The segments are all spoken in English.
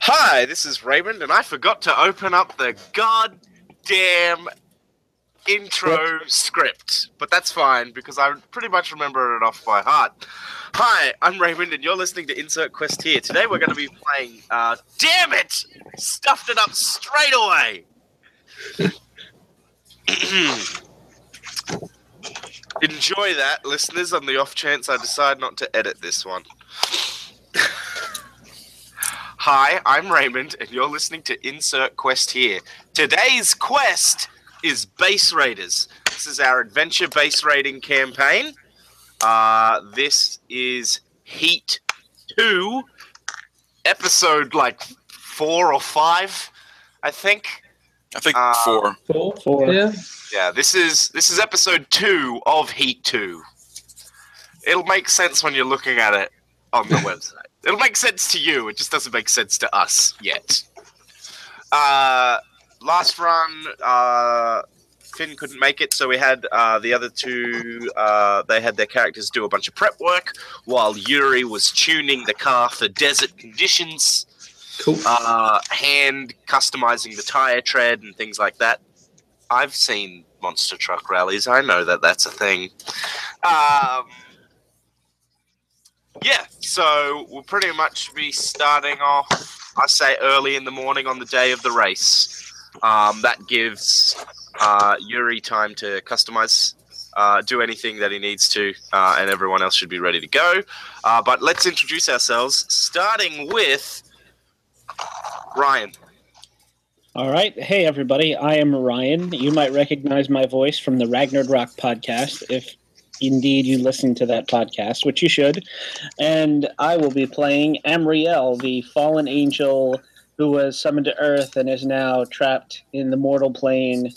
Hi, this is Raymond, and I forgot to open up the goddamn intro script, but that's fine because I pretty much remember it off by heart. Hi, I'm Raymond, and you're listening to Insert Quest here. Today we're going to be playing. Uh, damn it! Stuffed it up straight away. Enjoy that, listeners. On the off chance I decide not to edit this one. Hi, I'm Raymond, and you're listening to Insert Quest here. Today's quest is Base Raiders. This is our adventure base raiding campaign. Uh, this is Heat 2, episode like four or five, I think. I think Uh, four. Four. Four. Yeah. Yeah, this is this is episode two of Heat 2. It'll make sense when you're looking at it on the website. It'll make sense to you. It just doesn't make sense to us yet. Uh, last run, uh, Finn couldn't make it, so we had uh, the other two. Uh, they had their characters do a bunch of prep work while Yuri was tuning the car for desert conditions, Cool. uh, hand customizing the tire tread and things like that. I've seen monster truck rallies. I know that that's a thing. Um, yeah, so we'll pretty much be starting off, I say, early in the morning on the day of the race. Um, that gives uh, Yuri time to customize, uh, do anything that he needs to, uh, and everyone else should be ready to go. Uh, but let's introduce ourselves, starting with Ryan. All right. Hey, everybody. I am Ryan. You might recognize my voice from the Ragnar Rock podcast if indeed you listen to that podcast, which you should. And I will be playing Amriel, the fallen angel who was summoned to Earth and is now trapped in the mortal plane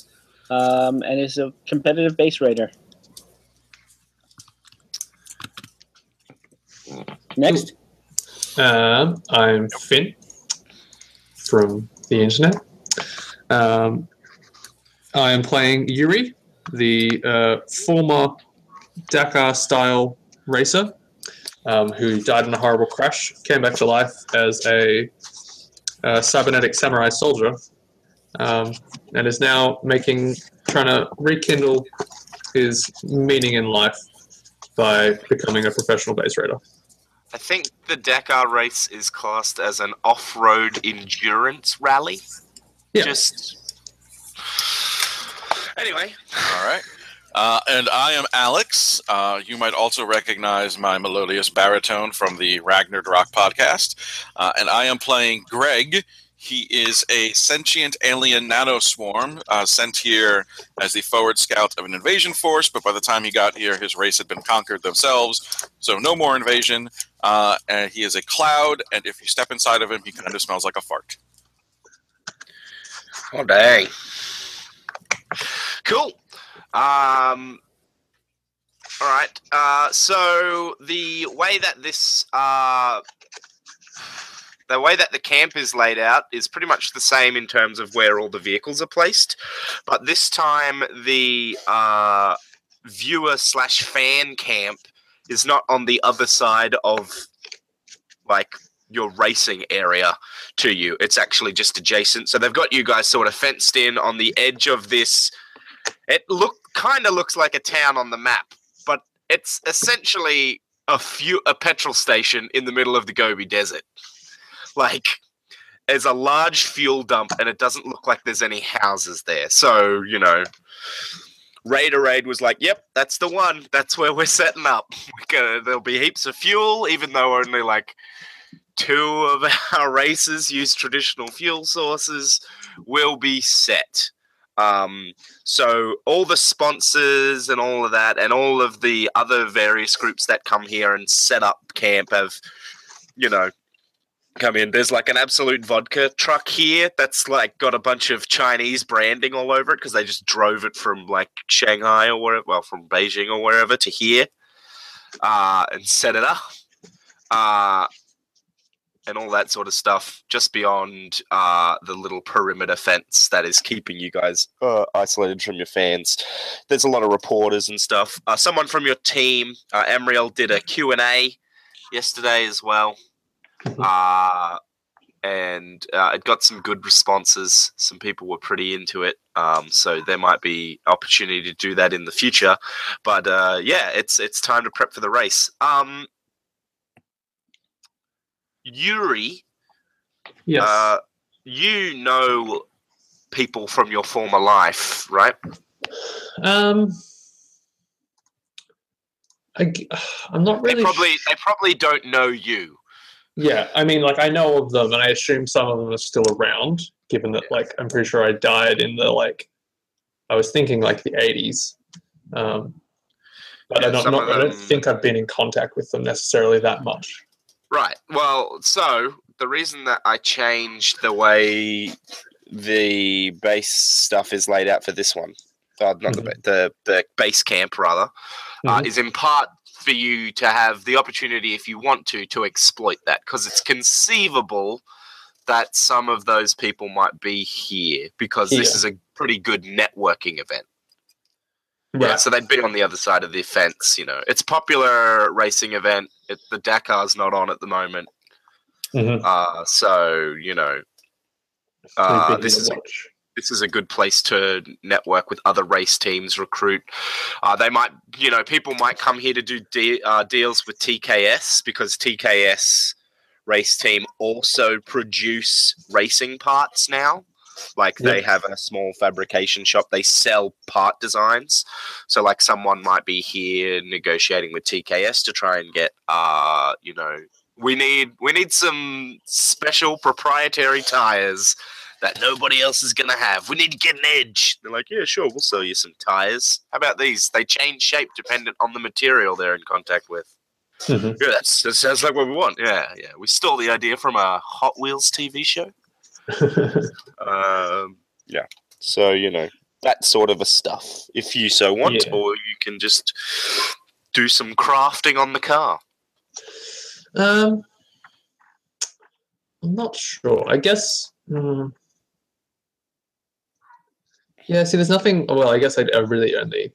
um, and is a competitive base raider. Next. Um, I'm Finn from the internet. Um, I am playing Yuri, the uh, former Dakar style racer um, who died in a horrible crash, came back to life as a, uh cybernetic samurai soldier, um, and is now making, trying to rekindle his meaning in life by becoming a professional base raider. I think the Dakar race is classed as an off-road endurance rally. Yeah. Just anyway, All right. Uh, and I am Alex. Uh, you might also recognize my melodious baritone from the Ragnar Rock podcast. Uh, and I am playing Greg. He is a sentient alien nanoswarm uh, sent here as the forward scout of an invasion force. But by the time he got here, his race had been conquered themselves. So no more invasion. Uh, and he is a cloud. And if you step inside of him, he kind of smells like a fart. oh dang, cool. Um, all right. Uh, so the way that this uh, the way that the camp is laid out is pretty much the same in terms of where all the vehicles are placed, but this time the uh, viewer slash fan camp is not on the other side of like your racing area to you. It's actually just adjacent. So they've got you guys sort of fenced in on the edge of this. It look kind of looks like a town on the map, but it's essentially a few a petrol station in the middle of the Gobi Desert. Like there's a large fuel dump, and it doesn't look like there's any houses there. So you know, Raider Raid was like, "Yep, that's the one. That's where we're setting up. We're gonna, there'll be heaps of fuel, even though only like two of our races use traditional fuel sources. Will be set." Um, so all the sponsors and all of that, and all of the other various groups that come here and set up camp have, you know, come in. There's like an Absolut vodka truck here that's like got a bunch of Chinese branding all over it because they just drove it from like Shanghai or wherever, well, from Beijing or wherever to here, uh, and set it up. Uh, and all that sort of stuff, just beyond uh, the little perimeter fence that is keeping you guys uh, isolated from your fans. There's a lot of reporters and stuff. Uh, someone from your team, uh, Emriel, did a Q&A yesterday as well. Uh, and uh, it got some good responses. Some people were pretty into it, um, so there might be opportunity to do that in the future. But uh, yeah, it's it's time to prep for the race. Um, Yuri, Yes. uh, you know people from your former life, right? um. I, am not really. They probably sh- they probably don't know you. yeah, I mean, like I know of them, and I assume some of them are still around. Given that, like, I'm pretty sure I died in the like. I was thinking like the 80s, um, but Yeah, I don't. Not, of I don't think I've been in contact with them necessarily that much. Right. Well, so the reason that I changed the way the base stuff is laid out for this one, uh, not the, ba- the the base camp rather, uh, Mhm. is in part for you to have the opportunity, if you want to, to exploit that because it's conceivable that some of those people might be here because this is a pretty good networking event. Yeah. So they'd be on the other side of the fence. You know, it's a popular racing event. It, the Dakar's not on at the moment, Mhm. uh, so you know, uh, this is a, this is a good place to network with other race teams, recruit. Uh, they might, you know, people might come here to do de- uh, deals with TKS because TKS race team also produce racing parts now. Like they have a small fabrication shop. They sell part designs. So like someone might be here negotiating with TKS to try and get uh, you know, we need we need some special proprietary tires that nobody else is gonna have. We need to get an edge. They're like, yeah, sure, we'll sell you some tires. How about these? They change shape dependent on the material they're in contact with. Mhm. Yeah, that's, that sounds like what we want. Yeah, yeah. We stole the idea from a Hot Wheels TV show. Um, yeah. So you know that sort of a stuff, if you so want, Yeah. or you can just do some crafting on the car. Um, I'm not sure. I guess. mm, yeah. See, there's nothing. Well, I guess I'd, I really only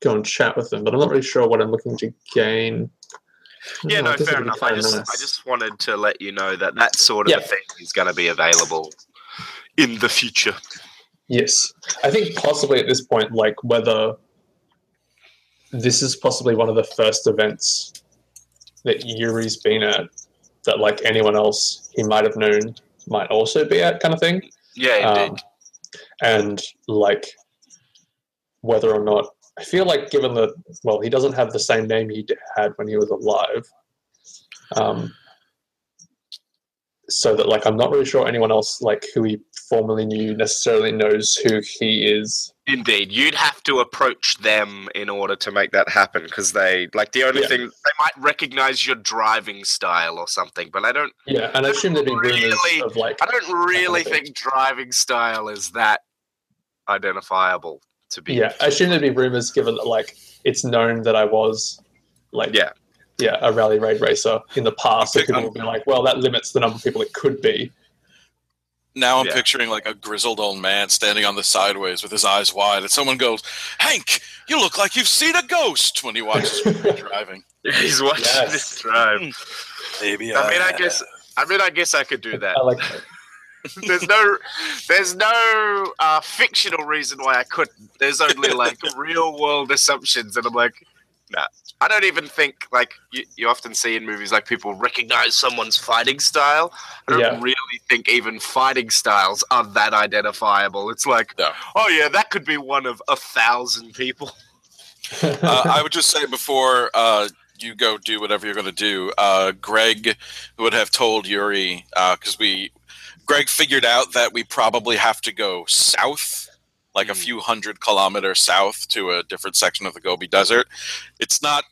go and chat with them, but I'm not really sure what I'm looking to gain. Yeah, no, fair enough. I just, I just wanted to let you know that that sort of thing is going to be available in the future. Yes, I think possibly at this point, like whether this is possibly one of the first events that Yuri's been at that like anyone else he might have known might also be at, kind of thing. Yeah, indeed. Um, and like whether or not I feel like given that well he doesn't have the same name he had when he was alive, um, so that like I'm not really sure anyone else like who he formerly knew necessarily knows who he is. Indeed, you'd have to approach them in order to make that happen because they like the only Yeah. thing they might recognize your driving style or something, but I don't. Yeah, and I assume there'd be Really? of like I don't really think driving style is that identifiable to be. yeah, I assume there'd be rumors given that like it's known that I was like Yeah. yeah a rally raid racer in the past. So Okay, people um, would be like, well, that limits the number of people it could be. Now I'm Yeah. picturing like a grizzled old man standing on the sideways with his eyes wide, and someone goes, "Hank, you look like you've seen a ghost." When he watches me driving, He's watching Yes. this drive. maybe I I mean, I guess. I mean, I guess I could do that. I like there's no there's no uh, fictional reason why I couldn't. There's only like real world assumptions, and I'm like, nah. I don't even think like you, you often see in movies like people recognize someone's fighting style. I don't Yeah. really think even fighting styles are that identifiable. It's like, No. oh yeah, that could be one of a thousand people. uh, I would just say before uh, you go do whatever you're going to do, uh, Greg would have told Yuri because we, Greg figured out that we probably have to go south, like a Mm. few hundred kilometers south to a different section of the Gobi Desert. It's not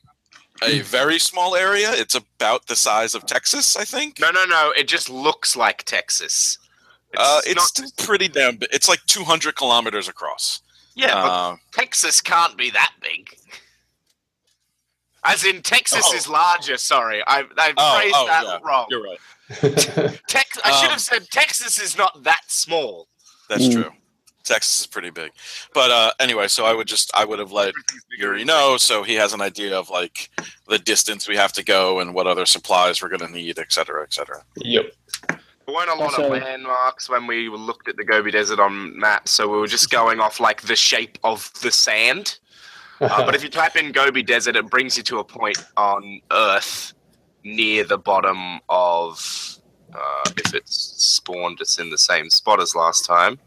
a very small area. It's about the size of Texas, I think. No, no, no. It just looks like Texas. uh, not- it's still pretty damn. Bi- it's like 200 kilometers across. yeah, but Uh, Texas can't be that big. As in, Texas Oh. is larger. Sorry, I I Oh, phrased oh, that yeah. wrong. you're right. Tex- I should Um, have said Texas is not that small. That's Mm. true. Texas is pretty big. But uh, anyway, so I would just I would have let Yuri know so he has an idea of like the distance we have to go and what other supplies we're going to need, et cetera, et cetera. Yep. There weren't a lot Also- of landmarks when we looked at the Gobi Desert on maps, so we were just going off like the shape of the sand. Uh, but if you type in Gobi Desert, it brings you to a point on Earth near the bottom of. Uh, if it's spawned, it's in the same spot as last time.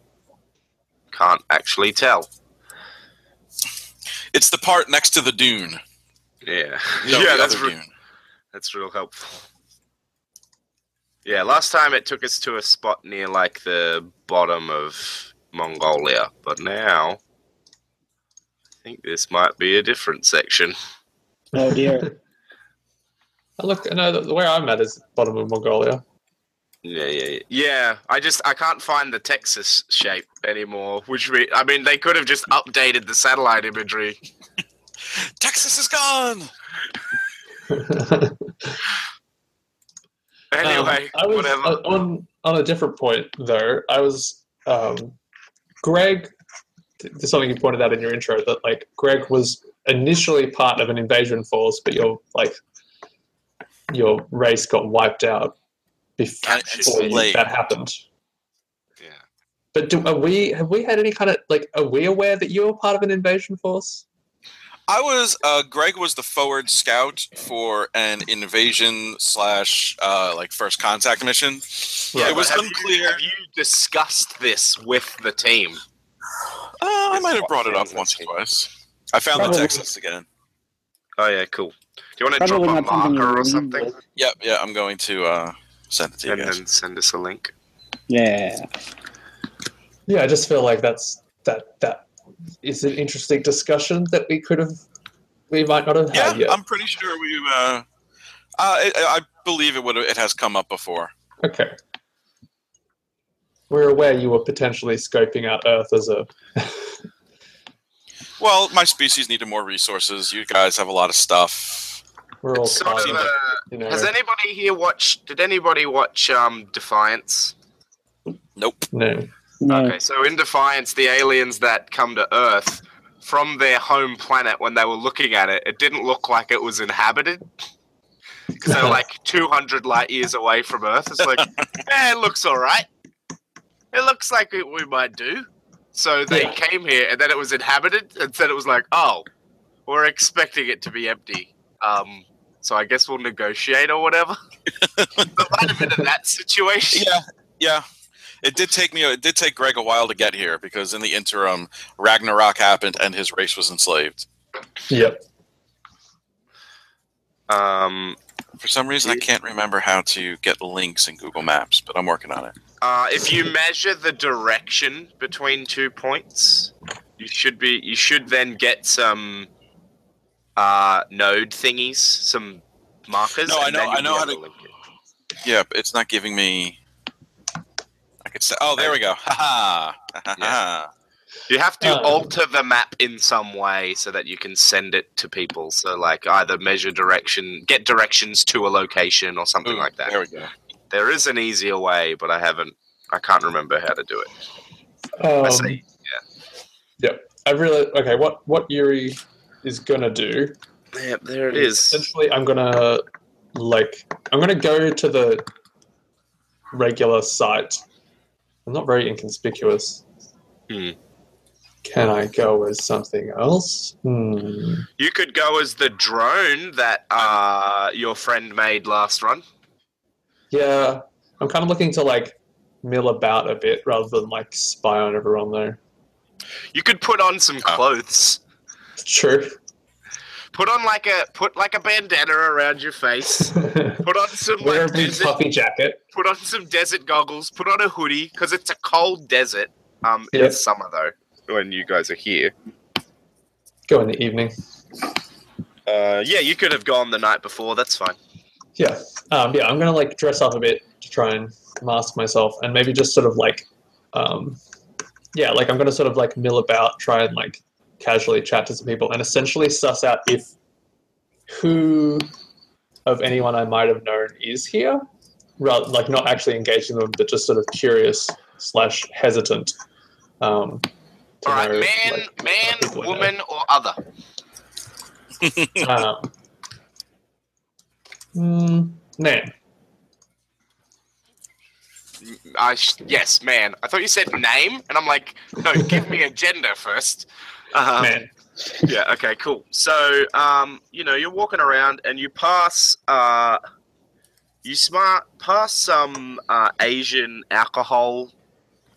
Can't actually tell. It's the part next to the dune. Yeah, No, yeah, that's other re- dune. that's real helpful. Yeah, last time it took us to a spot near like the bottom of Mongolia, but now I think this might be a different section. Oh dear. Oh, look, no, the, way I'm at is bottom of Mongolia. Yeah, yeah, yeah. Yeah, I just I can't find the Texas shape anymore. Which we, I mean, they could have just updated the satellite imagery. Texas is gone. Anyway, Um, I was whatever. uh, on on a different point though. I was um, Greg. There's something you pointed out in your intro that like Greg was initially part of an invasion force, but you're like your race got wiped out before And it's you- late. that happened. yeah. But do, are we have we had any kind of like are we aware that you were part of an invasion force? I was uh, Greg was the forward scout for an invasion slash uh, like first contact mission. Yeah, it was have unclear. You, have you discussed this with the team? Uh, I might have brought it up once or twice. I found the Probably. Texas again. Oh yeah, cool. Do you want to Probably drop a not marker or something, with. Yep, yeah, I'm going to uh, send it to you and guys. then send us a link? Yeah. Yeah, I just feel like that's that that is an interesting discussion that we could have we might not have Yeah, had yet. I'm pretty sure we. Uh, uh, it, I believe it would. It has come up before. Okay. We're aware you were potentially scoping out Earth as a. Well, my species needed more resources. You guys have a lot of stuff. We're all It's sort of of, a, you know. has anybody here watched? Did anybody watch um, Defiance? Nope. no. No. Okay, so in Defiance, the aliens that come to Earth from their home planet, when they were looking at it, it didn't look like it was inhabited. Because they're like 200 light years away from Earth. It's like, eh, it looks all right. It looks like it, we might do. So they Yeah. came here, and then it was inhabited, and then it was like, oh, we're expecting it to be empty. Um, so I guess we'll negotiate or whatever. but might have been in that situation. Yeah, yeah. It did take me. It did take Greg a while to get here because in the interim, Ragnarok happened and his race was enslaved. Yep. Um, For some reason, I can't remember how to get links in Google Maps, but I'm working on it. Uh, if you measure the direction between two points, you should be you should then get some uh, node thingies, some markers. No, I know- then you'll I know be how able to- it. Yeah, it's not giving me. I could say. Oh, there we go. Ha ha. Ha ha. You have to Uh. alter the map in some way so that you can send it to people. So, like, either measure direction, get directions to a location, or something Ooh, like that. There we go. There is an easier way, but I haven't. I can't remember how to do it. I Um, Yeah. Yep. I really okay. What what Yuri is gonna do? Yep, there it is. Essentially, I'm gonna like I'm gonna go to the regular site. I'm not very inconspicuous. Hmm. Can I go as something else? Hmm. You could go as the drone that uh, your friend made last run. Yeah, I'm kind of looking to like mill about a bit rather than like spy on everyone though. You could put on some Oh. clothes. True. Put on like a put like a bandana around your face. Put on some Wear a like big desert, puffy jacket. put on some desert goggles. Put on a hoodie because it's a cold desert. Um, Yep. it's summer though when you guys are here. Go in the evening. Uh, yeah, you could have gone the night before. That's fine. Yeah. Um, yeah, I'm gonna like dress up a bit to try and mask myself and maybe just sort of like um yeah, like I'm gonna sort of like mill about, try and like casually chat to some people and essentially suss out if who of anyone I might have known is here. Rather like not actually engaging them, but just sort of curious slash hesitant Um, All right, know, man, like, man, woman, or other. Um, mm, man. I yes, man. I thought you said name, and I'm like, no, give me a gender first. Um, man. Yeah. Okay. Cool. So, um, you know, you're walking around and you pass, uh, you smart pass some uh, Asian alcohol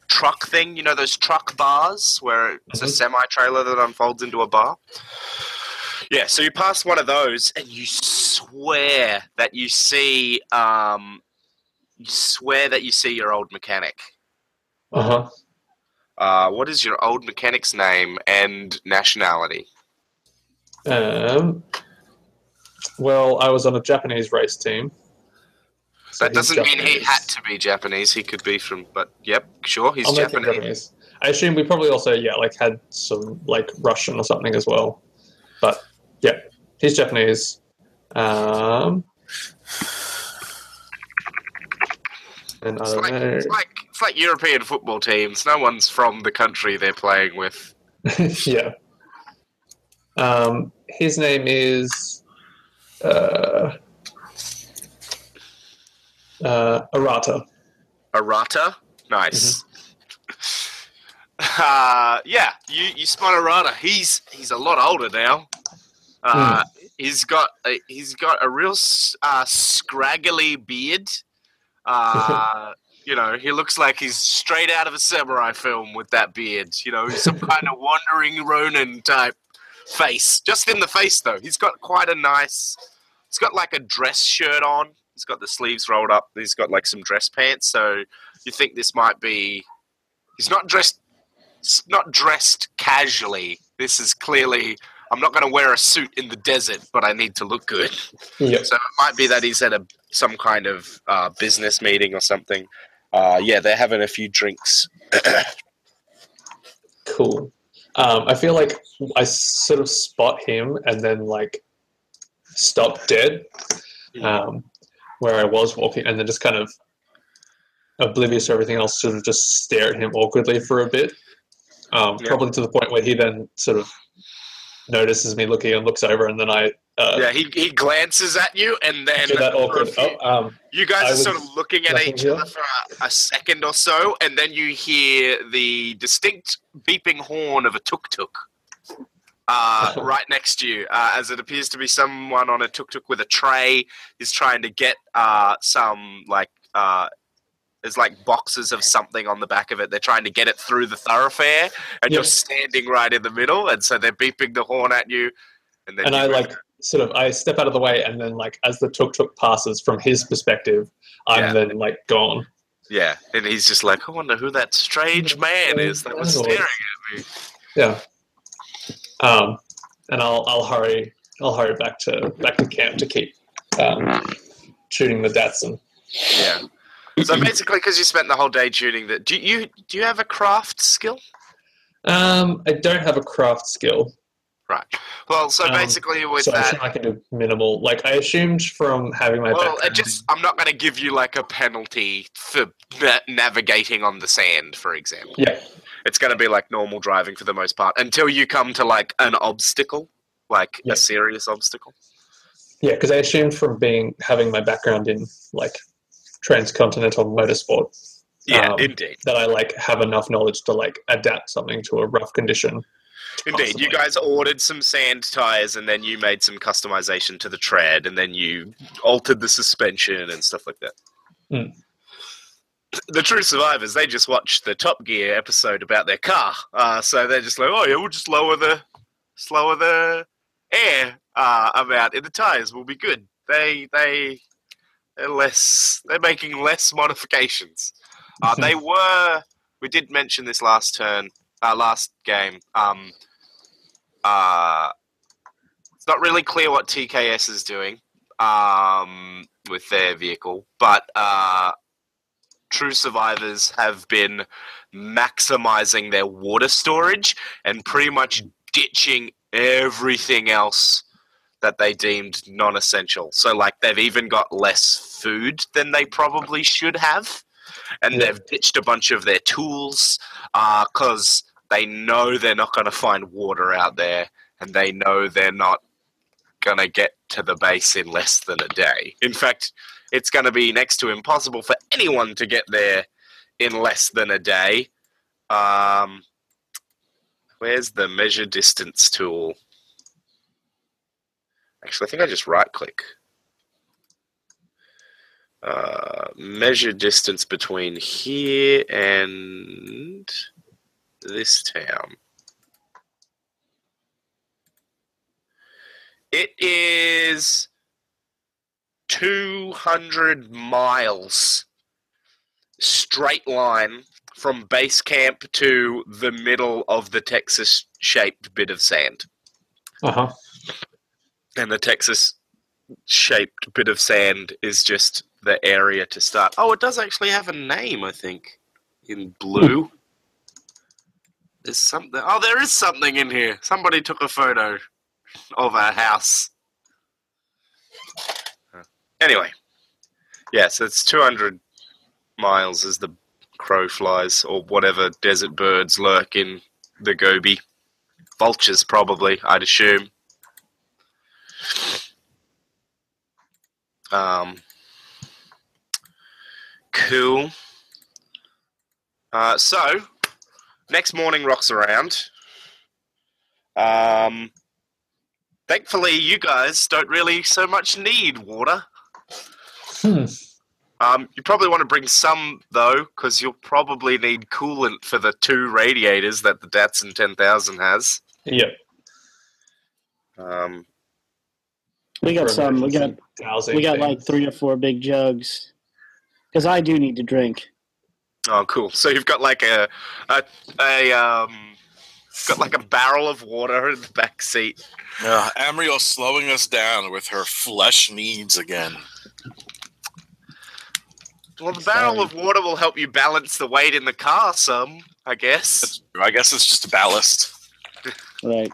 truck thing. You know those truck bars where it's a Mhm. semi trailer that unfolds into a bar. Yeah. So you pass one of those, and you swear that you see, um, you swear that you see your old mechanic. Uh huh. Uh, what is your old mechanic's name and nationality? Um, well, I was on a Japanese race team. so That doesn't mean he had to be Japanese. He could be from, but yep, sure, he's I'll make him Japanese. Japanese. I assume we probably also yeah like had some like Russian or something as well, but yeah, he's Japanese. Um, and I don't like, know. it's like it's like European football teams. No one's from the country they're playing with. yeah. Um, his name is uh, uh, Arata. Arata, nice. Uh, yeah, you you spot Arata. He's he's a lot older now. Uh, He's got a, he's got a real uh, scraggly beard. Uh, you know, he looks like he's straight out of a samurai film with that beard. You know, some kind of wandering Ronin type face. Just in the face, though. He's got quite a nice. He's got like a dress shirt on. He's got the sleeves rolled up. He's got like some dress pants. So you think this might be. He's not dressed. Not dressed casually. This is clearly. I'm not going to wear a suit in the desert, but I need to look good. Yep. So it might be that he's at a some kind of uh, business meeting or something. Uh, yeah, they're having a few drinks. Cool. Um, I feel like I sort of spot him and then like stop dead um, where I was walking, and then just kind of oblivious to everything else, sort of just stare at him awkwardly for a bit. Um, Yeah. Probably to the point where he then sort of notices me looking and looks over, and then I uh, Yeah, he, he glances at you, and then that awkward. few- Oh, um, you guys I are sort of looking at each here. other for a, a second or so, and then you hear the distinct beeping horn of a tuk tuk. Uh, right next to you, uh, as it appears to be someone on a tuk tuk with a tray is trying to get uh, some like uh, there's like boxes of something on the back of it. They're trying to get it through the thoroughfare, and you're standing right in the middle, and so they're beeping the horn at you. And then and I like sort of I step out of the way, and then like as the tuk tuk passes from his perspective, I'm Yeah. then like gone. Yeah, and he's just like, I wonder who that strange man is that was staring at me. Yeah. Um, and I'll I'll hurry I'll hurry back to back to camp to keep um, shooting the Datsun. Yeah. So basically, because you spent the whole day tuning that, do you do you have a craft skill? Um, I don't have a craft skill, Right. Well, so Um, basically with so I that, assume I can do minimal. Like I assumed from having my well, just I'm not going to give you like a penalty for na- navigating on the sand, for example. yeah, It's going to be like normal driving for the most part until you come to like an obstacle, like Yeah. a serious obstacle. yeah, because I assumed from being having my background in like transcontinental motorsport Yeah, Um, indeed. that I like have enough knowledge to like adapt something to a rough condition. Indeed, you guys ordered some sand tires, and then you made some customization to the tread, and then you altered the suspension and stuff like that. Mm. The true survivors, they just watched the Top Gear episode about their car, uh, so they're just like, "Oh yeah, we'll just lower the, lower the air uh, amount in the tires. We'll be good." They they they're less, they're making less modifications. Uh, they were. We did mention this last turn, uh, last game. Um, uh, it's not really clear what TKS is doing um, with their vehicle, but uh, True Survivors have been maximizing their water storage and pretty much ditching everything else that they deemed non essential. So, like, they've even got less food than they probably should have. and Yeah. they've ditched a bunch of their tools because they know they're not going to find water out there, and they know they're not going to get to the base in less than a day. In fact, it's going to be next to impossible for anyone to get there in less than a day. Um, where's the measure distance tool? Actually, I think I just right click. Uh, measure distance between here and this town. It is 200 miles straight line from base camp to the middle of the Texas shaped bit of sand. Uh huh. And the Texas shaped bit of sand is just the area to start. Oh, it does actually have a name, I think, in blue. There's something. Oh, there is something in here. Somebody took a photo of a house. Anyway, yeah, so it's 200 miles as the crow flies, or whatever desert birds lurk in the Gobi. Vultures, probably, I'd assume. Um, cool. Uh, so, next morning rocks around. Um, thankfully, you guys don't really so much need water. Hmm. Um, you probably want to bring some though, because you'll probably need coolant for the two radiators that the Datsun 10,000 has. Yep. Um, We got some. We got we got like three or four big jugs. Because I do need to drink. Oh, cool! So you've got like a a, a um, got like a barrel of water in the back seat. Uh, Amriel slowing us down with her flesh needs again. Well, the barrel of water will help you balance the weight in the car some, I guess. I guess it's just a ballast. Right.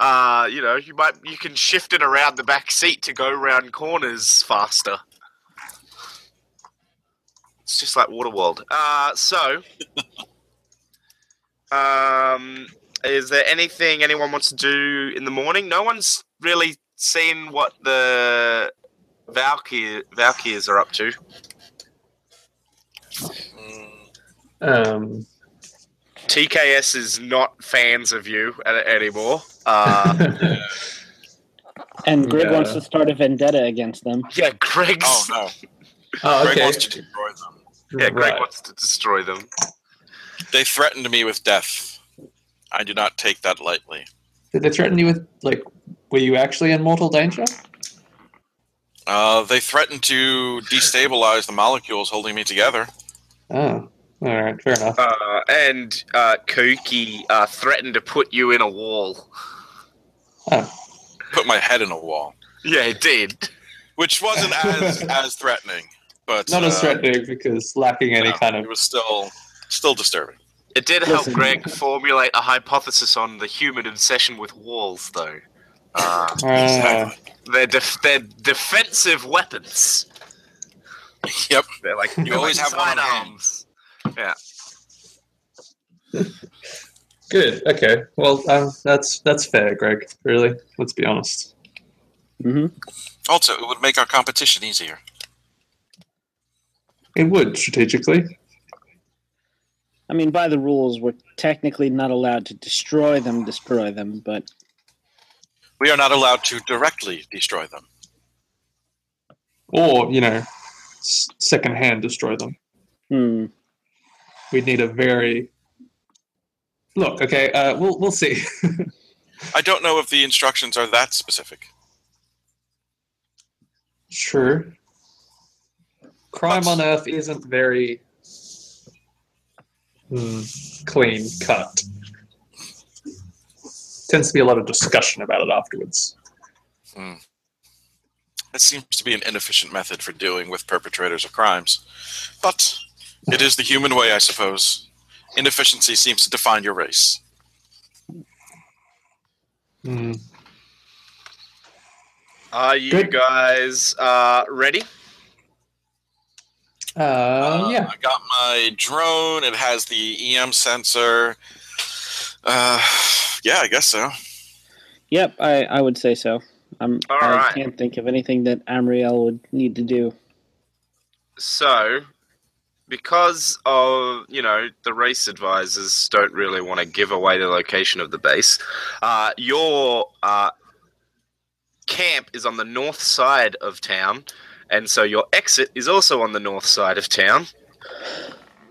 Uh, you know, you might you can shift it around the back seat to go around corners faster. It's just like Waterworld. Uh, so, um, is there anything anyone wants to do in the morning? No one's really seen what the Valkyr Valkyrs are up to. Um, TKS is not fans of you a- anymore. Uh, And Greg Yeah. wants to start a vendetta against them. yeah, Greg's. Oh no! Oh, Greg wants to destroy them. Yeah, Greg Right. wants to destroy them. They threatened me with death. I do not take that lightly. Did they threaten you with like? Were you actually in mortal danger? Uh, they threatened to destabilize the molecules holding me together. Oh, all right, fair enough. Uh, and uh, Koki uh, threatened to put you in a wall. Put my head in a wall, Yeah, it did. which wasn't as as threatening, but Not as uh, threatening because lacking any no, kind of It was still still disturbing. It did help Listen. Greg formulate a hypothesis on the human obsession with walls, though. Uh, Uh, they're, def- they're defensive weapons. Yep. They're like You always have one on hand. arms. good. Okay. Well, um, that's that's fair, Greg. Really. Let's be honest. hmm Also, it would make our competition easier. It would strategically. I mean, by the rules, we're technically not allowed to destroy them, destroy them, but We are not allowed to directly destroy them. or you know, s- secondhand destroy them. hmm, We'd need a very look. Okay, uh, we'll we'll see. I don't know if the instructions are that specific. Sure. Crime on Earth isn't very hmm, clean cut. Tends to be a lot of discussion about it afterwards. It seems to be an inefficient method for dealing with perpetrators of crimes. But it is the human way, I suppose. Inefficiency seems to define your race. Hmm. Are you Good. guys uh, ready? Uh, yeah. I got my drone. It has the EM sensor. Uh, yeah, I guess so. Yep, I, I would say so. I'm, All I right. can't think of anything that Amriel would need to do. So, because of you know the race advisors don't really want to give away the location of the base, uh, your uh, camp is on the north side of town, and so your exit is also on the north side of town.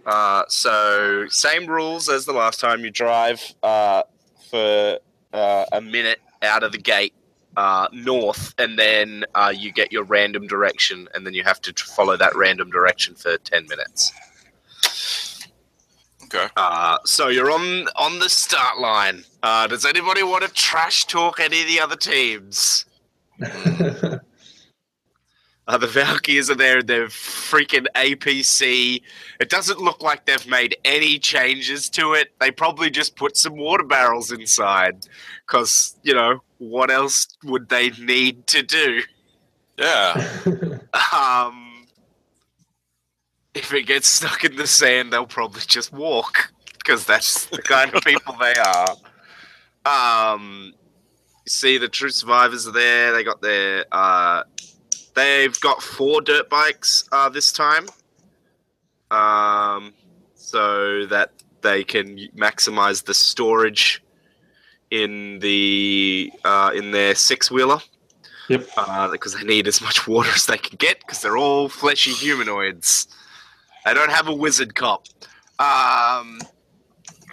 Uh, so same rules as the last time. You drive uh, for uh, a minute out of the gate uh, north, and then uh, you get your random direction, and then you have to tr- follow that random direction for ten minutes. Okay. Uh, so you're on on the start line. Uh, does anybody want to trash talk any of the other teams? Uh, the Valkyries are there. They're freaking APC. It doesn't look like they've made any changes to it. They probably just put some water barrels inside, because you know what else would they need to do? Yeah. Um, if it gets stuck in the sand, they'll probably just walk because that's the kind of people they are. Um, you see, the true survivors are there. They got their. Uh, they've got four dirt bikes uh, this time, um, so that they can maximize the storage in the uh, in their six wheeler Yep. uh, because they need as much water as they can get because they're all fleshy humanoids. They don't have a wizard cop. Um,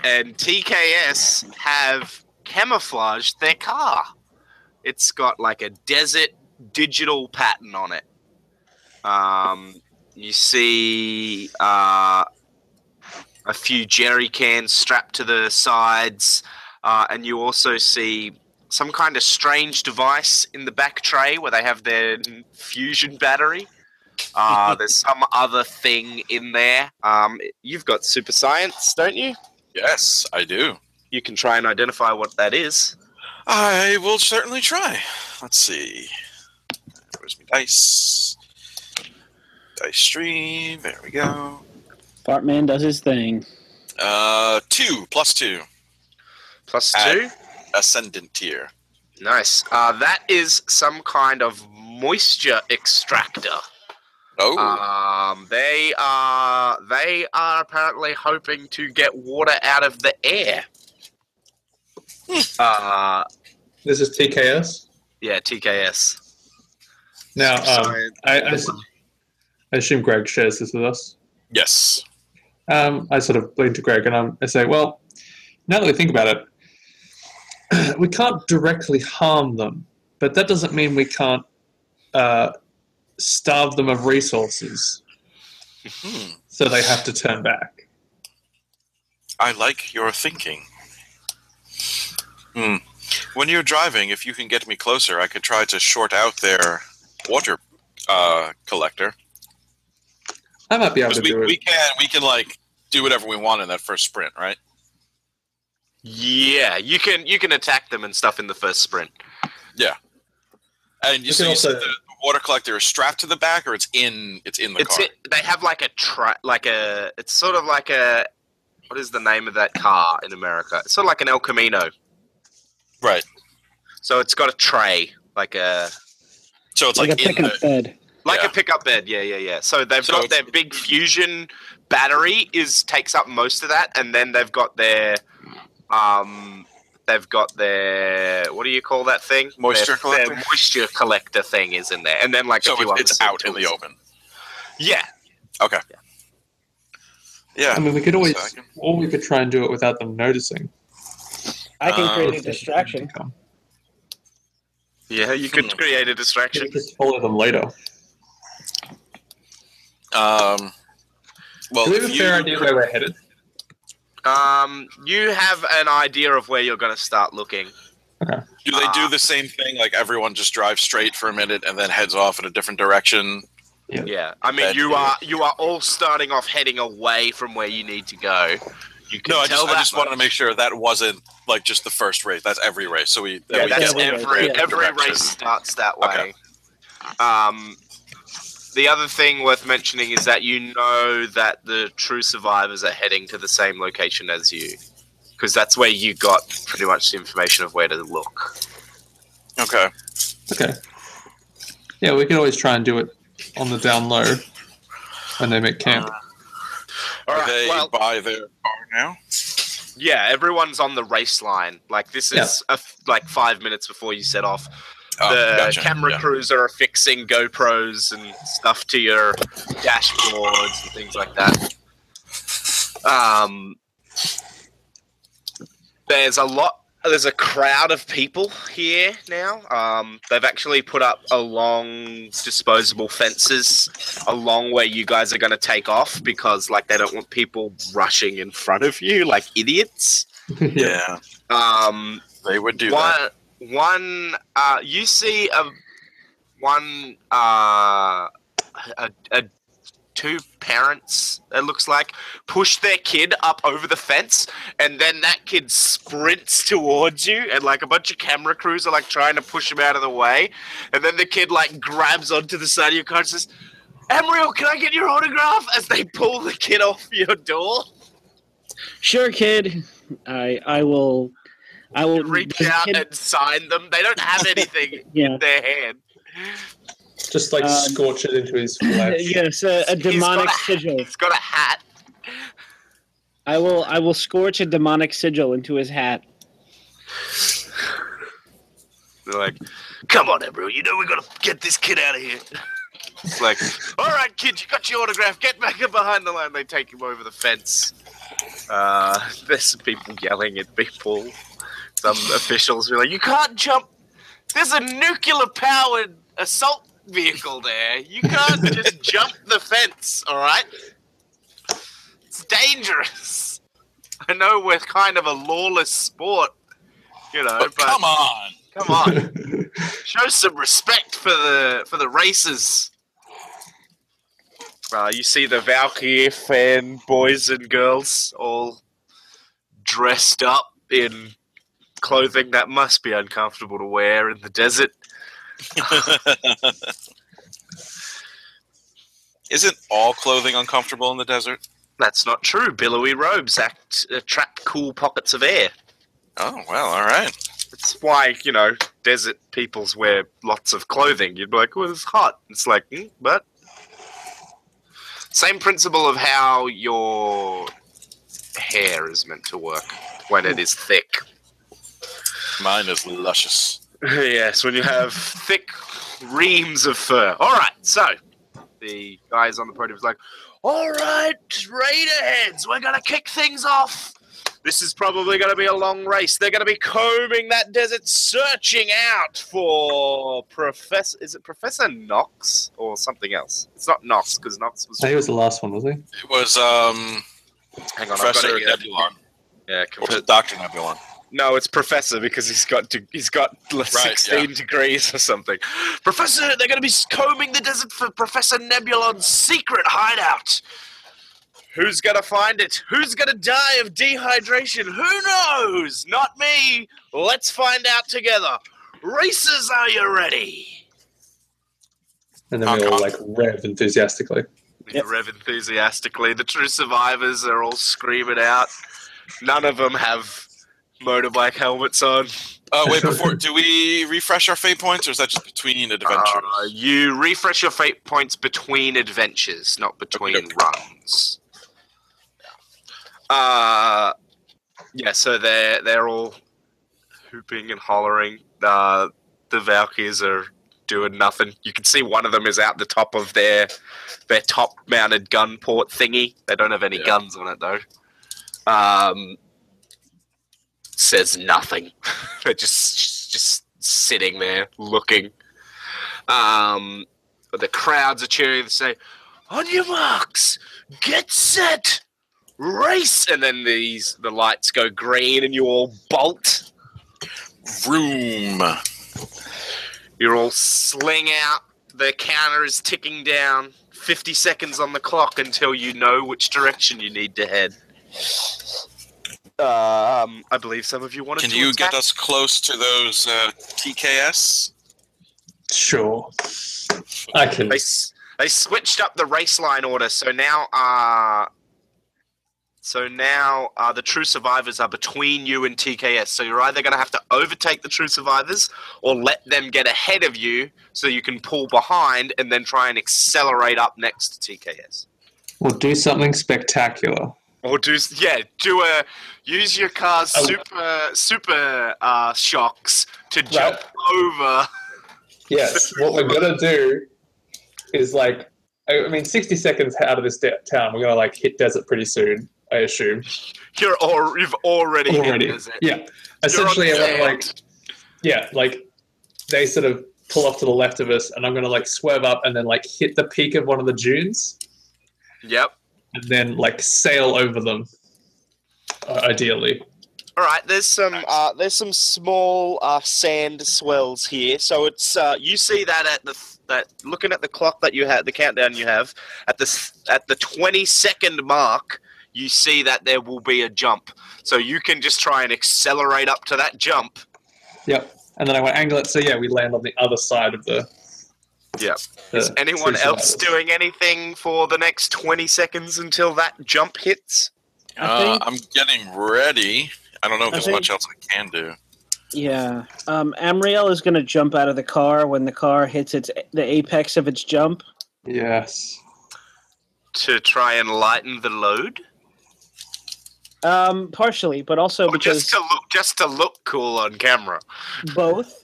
and TKS have camouflaged their car. It's got like a desert digital pattern on it. Um, you see uh, a few jerry cans strapped to the sides, uh, and you also see some kind of strange device in the back tray where they have their fusion battery. Uh, there's some other thing in there. Um, you've got super science, don't you? Yes, I do. You can try and identify what that is. I will certainly try. Let's see. Where's my dice? Dice stream. There we go. Fartman does his thing. Uh, two plus two. Plus Add- two. Ascendant tier. Nice. Uh, that is some kind of moisture extractor. Oh, Um, they are they are apparently hoping to get water out of the air. uh, this is TKS. yeah, TKS. Now, um, Science. I, I s- I assume Greg shares this with us. yes. Um, I sort of lean to Greg and I'm, I say, well, now that we think about it, we can't directly harm them, but that doesn't mean we can't uh, starve them of resources Hmm. so they have to turn back. I like your thinking. Hmm. When you're driving, if you can get me closer, I could try to short out their water uh, collector. I might be able 'Cause to we, do it. we can we can like do whatever we want in that first sprint, right? Yeah, you can you can attack them and stuff in the first sprint. Yeah, and you, We so can you said also- the water collector is strapped to the back, or it's in it's in the It's car. it, they have like a tri- like a it's sort of like a what is the name of that car in America? It's sort of like an El Camino. Right. So it's got a tray, like a So it's Like, like, a pickup the, bed. like Yeah. a pickup bed. Yeah, yeah, yeah. So they've So got their big fusion battery is takes up most of that, and then they've got their um they've got their what do you call that thing? Moisture Their- collector? Their moisture collector thing is in there, and then like so a few it's, it's other out in the open. Yeah, Okay. Yeah. I mean, we could always, So can- or we could try and do it without them noticing. I can Um, create a distraction. Yeah. You could create a We distraction. could just follow them later. Um. Well, do we have if a you, fair idea where we're headed? Um, you have an idea of where you're going to start looking. do they do the same thing? Like everyone just drives straight for a minute and then heads off in a different direction. Yeah, yeah. I mean, That- you are you are all starting off heading away from where you need to go. You can No, I just I that just wanted to make sure that wasn't like just the first race. That's every race. So we that Yeah, we that's get every every race, yeah. every race starts that way. Okay. Um, the other thing worth mentioning is that you know that the true survivors are heading to the same location as you, because that's where you got pretty much the information of where to look. Okay. Okay. Yeah, we can always try and do it on the down low when they make camp. All Are right. they Well, by their car now? yeah, everyone's on the race line. Like this is a f like five minutes before you set off. Oh, the gotcha. camera Yeah. crews are affixing GoPros and stuff to your dashboards and things like that. Um, there's a lot. There's a crowd of people here now. Um, they've actually put up along disposable fences along where you guys are going to take off because, like, they don't want people rushing in front of you like idiots. Yeah, Um, they would do that. one one uh you see a one uh a, a two parents it looks like push their kid up over the fence and then that kid sprints towards you and like a bunch of camera crews are like trying to push him out of the way and then the kid like grabs onto the side of your car and says Emriel, can I get your autograph? As they pull the kid off your door, Sure, kid. I I will. I will reach out kid- and sign them. They don't have anything yeah. in their hand. Just like Um, scorch it into his flesh. Yes, a, a demonic got a- sigil. He's got a hat. I will. I will scorch a demonic sigil into his hat. They're like, "Come on, Embryo, you know we gotta get this kid out of here." It's like, "All right, kid, you got your autograph. Get back in behind the line." They take him over the fence. Uh, there's some people yelling at people. Some officials are like, "You can't jump. There's a nuclear-powered assault vehicle there. You can't just jump the fence. All right? It's dangerous. I know we're kind of a lawless sport, you know, But but come on. Come on, show some respect for the for the races. Uh, you see the Valkyrie fan boys and girls all dressed up in clothing that must be uncomfortable to wear in the desert. Isn't all clothing uncomfortable in the desert? That's not true. Billowy robes act uh, trap cool pockets of air. Oh well, all right. That's why you know desert peoples wear lots of clothing. You'd be like, "Well, it's hot." It's like, mm, but same principle of how your hair is meant to work when it is thick. Mine is luscious. yes, when you have thick reams of fur. All right, so the guys on the podium is like, "All right, Raider heads, we're gonna kick things off." This is probably going to be a long race. They're going to be combing that desert, searching out for Professor. Is it Professor Knox or something else? It's not Knox because Knox was. I think it was the last one, was he? It was um, Hang on, Professor I've got it here. Nebulon. Yeah, Or conf- was it Doctor Nebulon? No, it's Professor because he's got de- he's got like, Right, sixteen degrees or something. Professor, they're going to be combing the desert for Professor Nebulon's secret hideout. Who's gonna find it? Who's gonna die of dehydration? Who knows? Not me. Let's find out together. Racers, are you ready? And then we all like rev enthusiastically. Yep. Rev enthusiastically. The true survivors are all screaming out. None of them have motorbike helmets on. Oh wait, before do we refresh our fate points, or is that just between adventures? Uh, you refresh your fate points between adventures, not between Okay. runs. Uh, yeah, so they're they're all hooping and hollering. Uh, the Valkyries are doing nothing. You can see one of them is out the top of their their top mounted gun port thingy. They don't have any Yeah. guns on it though. Um, says nothing. They're just just sitting there looking. Um, the crowds are cheering. They say, "On your marks, get set, race!" And then these the lights go green, and you all bolt. Vroom. You're all sling out. The counter is ticking down. Fifty seconds on the clock until you know which direction you need to head. Um, I believe some of you wanted Can to you attack. get us close to those uh, TKS? Sure. I can. They, they switched up the race line order, so now uh so now uh, the true survivors are between you and TKS. So you're either going to have to overtake the true survivors or let them get ahead of you so you can pull behind and then try and accelerate up next to TKS. We'll do something spectacular. Or do yeah, do a use your car's Oh. super super uh, shocks to jump over. Yes, what we're gonna do is like, I mean, sixty seconds out of this de- town, we're gonna like hit desert pretty soon. I assume. You're or you've already, Already, hit desert. yeah. Essentially, I want sand. like, yeah, like they sort of pull off to the left of us, and I'm gonna like swerve up and then like hit the peak of one of the dunes, Yep. And then like sail over them. Uh, ideally, All right, there's some uh, there's some small uh, sand swells here. So it's uh, you see that at the that looking at the clock that you have, the countdown you have at the s- at the 20 second mark, you see that there will be a jump. So you can just try and accelerate up to that jump. yep. And then I want to angle it so yeah, we land on the other side of the. Yep. the Is anyone else survivors. doing anything for the next 20 seconds until that jump hits? I Uh, think- I'm getting ready. I don't know if I there's think- much else I can do. Yeah. Um, Amriel is going to jump out of the car when the car hits its the apex of its jump. Yes. To try and lighten the load? Um, partially, but also Or because just to look just to look cool on camera. both.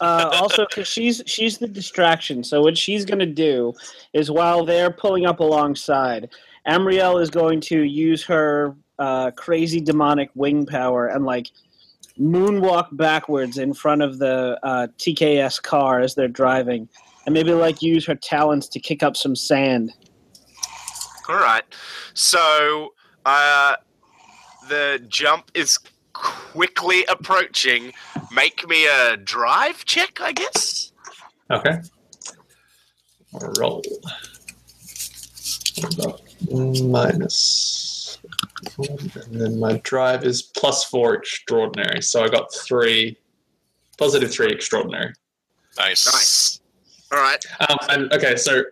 Uh, also, because she's she's the distraction. So what she's going to do is while they're pulling up alongside, Amriel is going to use her uh, crazy demonic wing power and like moonwalk backwards in front of the uh, TKS car as they're driving, and maybe like use her talents to kick up some sand. All right. So uh, the jump is quickly approaching. Make me a drive check, I guess. Okay. Roll. What minus one? And then my drive is plus four extraordinary. So I got three, positive three extraordinary. Nice. Nice. All right. Um, and okay, so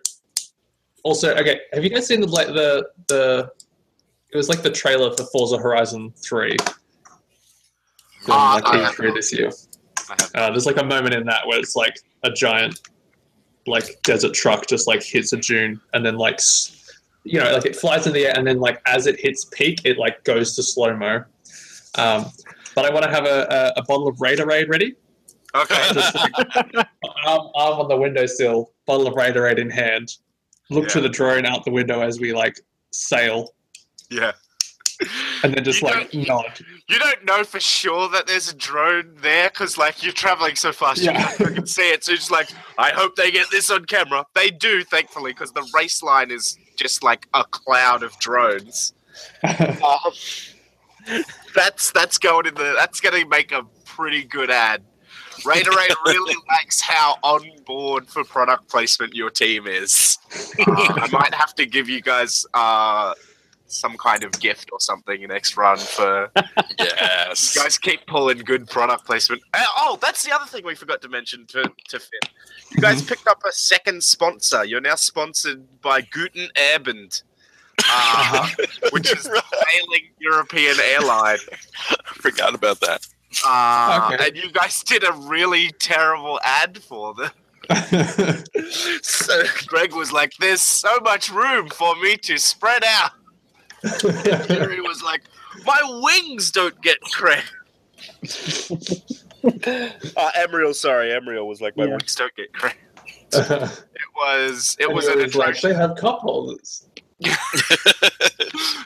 also, okay, have you guys seen the like the the? It was like the trailer for Forza Horizon Three. That Ah, like, I came have this year. Uh, there's like a moment in that where it's like a giant, like desert truck just like hits a dune, and then like, you know, like it flies in the air, and then like as it hits peak, it like goes to slow mo. Um, but I want to have a, a, a bottle of Raiderade ready, Okay. just like arm, arm on the windowsill, bottle of Raiderade in hand, look to the drone out the window as we like sail, yeah. and then just You like nod. You don't know for sure that there's a drone there because, like, you're traveling so fast you can't freaking see it. So you're just like, I hope they get this on camera. They do, thankfully, because the race line is just like a cloud of drones. Um, that's that's going in the that's going to make a pretty good ad. Raiderade really likes how on board for product placement your team is. Uh, I might have to give you guys uh, some kind of gift or something next run for Yes. you guys keep pulling good product placement. Uh, oh, that's the other thing we forgot to mention to, to Finn. You guys picked up a second sponsor. You're now sponsored by Guten Abend, uh, which is the failing European airline. Forgot about that. Uh, Okay. And you guys did a really terrible ad for them. So Greg was like, "There's so much room for me to spread out." Yuri was like, "My wings don't get cracked." uh, Emriel, sorry, Emriel was like, "My Yeah. wings don't get cracked." It was, it was an Anyways, like, they have cup holders.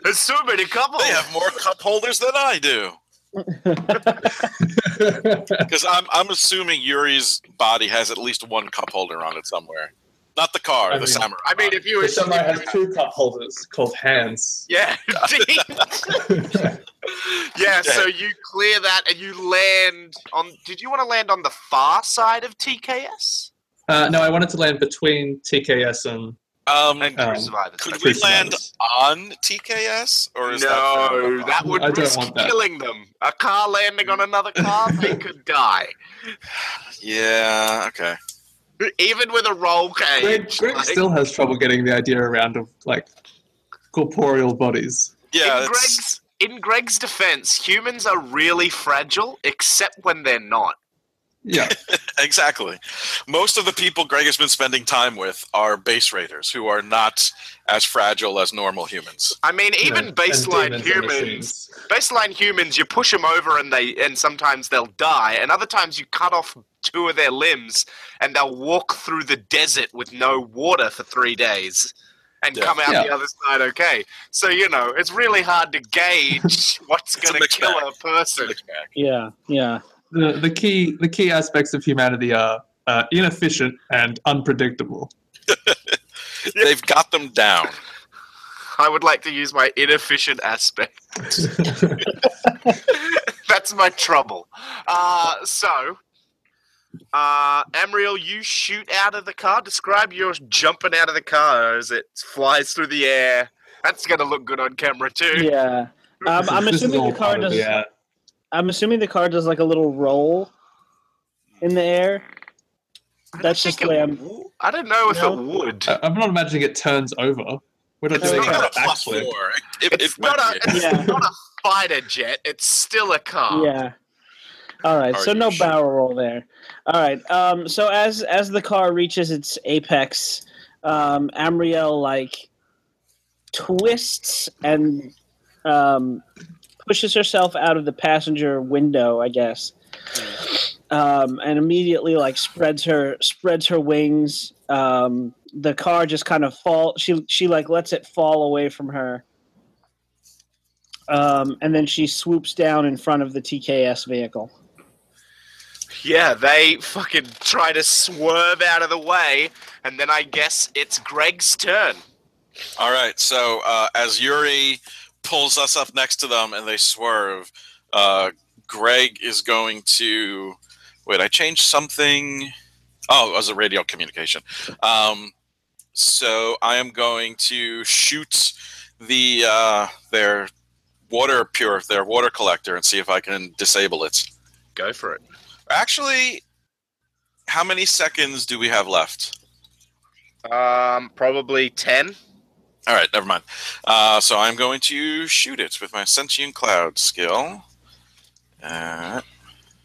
There's so many couples. They have more cup holders than I do. Because I'm I'm assuming Yuri's body has at least one cup holder on it somewhere. Not the car, I the mean- samurai. I mean, if you were The samurai has two cup holders called hands. yeah, yeah. So you clear that and you land on. Did you want to land on the far side of TKS uh, no, I wanted to land between TKS and um, and Um, Survivors? could we land on TKS or is no, that, that would I risk want that. killing them. A car landing on another car, they could die. Yeah. Okay. Even with a roll cage. Greg, Greg like- still has trouble getting the idea around of like corporeal bodies. Yeah, in Greg's in Greg's defense, humans are really fragile, except when they're not. Yeah, exactly. Most of the people Greg has been spending time with are base raiders who are not as fragile as normal humans. I mean, even and baseline humans, baseline humans, you push them over and they, and sometimes they'll die, and other times you cut off two of their limbs and they'll walk through the desert with no water for three days. And Yeah. come out Yeah. the other side okay. So you know it's really hard to gauge what's going to kill bag. a person. Yeah, yeah. The the key the key aspects of humanity are uh, inefficient and unpredictable. They've got them down. I would like to use my inefficient aspect. That's my trouble. Uh, so, uh, Amriel, you shoot out of the car. Describe your jumping out of the car as it flies through the air. That's going to look good on camera too. Yeah. Um, I'm assuming the car does. the, uh, I'm assuming the car does like a little roll in the air. That's just the way I'm. w- I don't know if No. it would. I- I'm not imagining it turns over. We're not It's doing not a a a plus backflip. four. It, it, It's it not a, it's Yeah. not a fighter jet. It's still a car. Yeah. All right. Are So no sure? barrel roll there. All right. Um. So as as the car reaches its apex, um, Amriel like twists and um, pushes herself out of the passenger window, I guess, um, and immediately like spreads her spreads her wings. Um, the car just kind of fall. She she like lets it fall away from her. Um, and then she swoops down in front of the TKS vehicle. Yeah, they fucking try to swerve out of the way, and then I guess it's Greg's turn. All right. So uh, as Yuri pulls us up next to them and they swerve, uh, Greg is going to. Wait, I changed something. Oh, it was a radio communication. Um, so I am going to shoot the uh, their water pure their water collector and see if I can disable it. Go for it. Actually, how many seconds do we have left? Um, probably ten. All right, never mind. Uh, so I'm going to shoot it with my sentient cloud skill. Uh,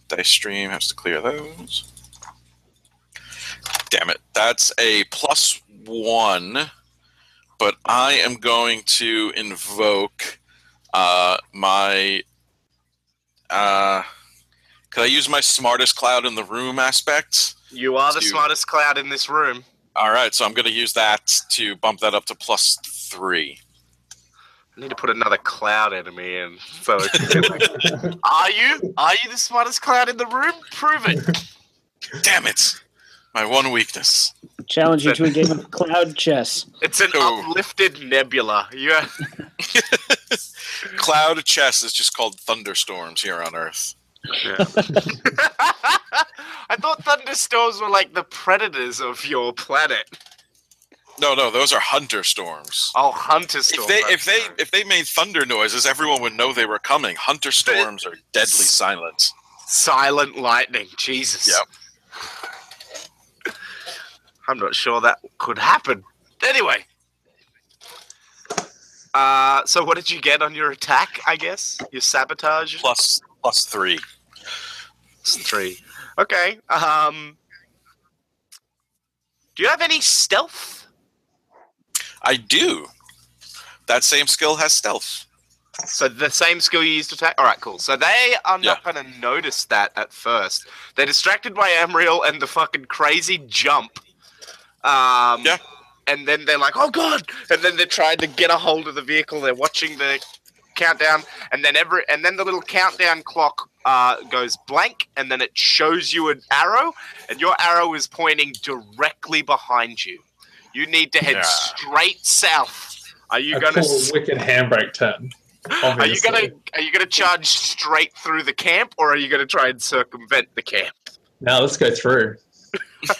dice stream has to clear those. Damn it, that's a plus one. But I am going to invoke uh, my. Uh, could I use my smartest cloud in the room aspect? You are the Two. smartest cloud in this room. All right, so I'm going to use that to bump that up to plus three. I need to put another cloud enemy in. So, it's- are you? Are you the smartest cloud in the room? Prove it. Damn it! My one weakness. Challenge you to a game of cloud chess. It's an Ooh. uplifted nebula. You. Cloud chess is just called thunderstorms here on Earth. I thought thunderstorms were like the predators of your planet. No, no, those are hunter storms. Oh, hunter storms. If they if they sorry. if they made thunder noises, everyone would know they were coming. Hunter storms are deadly silent. silent lightning, Jesus. Yep. I'm not sure that could happen. Anyway. Uh, so what did you get on your attack? I guess your sabotage Plus plus three. Three. Okay. Um. Do you have any stealth? I do. That same skill has stealth. So the same skill you used to attack. All right, cool. So they are not going to notice that at first. They're distracted by Amriel and the fucking crazy jump. Um, Yeah. And then they're like, "Oh god!" And then they're trying to get a hold of the vehicle. They're watching the countdown, and then every and then the little countdown clock uh, goes blank, and then it shows you an arrow, and your arrow is pointing directly behind you. You need to head Yeah. straight south. Are you I gonna? pull a wicked handbrake turn. Are you gonna are you gonna charge straight through the camp, or are you gonna try and circumvent the camp? Now let's go through.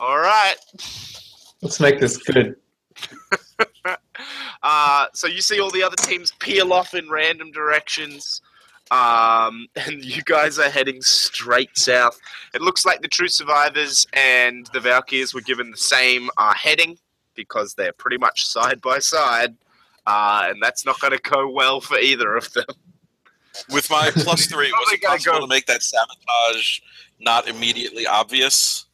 All right. Let's make this good. Uh, so you see all the other teams peel off in random directions. Um, and you guys are heading straight south. It looks like the true survivors and the Valkyrs were given the same uh, heading because they're pretty much side by side. Uh, and that's not going to go well for either of them. With my plus three, was it possible go- to make that sabotage not immediately obvious?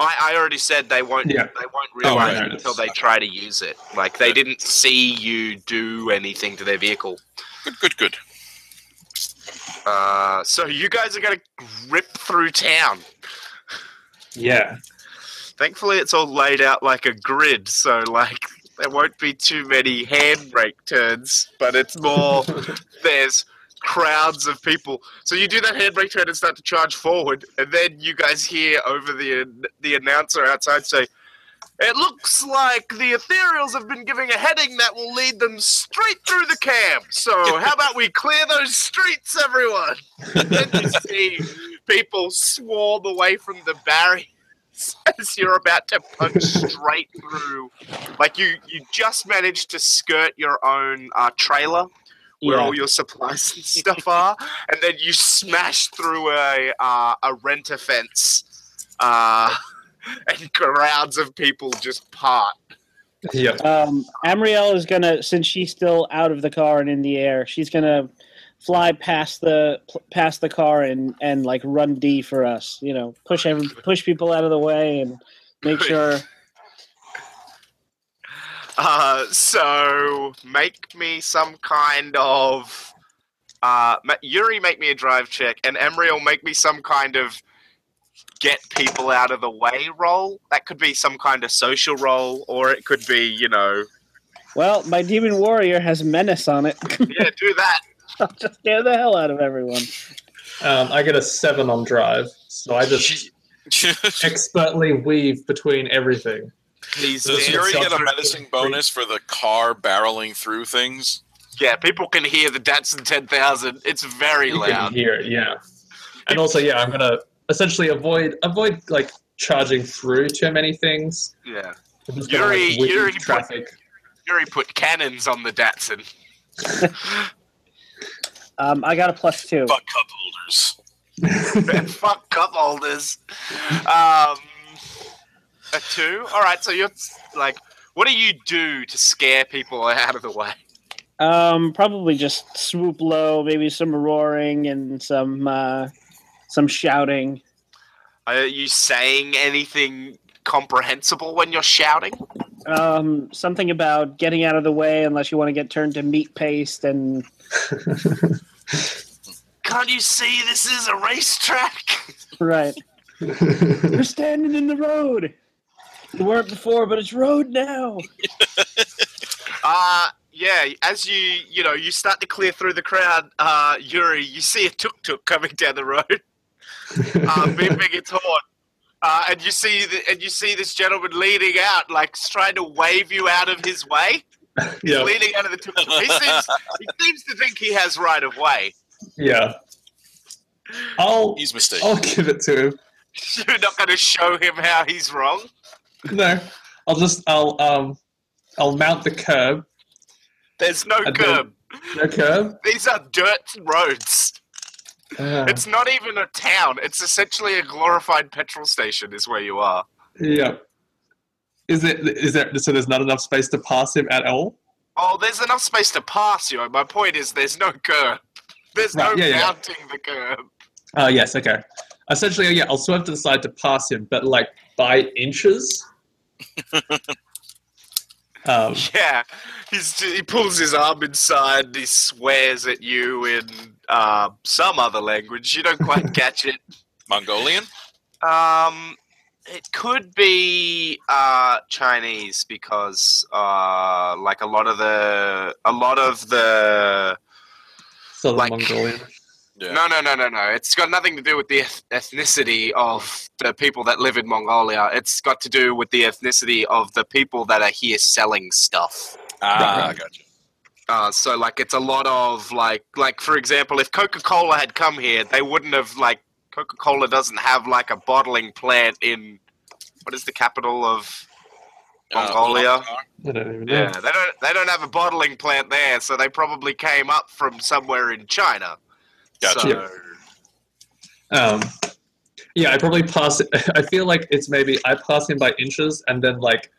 I, I already said they won't. Yeah. They won't Oh, realize right. it until they try to use it. Like they didn't see you do anything to their vehicle. Good, good, good. Uh, so you guys are going to rip through town. Yeah. Thankfully, it's all laid out like a grid, so like there won't be too many handbrake turns. But it's more there's crowds of people. So you do that handbrake turn and start to charge forward, and then you guys hear over the the announcer outside say, "It looks like the Ethereals have been giving a heading that will lead them straight through the camp. So how about we clear those streets, everyone?" then you see people swarm away from the barrier as you're about to punch straight through. Like you, you just managed to skirt your own uh, trailer where Yeah. all your supplies and stuff are, and then you smash through a uh, a renter fence, uh, and crowds of people just part. Yep. Um, Amriel is gonna, since she's still out of the car and in the air, she's gonna fly past the past the car and and like run D for us. You know, push every, push people out of the way and make sure. Uh, so make me some kind of uh, Yuri, make me a drive check, and Emery will make me some kind of get people out of the way roll. That could be some kind of social roll, or it could be, you know, Well, my demon warrior has menace on it. yeah, do that. I'll just scare the hell out of everyone. Um, I get a seven on drive, so I just expertly weave between everything. Please, Does Dan. Yuri get a Shelter- menacing bonus for the car barreling through things? Yeah, people can hear the Datsun 10,000. It's very You can loud. hear it, yeah. And also, yeah, I'm gonna essentially avoid avoid like charging through too many things. Yeah. I'm gonna, Yuri- like, weave Yuri put- traffic. Yuri put cannons on the Datsun. Um, I got a plus two. Fuck cup holders. Fuck cup holders. Um, a two. All right. So you're like, what do you do to scare people out of the way? Um, probably just swoop low, maybe some roaring and some uh, some shouting. Are you saying anything comprehensible when you're shouting? Um, something about getting out of the way unless you want to get turned to meat paste and Can't you see this is a racetrack? right. You're standing in the road. You weren't before, but it's road now. Uh yeah. As you you know you start to clear through the crowd, uh, Yuri, you see a tuk tuk coming down the road. uh, beeping its horn. Uh, and you see the, and you see this gentleman leaning out, like trying to wave you out of his way. yeah, Leaning out of the tuk tuk. He seems, he seems to think he has right of way. yeah. I'll He's mistaken. I'll give it to him. You're not going to show him how he's wrong. No, I'll just I'll um I'll mount the curb. There's no curb. No curb. These are dirt roads. Uh, It's not even a town. It's essentially a glorified petrol station. Is where you are. yeah. Is it is there so there's not enough space to pass him at all? Oh, there's enough space to pass you. My point is, there's no curb. There's no Right, yeah, yeah. mounting the curb. Oh yes, okay. Essentially, yeah, I'll swerve to the side to pass him, but like by inches. Um, Yeah, he's he pulls his arm inside. And he swears at you in uh, some other language. You don't quite catch it. Mongolian? Um, it could be uh, Chinese because uh, like a lot of the a lot of the Southern Like- Mongolian. Yeah. no no no no no. It's got nothing to do with the ethnicity of the people that live in Mongolia. It's got to do with the ethnicity of the people that are here selling stuff. Ah, Right. gotcha. Uh, so like it's a lot of like like for example, if Coca Cola had come here, they wouldn't have like Coca Cola doesn't have like a bottling plant in what is the capital of Uh, Mongolia? I don't even know. Yeah, they don't they don't have a bottling plant there, so they probably came up from somewhere in China. Gotcha. So, Um, yeah, I probably pass. I feel like it's maybe I pass him by inches, and then like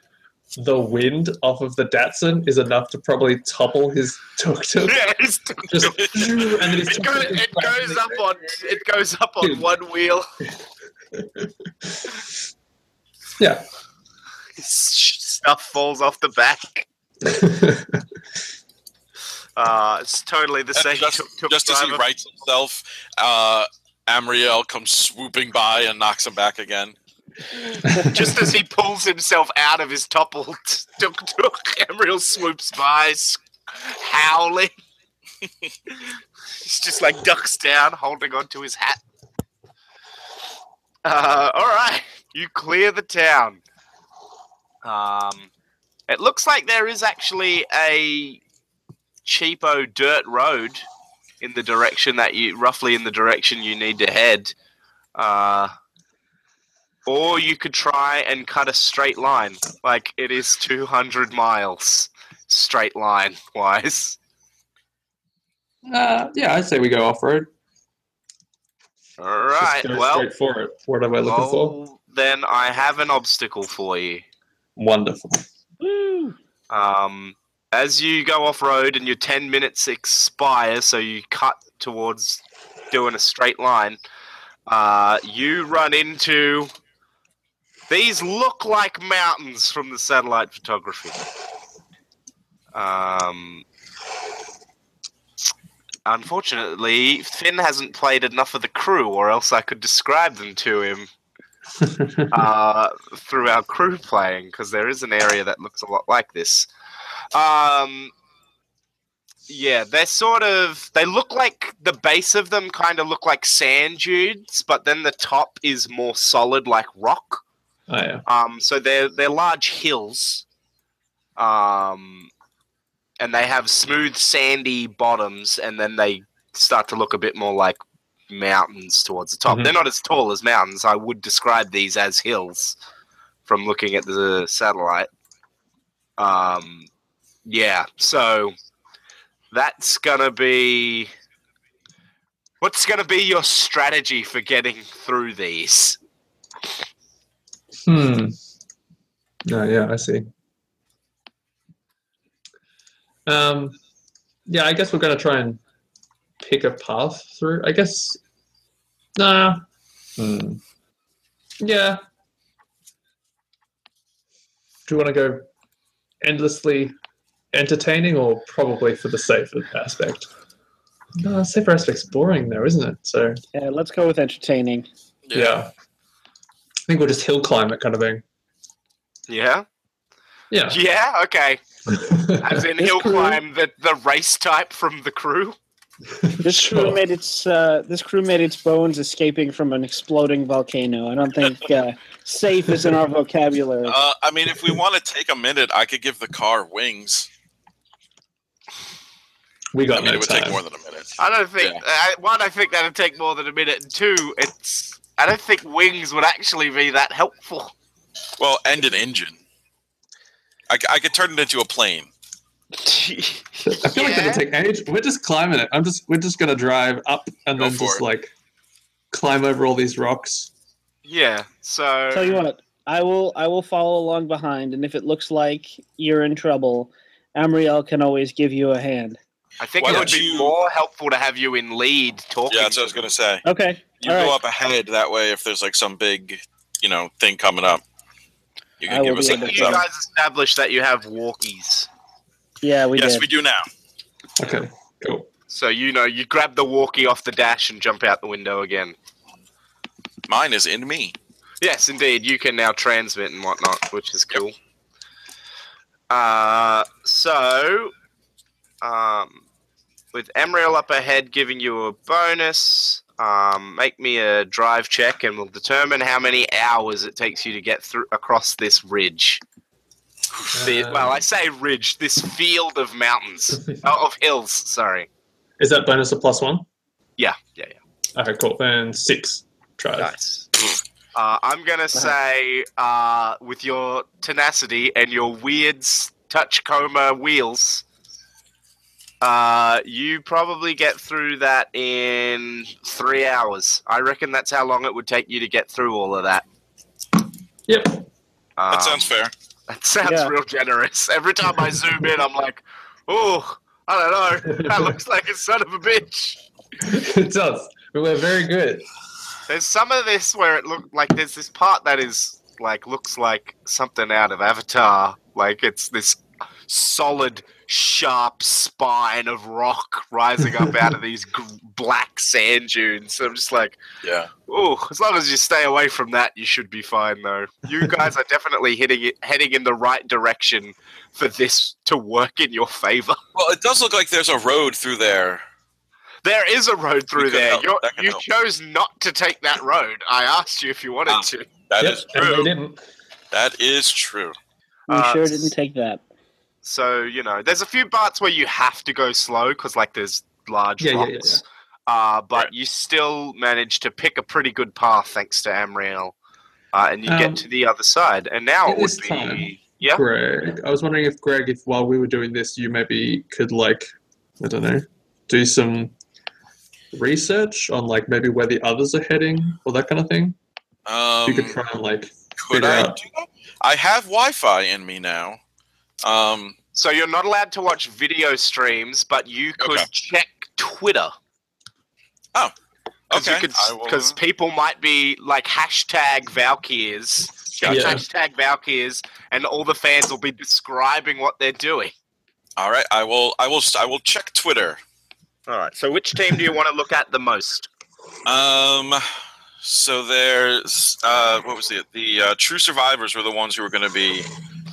the wind off of the Datsun is enough to probably topple his tuk tuk. yeah, it's, Just and then his it, tuk-tuk goes, is it goes up on it goes up on Dude. one wheel. Yeah. Stuff falls off the back. Uh, it's totally the same. just, tuk-tuk just as he driver. rights himself, uh, Amriel comes swooping by and knocks him back again. Just as he pulls himself out of his toppled tuk tuk, Emriel swoops by, howling. He's just like ducks down, holding onto his hat. Uh, all right, you clear the town. Um, it looks like there is actually a cheapo dirt road in the direction that you, roughly in the direction you need to head. Uh, or you could try and cut a straight line. Like it is 200 miles straight line wise. Uh, yeah, I'd say we go off road. All right. Well, for it. What am I looking for? then I have an obstacle for you. Wonderful. Woo! Um, as you go off road and your 10 minutes expire, so you cut towards doing a straight line, uh, you run into. These look like mountains from the satellite photography. Um, unfortunately, Finn hasn't played enough of the crew, or else I could describe them to him uh, through our crew playing because there is an area that looks a lot like this. Um, yeah, they're sort of they look like the base of them kind of look like sand dunes, but then the top is more solid like rock. oh yeah. Um, so they're they're large hills, um, and they have smooth sandy bottoms, and then they start to look a bit more like mountains towards the top. Mhm. They're not as tall as mountains. I would describe these as hills from looking at the satellite. Um, yeah, so that's gonna be. What's gonna be your strategy for getting through these? Hmm. No, yeah, I see. Um, yeah, I guess we're gonna try and pick a path through. I guess. Nah. Hmm. Yeah. Do you want to go endlessly entertaining, or probably for the safer aspect? No, safer aspect's boring, though, isn't it? So Yeah, let's go with entertaining. yeah. I think we'll just hill climb it, kind of thing. Yeah. Yeah. Yeah, okay. As in This he'll crew- climb the, the race type from the crew. This Sure. crew made its uh, this crew made its bones escaping from an exploding volcano. I don't think uh, safe is in our vocabulary. Uh, I mean, if we want to take a minute, I could give the car wings. We I got mean, no it would time. take more than a minute. I don't think Yeah. uh, one. I think that'd take more than a minute. And two, it's I don't think wings would actually be that helpful. Well, and an engine. I could turn it into a plane. I feel like Yeah. it'll take age. We're just climbing it. I'm just we're just gonna drive up and Go then just it. like climb over all these rocks. yeah. So Tell you what, I will I will follow along behind, and if it looks like you're in trouble, Amriel can always give you a hand. I think Why it don't would be more helpful to have you in lead talking. Yeah, that's what I was going to say. Okay. You all go right. up ahead. That way, if there's like some big, you know, thing coming up, you can will give us a heads You up. guys established that you have walkies, Yeah, we yes, did. we do now. Okay, cool. so you know you grab the walkie off the dash and jump out the window again. Mine is in me. Yes, indeed. You can now transmit and whatnot, which is cool. Uh, so, um, with Emriel up ahead giving you a bonus, um, make me a drive check and we'll determine how many hours it takes you to get through across this ridge. Um, well, I say ridge, this field of mountains, oh, of hills, sorry. Is that bonus a plus one? Yeah, yeah, yeah. Okay, cool. Then six. Try. Nice. Uh, I'm gonna say, uh, with your tenacity and your weird touch coma wheels, Uh, you probably get through that in three hours. I reckon that's how long it would take you to get through all of that. Yep. Um, That sounds fair. That sounds Yeah. real generous. Every time I zoom in, I'm like, oh, I don't know. That looks like a son of a bitch. it does. But we're very good. There's some of this where it looked like there's this part that is like looks like something out of Avatar. Like it's this solid, sharp spine of rock rising up out of these g- black sand dunes. So I'm just like, Yeah. oh, as long as you stay away from that, you should be fine. Though you guys are definitely hitting it, heading in the right direction for this to work in your favor. Well, it does look like there's a road through there. There is a road through there. You're, you help. chose not to take that road. I asked you if you wanted Ah. to. That yep. is and true. they didn't. That is true. We Uh, sure didn't take that. So you know, there's a few parts where you have to go slow because like there's large Yeah, yeah, rocks. Uh, but Right. you still manage to pick a pretty good path thanks to Amriel, uh, and you Um, get to the other side. And now at it would this be time- yeah. Greg, I was wondering if Greg, if while we were doing this, you maybe could like, I don't know, do some research on like maybe where the others are heading or that kind of thing. Um, you could try and like could I out. do that? I have Wi-Fi in me now. Um, So you're not allowed to watch video streams, but you could Okay. check Twitter. okay. Because I will- people might be like hashtag Valkyrs, Gotcha. Yeah. hashtag Valkyrs, and all the fans will be describing what they're doing. All right. I will. I will. I will check Twitter. All right. So which team do you want to look at the most? Um. So there's uh, what was it? The uh, True Survivors were the ones who were going to be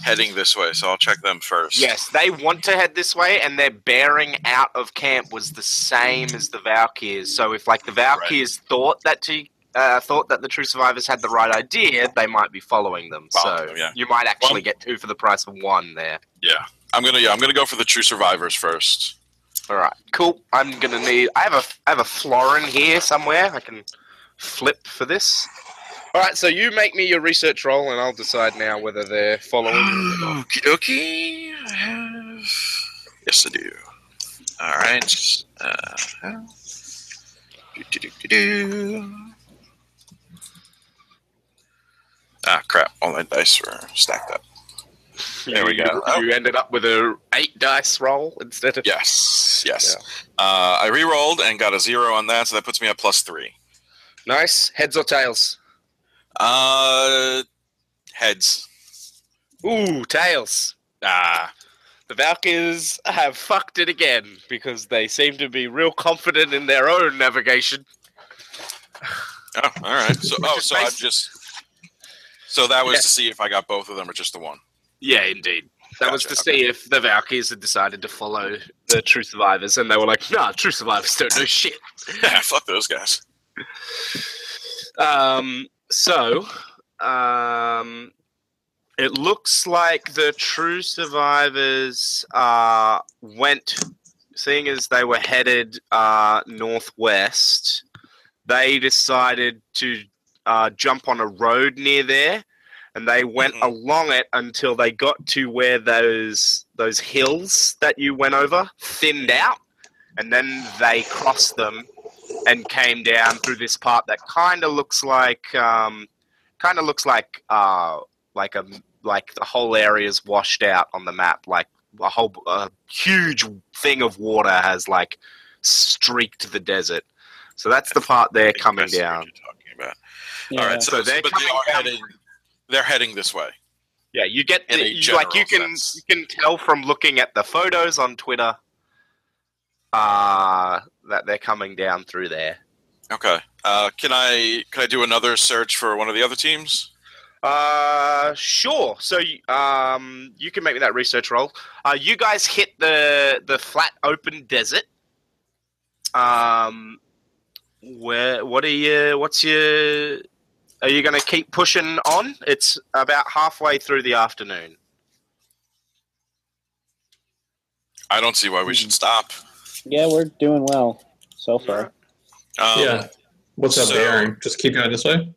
heading this way, so I'll check them first. Yes, they want to head this way, and their bearing out of camp was the same as the Valkyrs. So if like the Valkyrs thought that to uh, thought that the True Survivors had the right idea, they might be following them. Following so them, yeah. you might actually get two for the price of one there. Yeah. I'm gonna. Yeah. I'm gonna go for the True Survivors first. All right, cool. I'm gonna need. I have a I have a florin here somewhere. I can flip for this. All right, so you make me your research roll, and I'll decide now whether they're following. Okie dokie. I have. Yes, I do. All right. Uh, do-do-do-do-do. Ah, crap! All my dice were stacked up. There we go. Oh. You ended up with a eight dice roll instead of Yes, yes. Uh, I re-rolled and got a zero on that, so that puts me at plus three. nice heads or tails. Uh, heads. Ooh, tails. Ah, The Valkyrs have fucked it again because they seem to be real confident in their own navigation. oh, all right. So, oh, so I'm just. So that was Yeah. to see if I got both of them or just the one. Yeah, indeed. That was to Gotcha, see if the Valkyrs had decided to follow the True Survivors, and they were like, "Nah, True Survivors don't know shit." Yeah, fuck those guys. Um, so, um, it looks like the True Survivors uh, went, seeing as they were headed uh, northwest, they decided to uh, jump on a road near there. And they went Mhm. along it until they got to where those those hills that you went over thinned out, and then they crossed them and came down through this part that kind of looks like um, kind of looks like uh, like a like the whole area's washed out on the map like a whole a huge thing of water has like streaked the desert so that's the part they're coming I see what down you're talking about. Yeah. All right, so, So they're but they coming down- heading. They're heading this way. yeah you get In the, you, like you can sense. you can tell from looking at the photos on twitter uh that they're coming down through there Okay. Uh, can I can I do another search for one of the other teams? Uh, sure. So, you- um, you can make me that research roll. Uh, you guys hit the the flat open desert. Um, where? What are you? What's your? Are you going to keep pushing on? It's about halfway through the afternoon. I don't see why we should stop. Yeah, we're doing well so far. Um, yeah. What's up, so- bearing? Just keep going this way.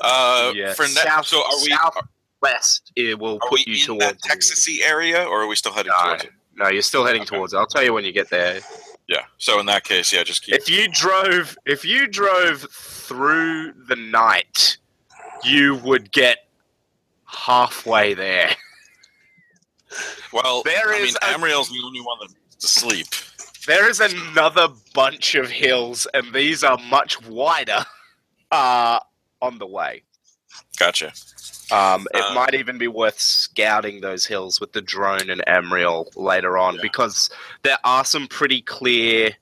Uh, Yeah, for now, south- so are we south- West, it will we put you in towards that Texasy area, or are we still heading No. towards it? No, you're still heading Okay. towards it. I'll tell you when you get there. Yeah. So in that case, yeah, just keep. If you drove, if you drove through the night, you would get halfway there. Well, There I mean, is a- Amriel's the only one that's to sleep. There is another bunch of hills, and these are much wider. Uh, on the way. Gotcha. Um, it Uh, might even be worth scouting those hills with the drone and Amriel later on Yeah. because there are some pretty clear,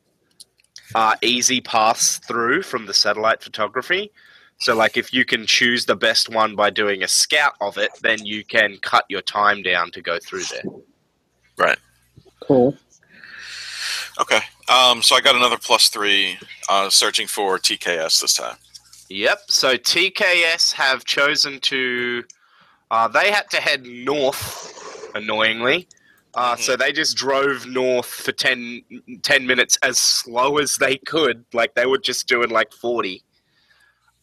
uh, easy paths through from the satellite photography. So, like, if you can choose the best one by doing a scout of it, then you can cut your time down to go through there. Right. Cool. Okay. Um, so I got another plus three, uh, searching for TKS this time. Yep. So TKS have chosen to. Uh, they had to head north, annoyingly. Uh, Mhm. So they just drove north for 10, 10 minutes as slow as they could. Like they were just doing like 40.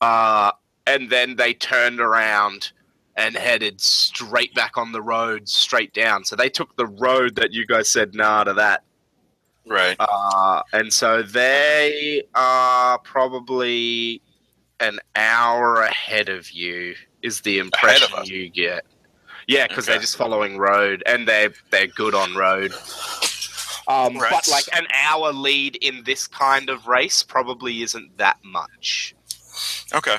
Uh, and then they turned around and headed straight back on the road, straight down. So they took the road that you guys said nah to that. Right. Uh, and so they are probably an hour ahead of you. Is the impression you get? Yeah, because they're just following road, and they're they're good on road. Um, Right. But like an hour lead in this kind of race probably isn't that much, Okay.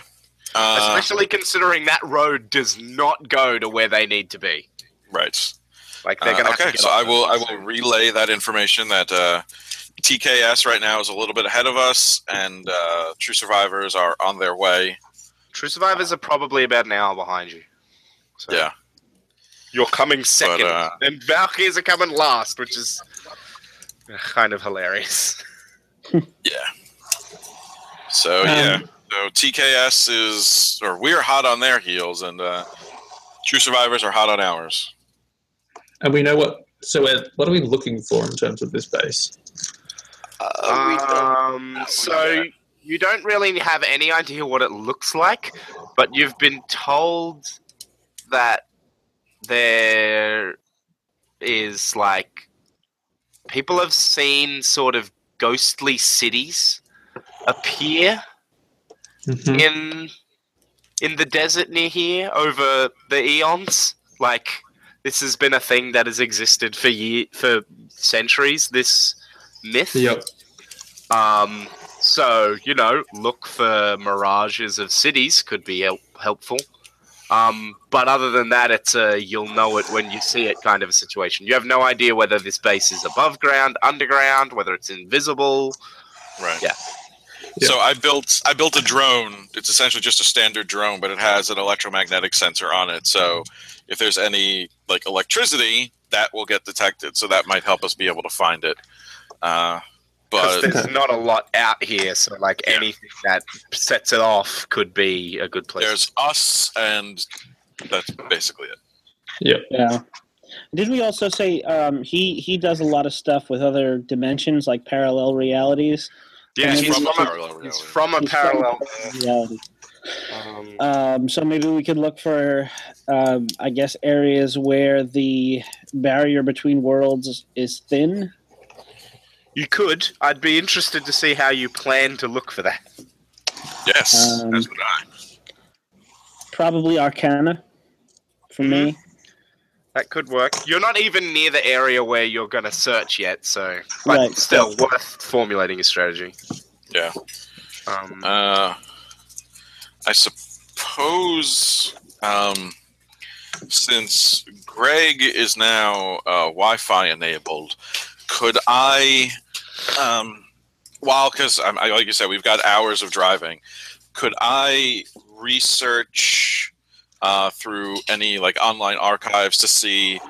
Uh, especially considering that road does not go to where they need to be. right. Like they're Uh, gonna have to okay, get so I will I will soon. relay that information that uh, TKS right now is a little bit ahead of us, and uh, True Survivors are on their way. True survivors are probably about an hour behind you. So Yeah. You're coming second, uh, and Valkyries are coming last, which is kind of hilarious. Yeah. So Um, yeah, so TKS is, or we're hot on their heels, and uh, True Survivors are hot on ours. And we know what. So, uh, what are we looking for in terms of this base? Um, so you don't really have any idea what it looks like, but you've been told that there is like people have seen sort of ghostly cities appear Mhm. in in the desert near here over the eons. Like this has been a thing that has existed for year for centuries. This myth. Yep. Um, so you know, look for mirages of cities could be help- helpful. Um, but other than that, it's a you'll know it when you see it kind of a situation. You have no idea whether this base is above ground, underground, whether it's invisible. Right. Yeah. So I built I built a drone. It's essentially just a standard drone, but it has an electromagnetic sensor on it. So if there's any like electricity, that will get detected. So that might help us be able to find it. Uh, but there's not a lot out here, so like Yeah. anything that sets it off could be a good place. there's us, and that's basically it. Yeah. Did we also say um, he he does a lot of stuff with other dimensions like parallel realities? Yeah, and he's from, from a a, parallel he's reality. from a He's from parallel. reality. Um, Um, so maybe we could look for, um, I guess, areas where the barrier between worlds is thin. you could. I'd be interested to see how you plan to look for that. Yes, Um, that's what I. Probably Arcana, for me. That could work. You're not even near the area where you're going to search yet, so but Right. still worth formulating a strategy. Yeah. Um, Uh, I suppose um, since Greg is now uh, Wi-Fi enabled, could I, um, while because like you said, we've got hours of driving, could I research uh, through any like online archives to see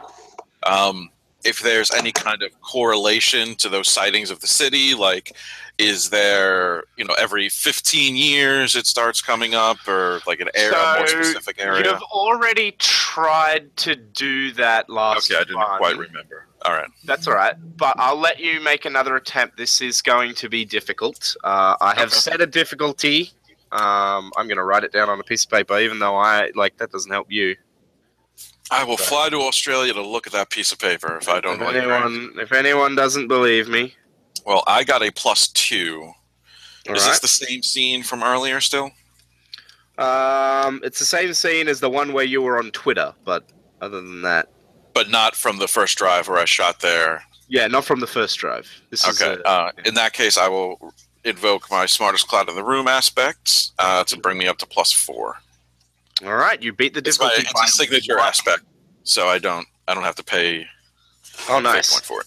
um, if there's any kind of correlation to those sightings of the city, like is there you know every 15 years it starts coming up or like an area a more specific area You've already tried to do that last okay i didn't run. quite remember all right That's all right, but I'll let you make another attempt. This is going to be difficult. Uh, I have Okay. set a difficulty. Um, I'm going to write it down on a piece of paper, even though I like that doesn't help you. I will fly to Australia to look at that piece of paper if I don't if anyone, if anyone doesn't believe me, Well, I got a plus two. all Is right. this the same scene from earlier still? Um, it's the same scene as the one where you were on Twitter, but other than that, But not from the first drive where I shot there. yeah, not from the first drive. This is Okay. a- Uh, in that case, I will invoke my smartest cloud in the room aspects uh, to bring me up to plus four. all right. You beat the It's, my, difficulty it's by a signature aspect, so I don't I don't have to pay Oh, nice. point for it.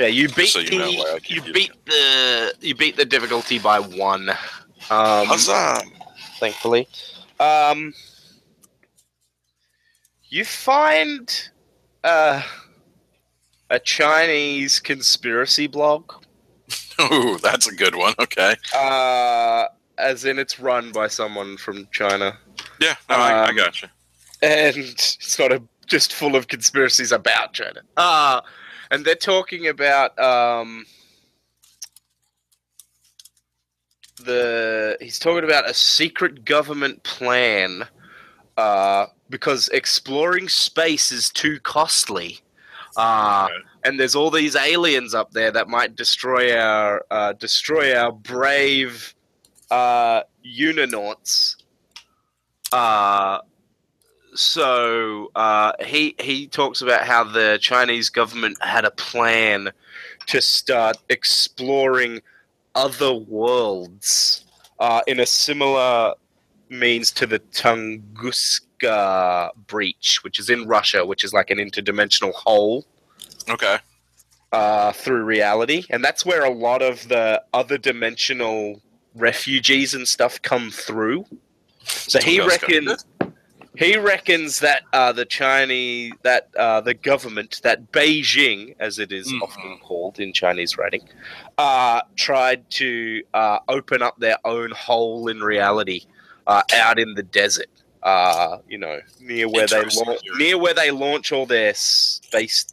Yeah, you beat so you the I keep you beat the you beat the difficulty by one. Um, Huzzah! thankfully. Um, you find uh, a Chinese conspiracy blog, Ooh, that's a good one. Okay. uh, as in it's run by someone from China, Yeah, no, I, I Um, got you. and it's sort of just full of conspiracies about China. Uh, and they're talking about um, the he's talking about a secret government plan uh, because exploring space is too costly. Uh, and there's all these aliens up there that might destroy our uh, destroy our brave uh, unanauts. Uh, so uh, he he talks about how the Chinese government had a plan to start exploring other worlds uh, in a similar means to the Tunguska breach, which is in Russia, which is like an interdimensional hole Okay. uh, through reality, and that's where a lot of the other dimensional refugees and stuff come through. So he reckons he reckons that uh, the Chinese that uh, the government that Beijing, as it is Mhm. often called in Chinese writing, uh, tried to uh, open up their own hole in reality uh, out in the desert. Uh, you know, near where they Interesting launch, near where they launch all their space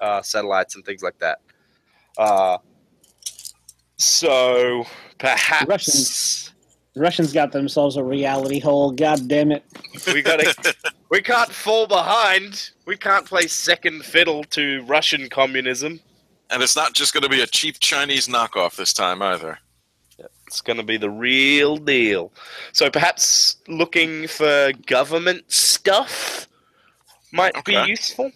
uh, satellites and things like that. Uh, so perhaps Russians. Russians got themselves a reality hole. God damn it! we gotta we can't fall behind. We can't play second fiddle to Russian communism. And it's not just going to be a cheap Chinese knockoff this time either. It's going to be the real deal. So perhaps looking for government stuff might be Okay. useful.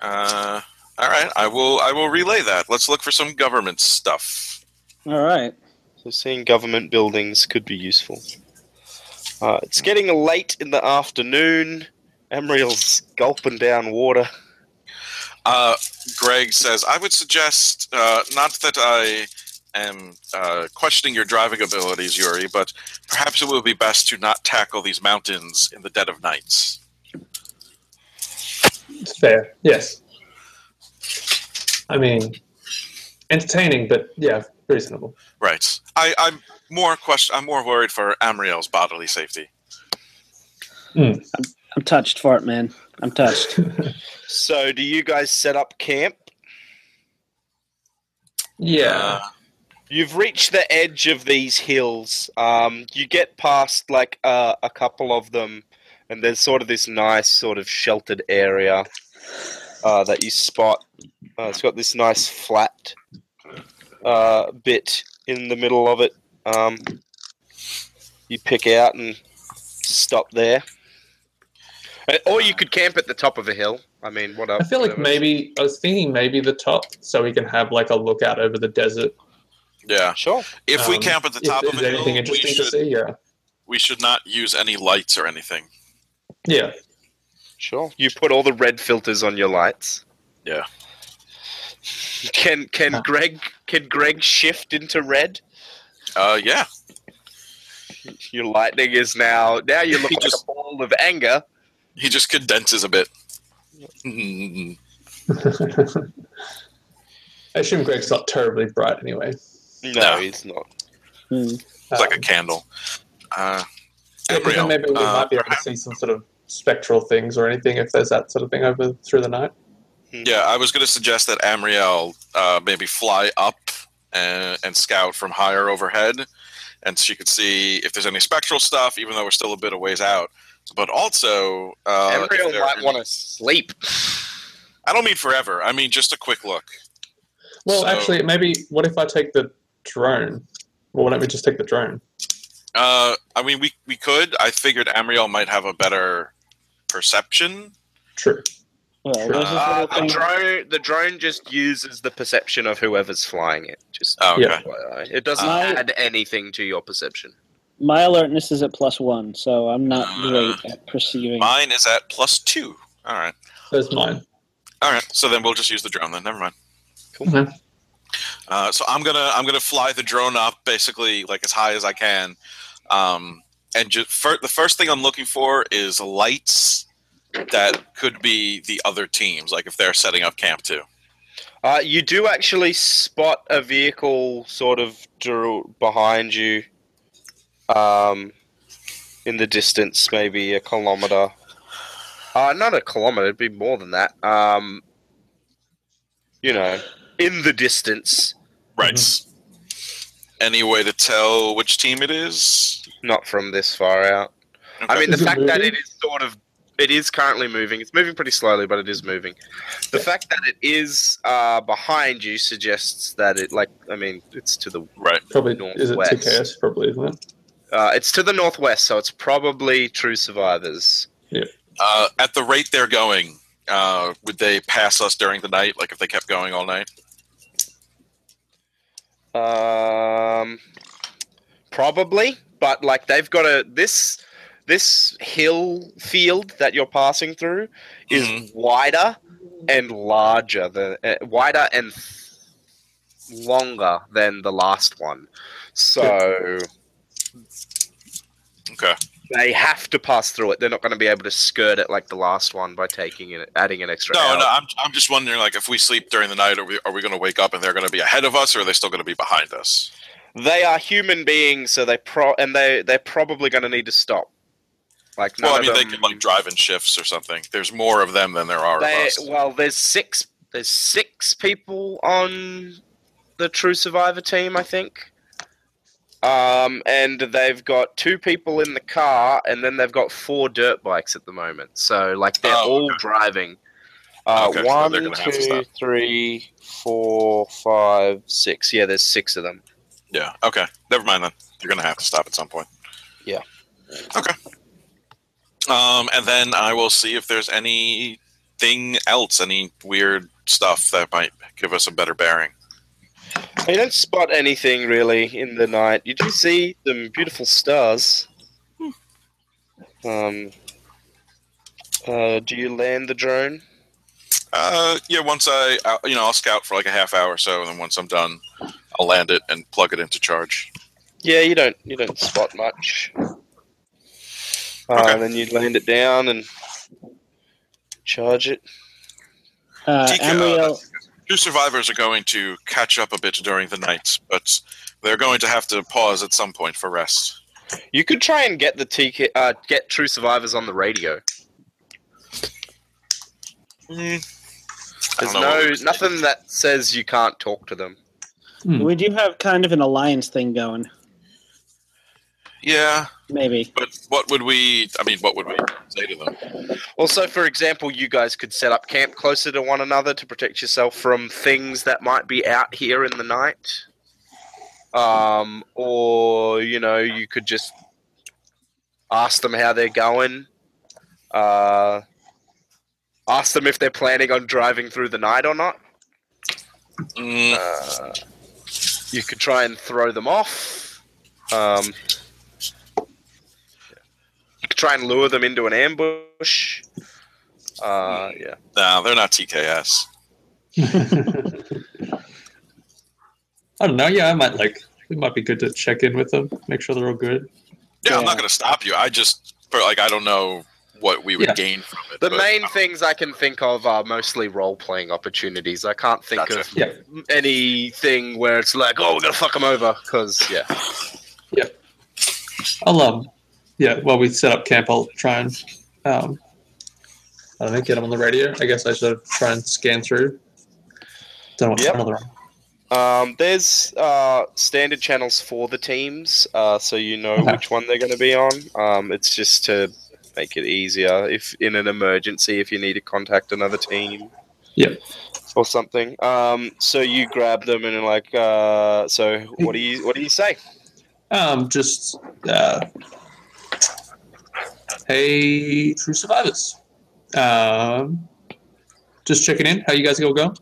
Uh, all right, I will. I will relay that. Let's look for some government stuff. All right. So seeing government buildings could be useful. Uh, it's getting late in the afternoon. Amriel's gulping down water. Uh, Greg says, I would suggest uh, not that I am uh, questioning your driving abilities, Yuri, but perhaps it would be best to not tackle these mountains in the dead of nights. It's fair. Yes. I mean, entertaining, but yeah, reasonable. Right. I, I'm more question. I'm more worried for Amriel's bodily safety. I'm touched for it, man. I'm touched. So, do you guys set up camp? Yeah. Uh, You've reached the edge of these hills. Um, you get past like uh, a couple of them, and there's sort of this nice, sort of sheltered area uh, that you spot. Uh, it's got this nice flat uh, bit in the middle of it. Um, you pick out and stop there, Uh, or you could camp at the top of a hill. I mean, what else? I feel like maybe I was thinking maybe the top, so we can have like a lookout over the desert. Yeah. Sure. If we Um, camp at the if top of there's a hill, anything we interesting to should see, yeah, we should not use any lights or anything. yeah. Sure. You put all the red filters on your lights. Yeah. Can can Huh. Greg can Greg shift into red? Uh, yeah. Your lightning is now now you look He like just- a ball of anger. He just condenses a bit. I assume Greg's not terribly bright anyway. No, No. he's not. Hmm. It's like a Um, candle. Uh, yeah, 'cause then Embryo, maybe we uh, might be able to see some sort of spectral things or anything if there's that sort of thing over through the night. Yeah, I was going to suggest that Amriel uh, maybe fly up and, and scout from higher overhead, and she could see if there's any spectral stuff, even though we're still a bit of ways out. but also uh, if Embryo there- might want to sleep. I don't mean forever. I mean just a quick look. Well, So- actually, maybe what if I take the drone? Well, why don't we just take the drone? Uh, I mean, we we could. I figured Amriel might have a better perception. True. Well, Sure. Uh, the drone, the drone just uses the perception of whoever's flying it. Just Oh, okay. Yeah. It doesn't My- add anything to your perception. my alertness is at plus one, so I'm not Uh, great at perceiving. Mine is at plus two. All right. That's mine. All right. So then we'll just use the drone. Then never mind. Okay. Uh, so I'm gonna I'm gonna fly the drone up basically like as high as I can, um, and just the first thing I'm looking for is lights that could be the other teams, like if they're setting up camp too. Uh, you do actually spot a vehicle sort of behind you, um, in the distance, maybe a kilometer. Uh, not a kilometer; it'd be more than that. Um, you know, in the distance, Right. Any way to tell which team it is? not from this far out. I mean, the Is it fact that it is sort of, it is currently moving. It's moving pretty slowly, but it is moving. The fact that it is uh, behind you suggests that it, like, I mean, it's to the, right. Probably northwest. is it Northwest. TKS? Probably isn't it? uh, it's to the northwest, so it's probably True Survivors. Uh, at the rate they're going, uh, would they pass us during the night? Like if they kept going all night? Um, probably, but like they've got a this this hill field that you're passing through is Mhm. wider and larger than uh, wider and longer than the last one. So Okay. They have to pass through it. They're not going to be able to skirt it like the last one by taking it, adding an extra. No, hour. no. I'm, I'm just wondering, like, if we sleep during the night, are we are we going to wake up and they're going to be ahead of us, or are they still going to be behind us? They are human beings, so they pro and they they're probably going to need to stop. Like, Well, I mean, they can like drive in shifts or something. There's more of them than there are They, of us. well, there's six. There's six people on the True Survivor team, I think. Um, and they've got two people in the car, and then they've got four dirt bikes at the moment. So, like, they're Oh, all driving. Uh, Okay, one, gonna to two, three, four, five, six. Yeah, there's six of them. Yeah. Okay. Never mind then. You're going to have to stop at some point. Yeah. Okay. Um, and then I will see if there's anything else, any weird stuff that might give us a better bearing. You don't spot anything really in the night. You do see some beautiful stars. Um. Uh, do you land the drone? Uh, yeah. Once I, uh, you know, I'll scout for like a half hour or so, and then once I'm done, I'll land it and plug it into charge. Yeah, you don't you don't spot much. Uh, Okay. And then you land it down and charge it. Uh, TK, uh, Amriel, Two survivors are going to catch up a bit during the night, but they're going to have to pause at some point for rest. You could try and get the TK, uh, get True Survivors on the radio. I There's no nothing that says you can't talk to them. Hmm. we do have kind of an alliance thing going. Yeah, Maybe. but what would we? I mean, what would we say to them? Also, for example, you guys could set up camp closer to one another to protect yourself from things that might be out here in the night. Um, or you know, you could just ask them how they're going. Uh, ask them if they're planning on driving through the night or not. Mm, Uh, you could try and throw them off. Um, you could try and lure them into an ambush. Uh, yeah. no, they're not TKS. I don't know. Yeah, I might like. It might be good to check in with them, make sure they're all good. Yeah, I'm not going to stop you. I just, for like, I don't know what we would Yeah. gain from it. The but- main things I can think of are mostly role playing opportunities. I can't think Gotcha. of Yeah. anything where it's like, oh, we're gonna fuck them over. Because yeah, I'll um, yeah. While we set up camp, I'll try and um, I don't know, get them on the radio. I guess I should try and scan through. Don't know what Yep. channel they're on. um, there's uh, standard channels for the teams, uh, so you know Okay. which one they're going to be on. Um, it's just to make it easier if in an emergency if you need to contact another team. Yep. Or something. Um, so you grab them and like, uh, so what do you what do you say? Um, just uh, hey, true survivors. Um, just checking in. How you guys all going?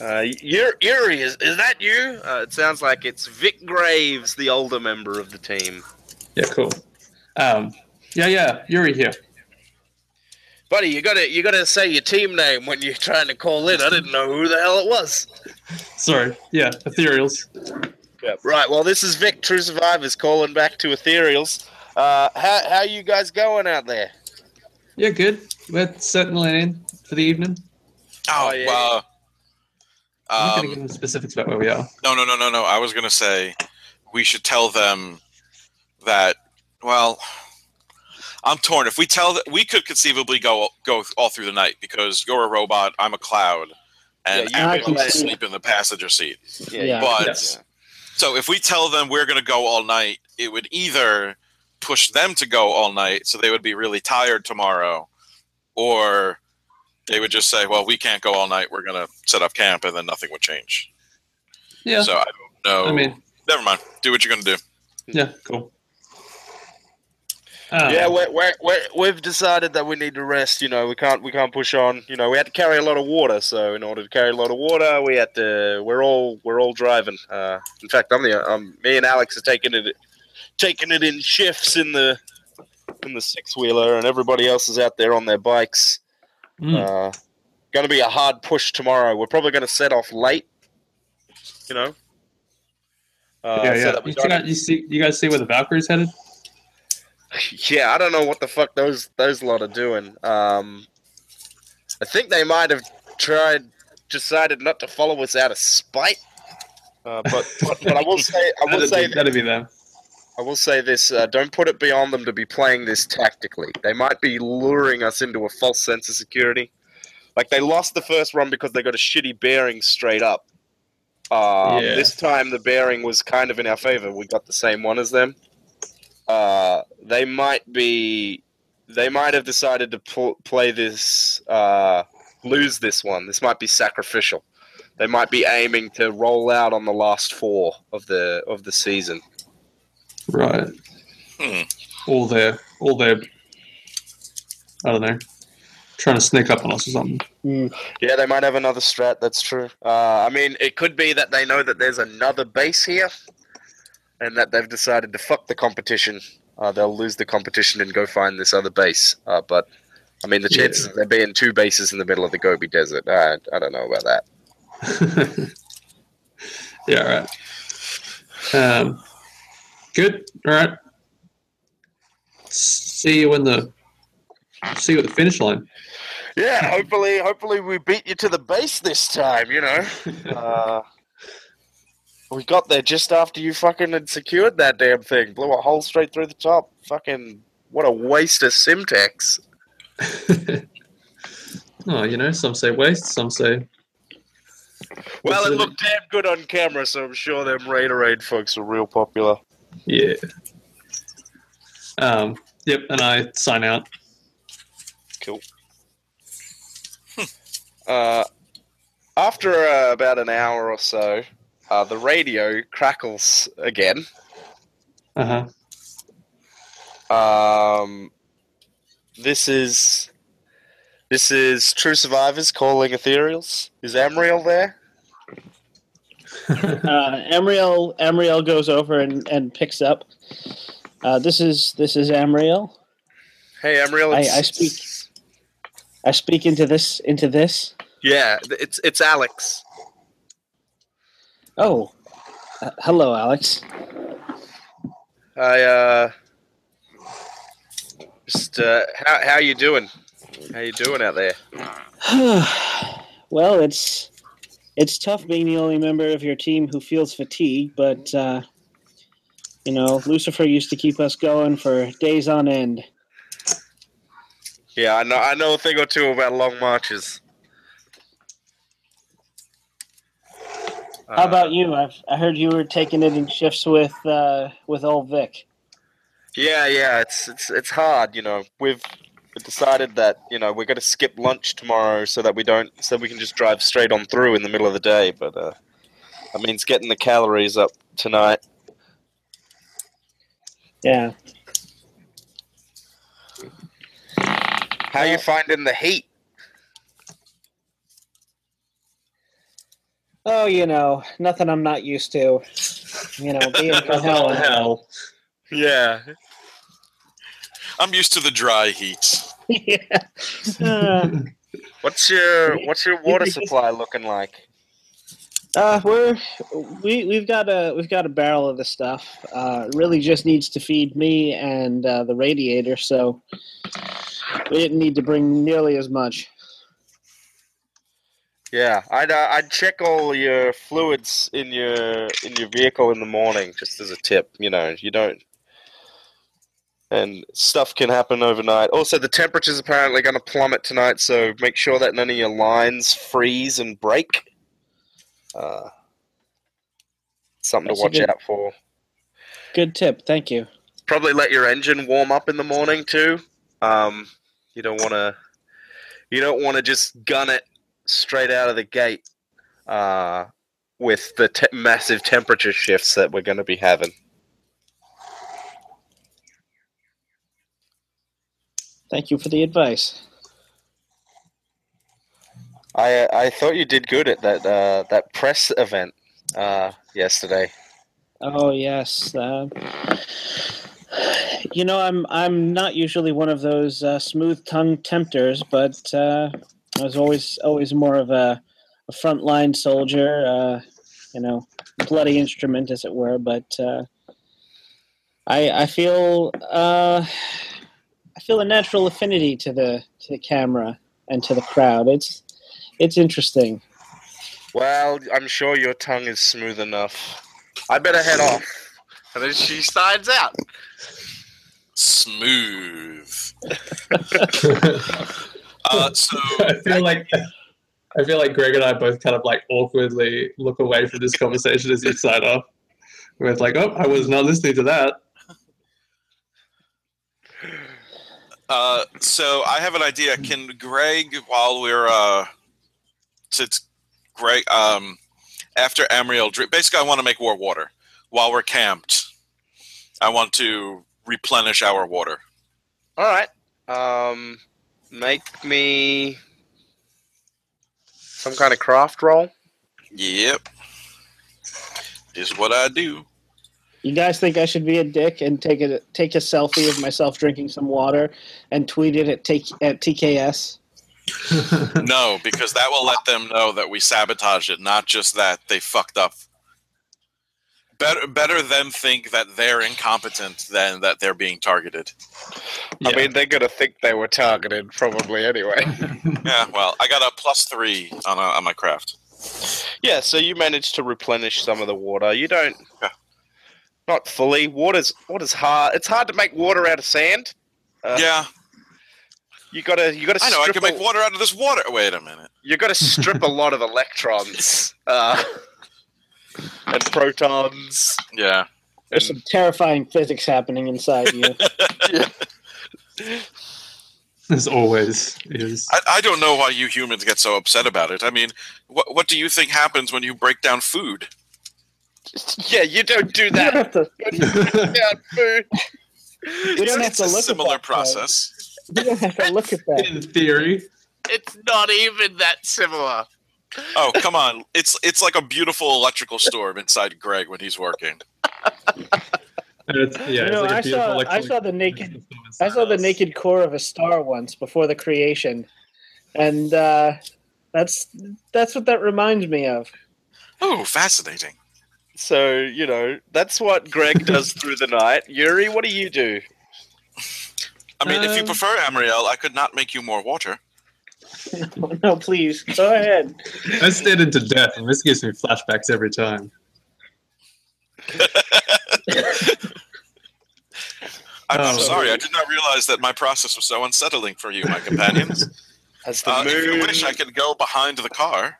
Uh, Yuri, is, is that you? Uh, it sounds like it's Vic Graves, the older member of the team. Yeah, cool. Um, yeah, yeah, Yuri here. Buddy, you gotta you gotta say your team name when you're trying to call in. I didn't know who the hell it was. Sorry. Yeah, ethereals. Yeah, right. Well, this is Vic, True Survivors, calling back to Ethereals. Uh, how how you guys going out there? Yeah, good. We're settling in for the evening. Oh, Oh, yeah. uh, I'm not um, gonna give them specifics about where we are. No, no, no, no, no. I was going to say we should tell them that. Well, I'm torn. If we tell that, we could conceivably go go all through the night because you're a robot, I'm a cloud, and Yeah, you Abigail can will sleep in the passenger seat. Yeah. But Yes. so if we tell them we're going to go all night, it would either push them to go all night, so they would be really tired tomorrow, or they would just say, "Well, we can't go all night. We're going to set up camp," and then nothing would change. Yeah. So I don't know. I mean, never mind. Do what you're going to do. yeah, cool. Um, Yeah, we're, we're, we're, we've decided that we need to rest. You know, we can't we can't push on. You know, we had to carry a lot of water. So in order to carry a lot of water, we had to. We're all we're all driving. Uh, in fact, I'm the um, me and Alex are taking it taking it in shifts in the in the six wheeler, and everybody else is out there on their bikes. mm, Uh, going to be a hard push tomorrow. We're probably going to set off late. You know. Uh, yeah, so yeah. we You, don't- you see, you guys see where the Valkyrie's headed? Yeah, I don't know what the fuck those those lot are doing. Um, I think they might have tried, decided not to follow us out of spite. Uh, but, but but I will say I will That'd say be, that'd be them. I will say this: uh, don't put it beyond them to be playing this tactically. They might be luring us into a false sense of security. Like they lost the first run because they got a shitty bearing straight up. Um, Yeah. This time the bearing was kind of in our favor. We got the same one as them. Uh, they might be, they might have decided to pl- play this, uh, lose this one. This might be sacrificial. They might be aiming to roll out on the last four of the of the season. Right. Hmm. All their, all their, I don't know, trying to sneak up on us or something. Mm. Yeah, they might have another strat. That's true. Uh, I mean, it could be that they know that there's another base here, and that they've decided to fuck the competition. Uh, they'll lose the competition and go find this other base. Uh, but I mean, the Yeah. chances of there being two bases in the middle of the Gobi Desert, I, I don't know about that. yeah, right. Um, good. All right. See you in the see you at the finish line. Yeah, hopefully, hopefully we beat you to the base this time. You know, uh, we got there just after you fucking had secured that damn thing. Blew a hole straight through the top. Fucking what a waste of Semtex. oh, you know, some say waste, some say Well, it looked damn good on camera, so I'm sure them Raiderade folks are real popular. Yeah. Um, yep, and I sign out. Cool. uh, after uh, about an hour or so, uh, the radio crackles again. Uh huh. Um, this is this is True Survivors calling Ethereals. Is Amriel there? Uh, Amriel Amriel goes over and, and picks up. Uh, this is this is Amriel. Hey, Amriel. I- I speak. I speak into this into this. Yeah, it's it's Alex. Oh, uh, hello, Alex. I uh, just uh, how how you doing? How you doing out there? well, it's it's tough being the only member of your team who feels fatigue, but uh, you know, Lucifer used to keep us going for days on end. Yeah, I know I know a thing or two about long marches. How about you? I've I heard you were taking it in shifts with uh, with old Vic. Yeah, yeah, it's it's it's hard. You know, we've decided that you know we're going to skip lunch tomorrow so that we don't so we can just drive straight on through in the middle of the day. But uh, that means getting the calories up tonight. Yeah. How you Well- finding the heat? Oh, you know, nothing I'm not used to. You know, being from hell. Hell. Yeah, I'm used to the dry heat. yeah. Uh, what's your what's your water supply looking like? uh, we're we we've got a we've got a barrel of the stuff. Uh, it really just needs to feed me and uh, the radiator, so we didn't need to bring nearly as much. Yeah, I'd uh, I'd check all your fluids in your in your vehicle in the morning, just as a tip. You know, you don't, and stuff can happen overnight. Also, the temperature's apparently going to plummet tonight, so make sure that none of your lines freeze and break. Uh, something That's to watch good- out for. Good tip, thank you. Probably let your engine warm up in the morning too. Um, you don't want to, you don't want to just gun it straight out of the gate uh, with the te- massive temperature shifts that we're going to be having. Thank you for the advice. I I thought you did good at that uh, that press event uh, yesterday. Oh yes. Uh, you know, I'm I'm not usually one of those uh, smooth tongue tempters, but uh, I was always always more of a, a frontline soldier. Uh, you know, bloody instrument, as it were. But uh, I I feel uh, feel a natural affinity to the to the camera and to the crowd. It's it's interesting. Well, I'm sure your tongue is smooth enough. I better head off. And then she signs out. Smooth. Uh, so I feel like I feel like Greg and I both kind of like awkwardly look away from this conversation as you sign off. We're like, oh, I was not listening to that. Uh, so I have an idea. Can Greg, while we're uh, since Greg, um, after Amriel, basically, I want to make war water while we're camped. I want to replenish our water. All right. Um, make me some kind of craft roll. Yep, is what I do. You guys think I should be a dick and take a take a selfie of myself drinking some water and tweet it at take at TKS? No, because that will let them know that we sabotaged it, not just that they fucked up. Better, better them think that they're incompetent than that they're being targeted. I mean, they're gonna think they were targeted, probably anyway. Yeah, well, I got a plus three on, a, on my craft. yeah. So you managed to replenish some of the water. You don't, Yeah. Not fully. Water's water's hard. It's hard to make water out of sand. Uh, yeah, You gotta, you gotta. I know. I strip can make water out of this water. Wait a minute. You gotta strip a lot of electrons uh, and protons. Yeah. There's some terrifying physics happening inside you. As always is. I, I don't know why you humans get so upset about it. I mean, what what do you think happens when you break down food? Yeah, you don't do You don't that. have to. Yeah, food. We don't have to a look at similar that, though. process. You don't have to look at that. In theory. It's not even that similar. Oh, come on. It's it's like a beautiful electrical storm inside Greg when he's working. It's, yeah, You know, like a I saw I saw the naked I saw the naked core of a star once before the creation, and uh, that's that's what that reminds me of. Oh, fascinating. So you know that's what Greg does through the night. Yuri, what do you do? I mean, if you Um, prefer Amriel, I could not make you more water. no, please go ahead. I stared into death, and this gives me flashbacks every time. I'm, I'm Oh. sorry, I did not realize that my process was so unsettling for you, my companions. As the Uh, if you wish, I could go behind the car.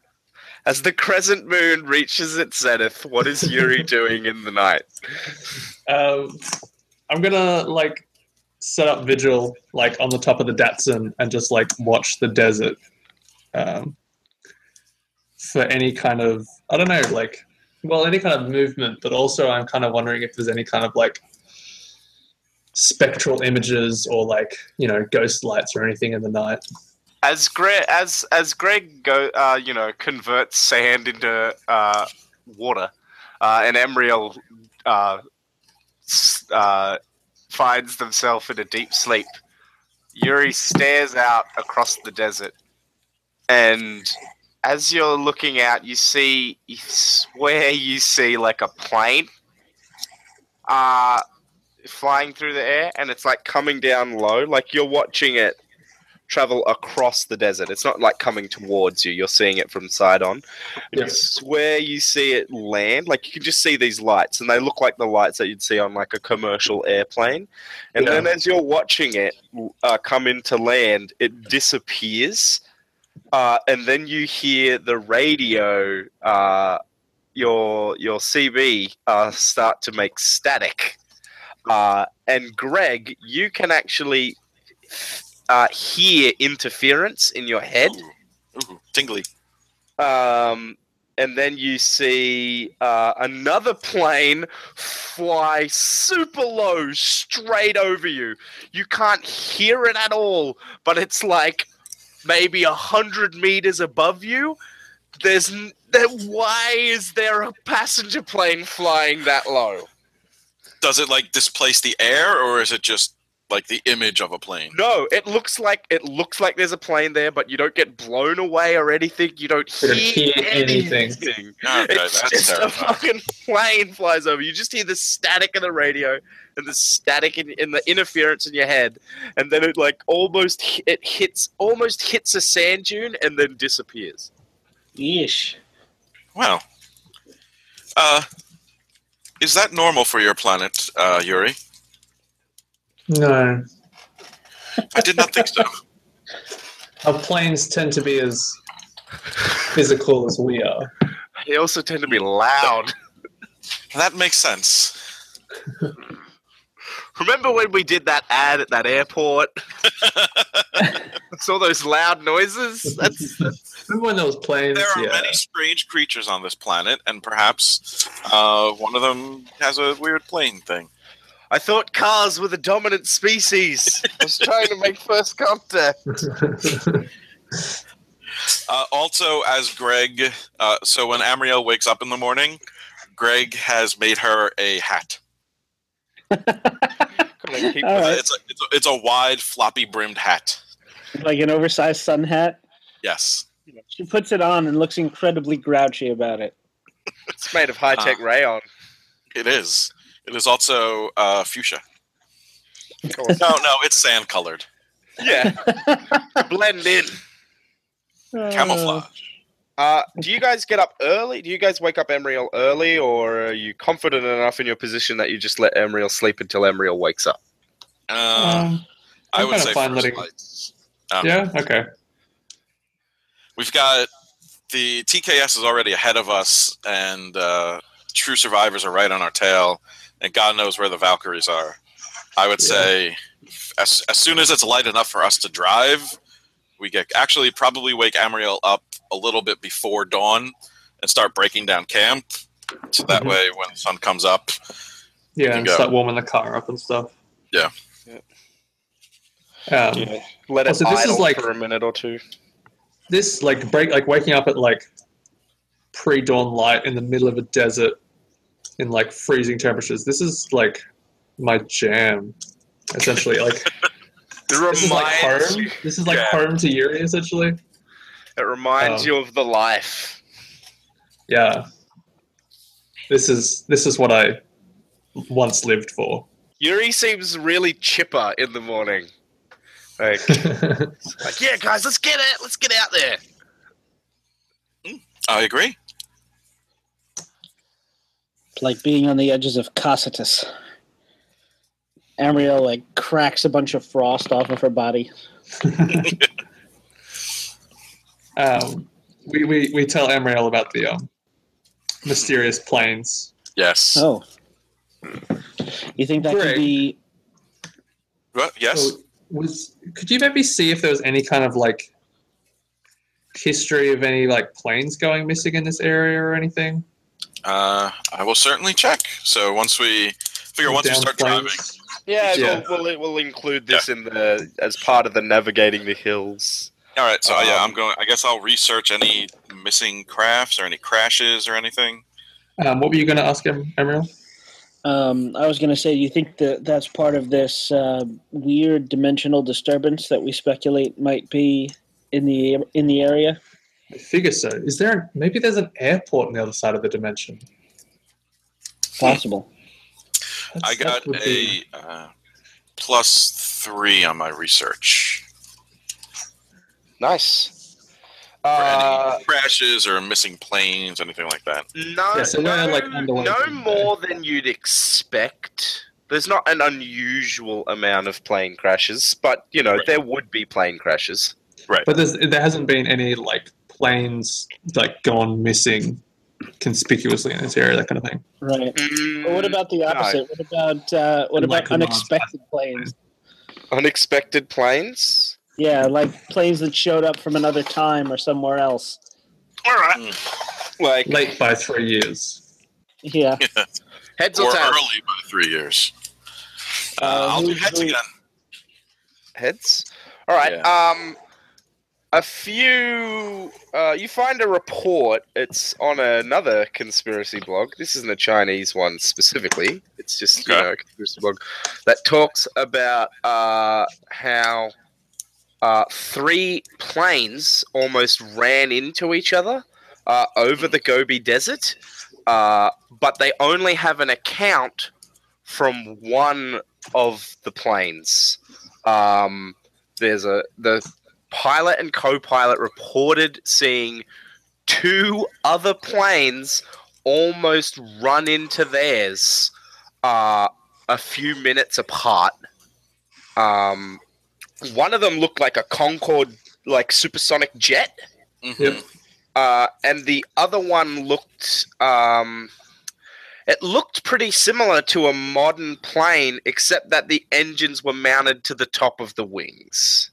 As the crescent moon reaches its zenith, what is Yuri doing in the night? Um, I'm gonna like set up vigil like on the top of the Datsun and just like watch the desert um, for any kind of I don't know like well any kind of movement, but also I'm kind of wondering if there's any kind of like spectral images or like you know ghost lights or anything in the night. As Greg, as as Greg go, uh, you know, converts sand into uh, water, uh, and Amriel uh, uh, finds themselves in a deep sleep. Yuri stares out across the desert, and as you're looking out, you see, you swear you see like a plane, uh, flying through the air, and it's like coming down low, like you're watching it travel across the desert. It's not like coming towards you. You're seeing it from side on. And Yeah. You swear you see it land. Like you can just see these lights, and they look like the lights that you'd see on like a commercial airplane. And Yeah. then as you're watching it uh, come into land, it disappears. Uh, and then you hear the radio, uh, your your CB, uh, start to make static. Uh, and Greg, you can actually uh, hear interference in your head. Ooh, ooh, tingly. Um, and then you see uh, another plane fly super low straight over you. You can't hear it at all, but it's like maybe a hundred meters above you. There's n- there, why is there a passenger plane flying that low? Does it like displace the air, or is it just like the image of a plane? No, it looks like it looks like there's a plane there, but you don't get blown away or anything. You don't hear, hear anything. anything. Okay, it's that's just a fucking plane flies over. You just hear the static in the radio and the static in, in the interference in your head, and then it like almost it hits almost hits a sand dune and then disappears. Yeesh. Wow. Uh, is that normal for your planet, uh, Yuri? No, I did not think so. our planes tend to be as physical as we are. They also tend to be loud. That makes sense. Remember when we did that ad at that airport? Saw those loud noises. That's, that's Remember when there was planes? There are yeah. many strange creatures on this planet, and perhaps uh, one of them has a weird plane thing. I thought cars were the dominant species. I was trying to make first contact. Uh, also, as Greg, uh, so when Amriel wakes up in the morning, Greg has made her a hat. All right. It's, a, it's, a, it's a wide, floppy brimmed hat. Like an oversized sun hat. Yes. She puts it on and looks incredibly grouchy about it. It's made of high tech Uh. rayon. It is. It is also uh, fuchsia. No, no, it's sand colored. Yeah, blend in. Camouflage. Uh, do you guys get up early? Do you guys wake up Amriel early, or are you confident enough in your position that you just let Amriel sleep until Emriel wakes up? Uh, Um, I I'm would kinda say fine first letting- lights. Um, yeah. Okay. We've got the TKS is already ahead of us, and uh, True Survivors are right on our tail, and God knows where the Valkyries are. I would Yeah. say as, as soon as it's light enough for us to drive, we get actually probably wake Amriel up a little bit before dawn and start breaking down camp. So that Mhm. way, when the sun comes up, Yeah, and go. start warming the car up and stuff. Yeah. Um, Yeah. Let it Oh, so this is idle like- for a minute or two. this like break like waking up at like pre-dawn light in the middle of a desert in like freezing temperatures. This is like my jam, essentially. Like It this is like reminds home. This is like Yeah. home to Yuri, essentially. It reminds Um, you of the life. Yeah. This is this is what I once lived for. Yuri seems really chipper in the morning. Like, like, yeah, guys, let's get it. Let's get out there. I agree. It's like being on the edges of Cocytus. Amriel like cracks a bunch of frost off of her body. um, we, we we tell Amriel about the um, mysterious planes. Yes. Oh. You think that Greg. could be What? Yes. So was could you maybe see if there was any kind of like history of any like planes going missing in this area or anything? Uh, I will certainly check. So once we figure, once we start planes? driving, Yeah, Yeah. We'll, we'll we'll include this in the as part of the navigating the hills. all right. So yeah, Um, I'm going. I guess I'll research any missing crafts or any crashes or anything. Um, what were you going to ask him, Emerald? Um, I was going to say, you think that that's part of this uh, weird dimensional disturbance that we speculate might be in the in the area? I figure so. Is there maybe there's an airport on the other side of the dimension? Possible. That's- I got that would be- a uh, plus three on my research Nice. for Uh, crashes or missing planes, anything like that. no, Yeah, so no, like, no from more than you'd expect. There's not an unusual amount of plane crashes, but you know Right. there would be plane crashes. Right. But there's, there hasn't been any like planes like gone missing conspicuously in this area, that kind of thing. Right. Mm, But what about the opposite? What about uh, what Like about Mars unexpected planes? unexpected planes? Yeah, like planes that showed up from another time or somewhere else. All right, like Late by three years. Yeah. heads or or tails? early by three years. Uh, Uh, I'll do heads again. Heads. All right. Um, a few. Uh, you find a report. It's on another conspiracy blog. This isn't a Chinese one specifically. It's just you know a conspiracy blog that talks about uh, how uh, three planes almost ran into each other uh, over the Gobi Desert, uh, but they only have an account from one of the planes. Um, there's a the pilot and co-pilot reported seeing two other planes almost run into theirs uh, a few minutes apart. Um, one of them looked like a Concorde, like supersonic jet, Mhm. Uh, and the other one looked. Um, it looked pretty similar to a modern plane, except that the engines were mounted to the top of the wings.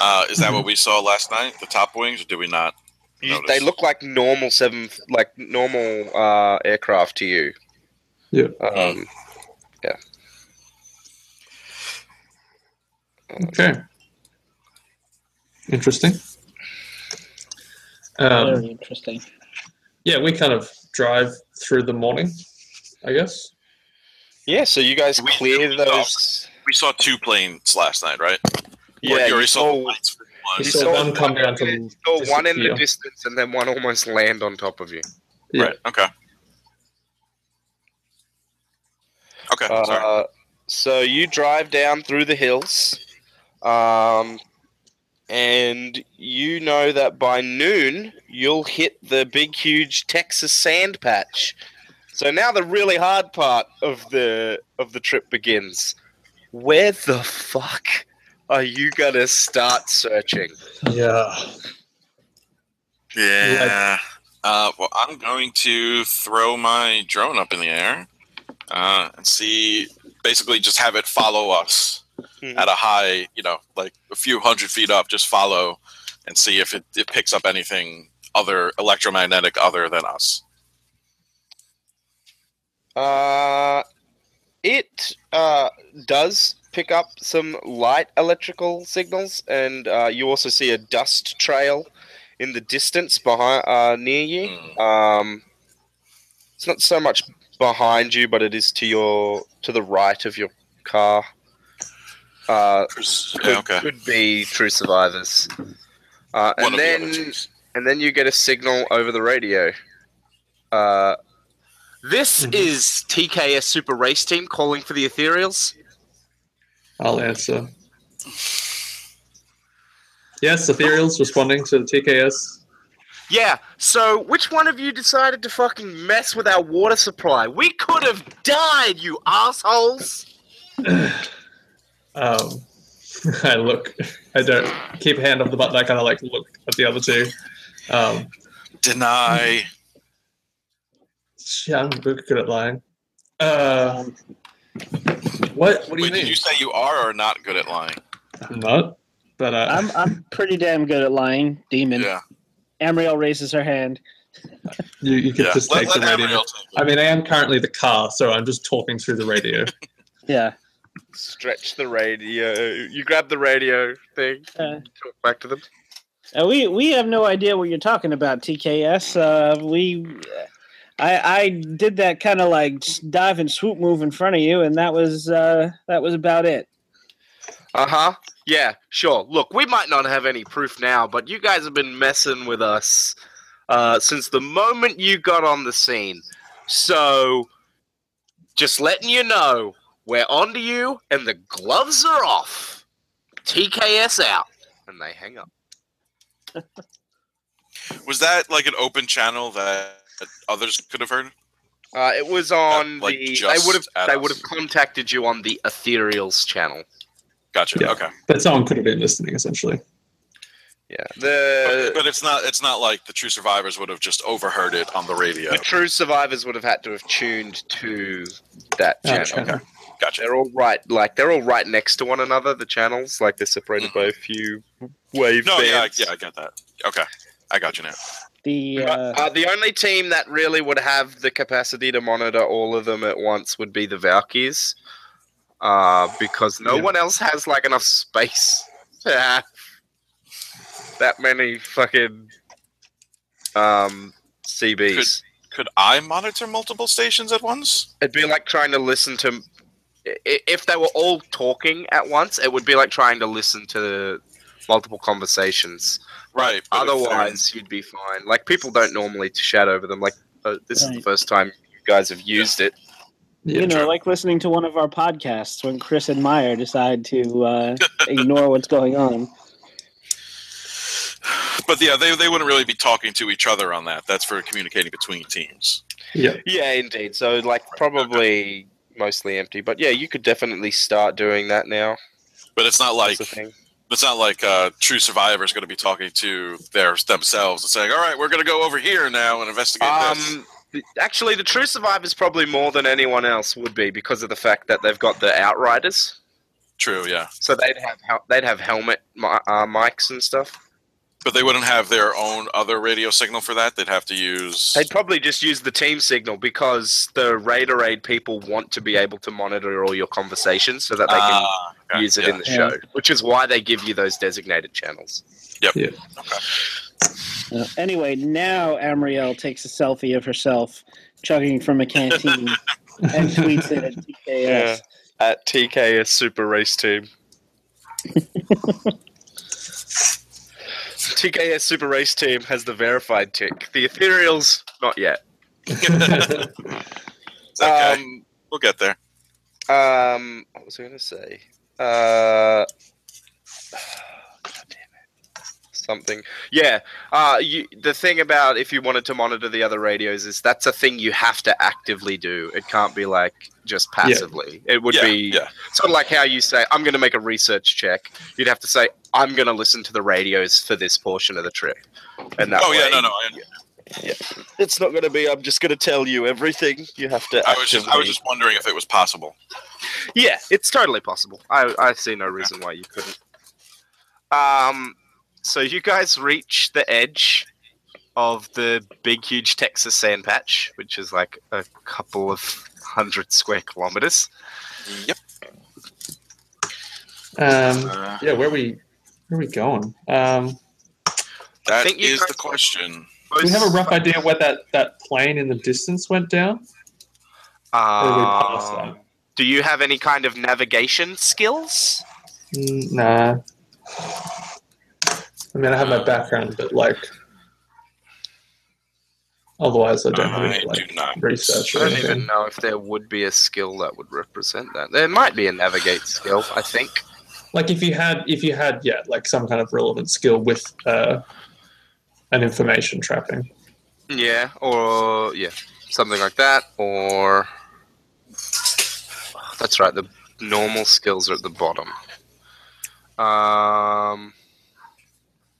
Uh, is that what we saw last night? The top wings, or did we not? You- Notice. they look like normal seven, like normal uh, aircraft to you. Yeah. Um, yeah. Okay. Interesting. Um, Very interesting. yeah, we kind of drive through the morning, I guess. yeah. So you guys We- clear we those. We saw two planes last night, right? Or Yeah. you already You saw the saw, lights for You one. you saw saw one come down to you saw one in the distance, and then one almost land on top of you. Yeah. Right. Okay. Okay. sorry. Uh, so you drive down through the hills, um, and you know that by noon you'll hit the big, huge Texas sand patch. So now the really hard part of the of the trip begins. Where the fuck are you gonna start searching? Yeah. Yeah. Uh, well, I'm going to throw my drone up in the air uh, and see. Basically, just have it follow us Mhm. at a high, you know, like a few hundred feet up. Just follow and see if it, it picks up anything other electromagnetic other than us. Uh, it uh, does pick up some light electrical signals, and uh, you also see a dust trail in the distance behind uh, near you. Mm. Um, it's not so much behind you, but it is to your to the right of your car. Uh, could, Yeah, okay. could be true survivors. Uh, and of the then and then you get a signal over the radio. Uh, this Mhm. is TKS Super Race Team calling for the Ethereals. I'll answer. Yes, Ethereal's responding to the TKS. Yeah, so which one of you decided to fucking mess with our water supply? We could have died, you assholes! Um, I look. I don't keep a hand on the button. I kind of like look at the other two. Um, Deny. yeah, I'm good at lying. Uh, Um, What? What do you Wait, mean? did you say you are or not good at lying? I'm not. But uh, I'm I'm pretty damn good at lying, demon. Yeah. Amriel raises her hand. you, you could yeah. just Let, take let the radio. Take. I mean, I am currently the car, so I'm just talking through the radio. Yeah. Stretch the radio. You grab the radio thing. Uh, Talk back to them. Uh, we we have no idea what you're talking about, TKS. Uh, we, I I did that kind of like dive and swoop move in front of you, and that was uh, that was about it. Uh huh. Yeah, sure. Look, we might not have any proof now, but you guys have been messing with us uh, since the moment you got on the scene. So, just letting you know, we're onto you, and the gloves are off. TKS out. And they hang up. Was that like an open channel that others could have heard? Uh, it was on like, the. I would have. I would have contacted you on the Ethereal's channel. Gotcha. Yeah. Okay. But someone could have been listening, essentially. Yeah. But, The but it's not. It's not like the true survivors would have just overheard it on the radio. the true survivors would have had to have tuned to that channel. channel. Gotcha. They're all right, like they're all right next to one another. The channels, like they're separated by a few wave No. Yeah. bands. Yeah. I get that. Okay. I got you now. The uh, uh, the only team that really would have the capacity to monitor all of them at once would be the Valkyries, uh, because no Yeah. one else has like enough space to have that many fucking um, CBs. Could I monitor multiple stations at once? It'd be like trying to listen to. If they were all talking at once, it would be like trying to listen to multiple conversations. Right. but Otherwise, you'd be fine. Like people don't normally chat over them. Like uh, this is the first time you guys have used it. Yeah, you know, true. like listening to one of our podcasts when Chris and Meyer decide to uh, ignore what's going on. But yeah, they, they wouldn't really be talking to each other on that. That's for communicating between teams. yeah. Yeah, indeed. So like probably mostly empty, but yeah, you could definitely start doing that now. But it's not like That's the thing. It's not like uh, true survivors going to be talking to their themselves and saying, "All right, we're going to go over here now and investigate this." Um, the- actually, the true survivors probably more than anyone else would be because of the fact that they've got the outriders. True, yeah, So they'd have they'd have helmet uh, mics and stuff. but they wouldn't have their own other radio signal for that. They'd have to use. They'd probably just use the team signal because the Raiderade people want to be able to monitor all your conversations so that they can Ah, okay, use it yeah. in the Yeah. show, which is why they give you those designated channels. Uh, anyway, now Amriel takes a selfie of herself chugging from a canteen and tweets it at TKS. At TKS Super Race Team. TKS Super Race Team has the verified tick. The Ethereals, not yet. Okay. Um, we'll get there. Um, what was I going to say? Uh, God it. Something. Yeah. Uh, you, the thing about if you wanted to monitor the other radios is that's a thing you have to actively do. It can't be like just passively. It would yeah, be yeah. sort of like how you say, "I'm going to make a research check." You'd have to say, "I'm going to listen to the radios for this portion of the trip." And that Oh yeah, no, no. I, it's not going to be. I'm just going to tell you everything. You have to. I was just I was just wondering if it was possible. Yeah, it's totally possible. I, I see no reason why you couldn't. Um, so you guys reach the edge of the big, huge Texas sand patch, which is like a couple of hundred square kilometers. Yep. Um, Uh, yeah, where we where are we going? Um, that think is the question. do we have a rough idea where that, that plane in the distance went down? Or did we pass Um, that? Do you have any kind of navigation skills? Mm, nah. I mean, I have my background, but like, otherwise, I don't have any do like not. research I don't anything. even know if there would be a skill that would represent that. There might be a navigate skill, I think. Like, if you had, if you had, yeah, like some kind of relevant skill with uh, an information trapping. Yeah, or yeah, something like that, or that's right. The normal skills are at the bottom. Um,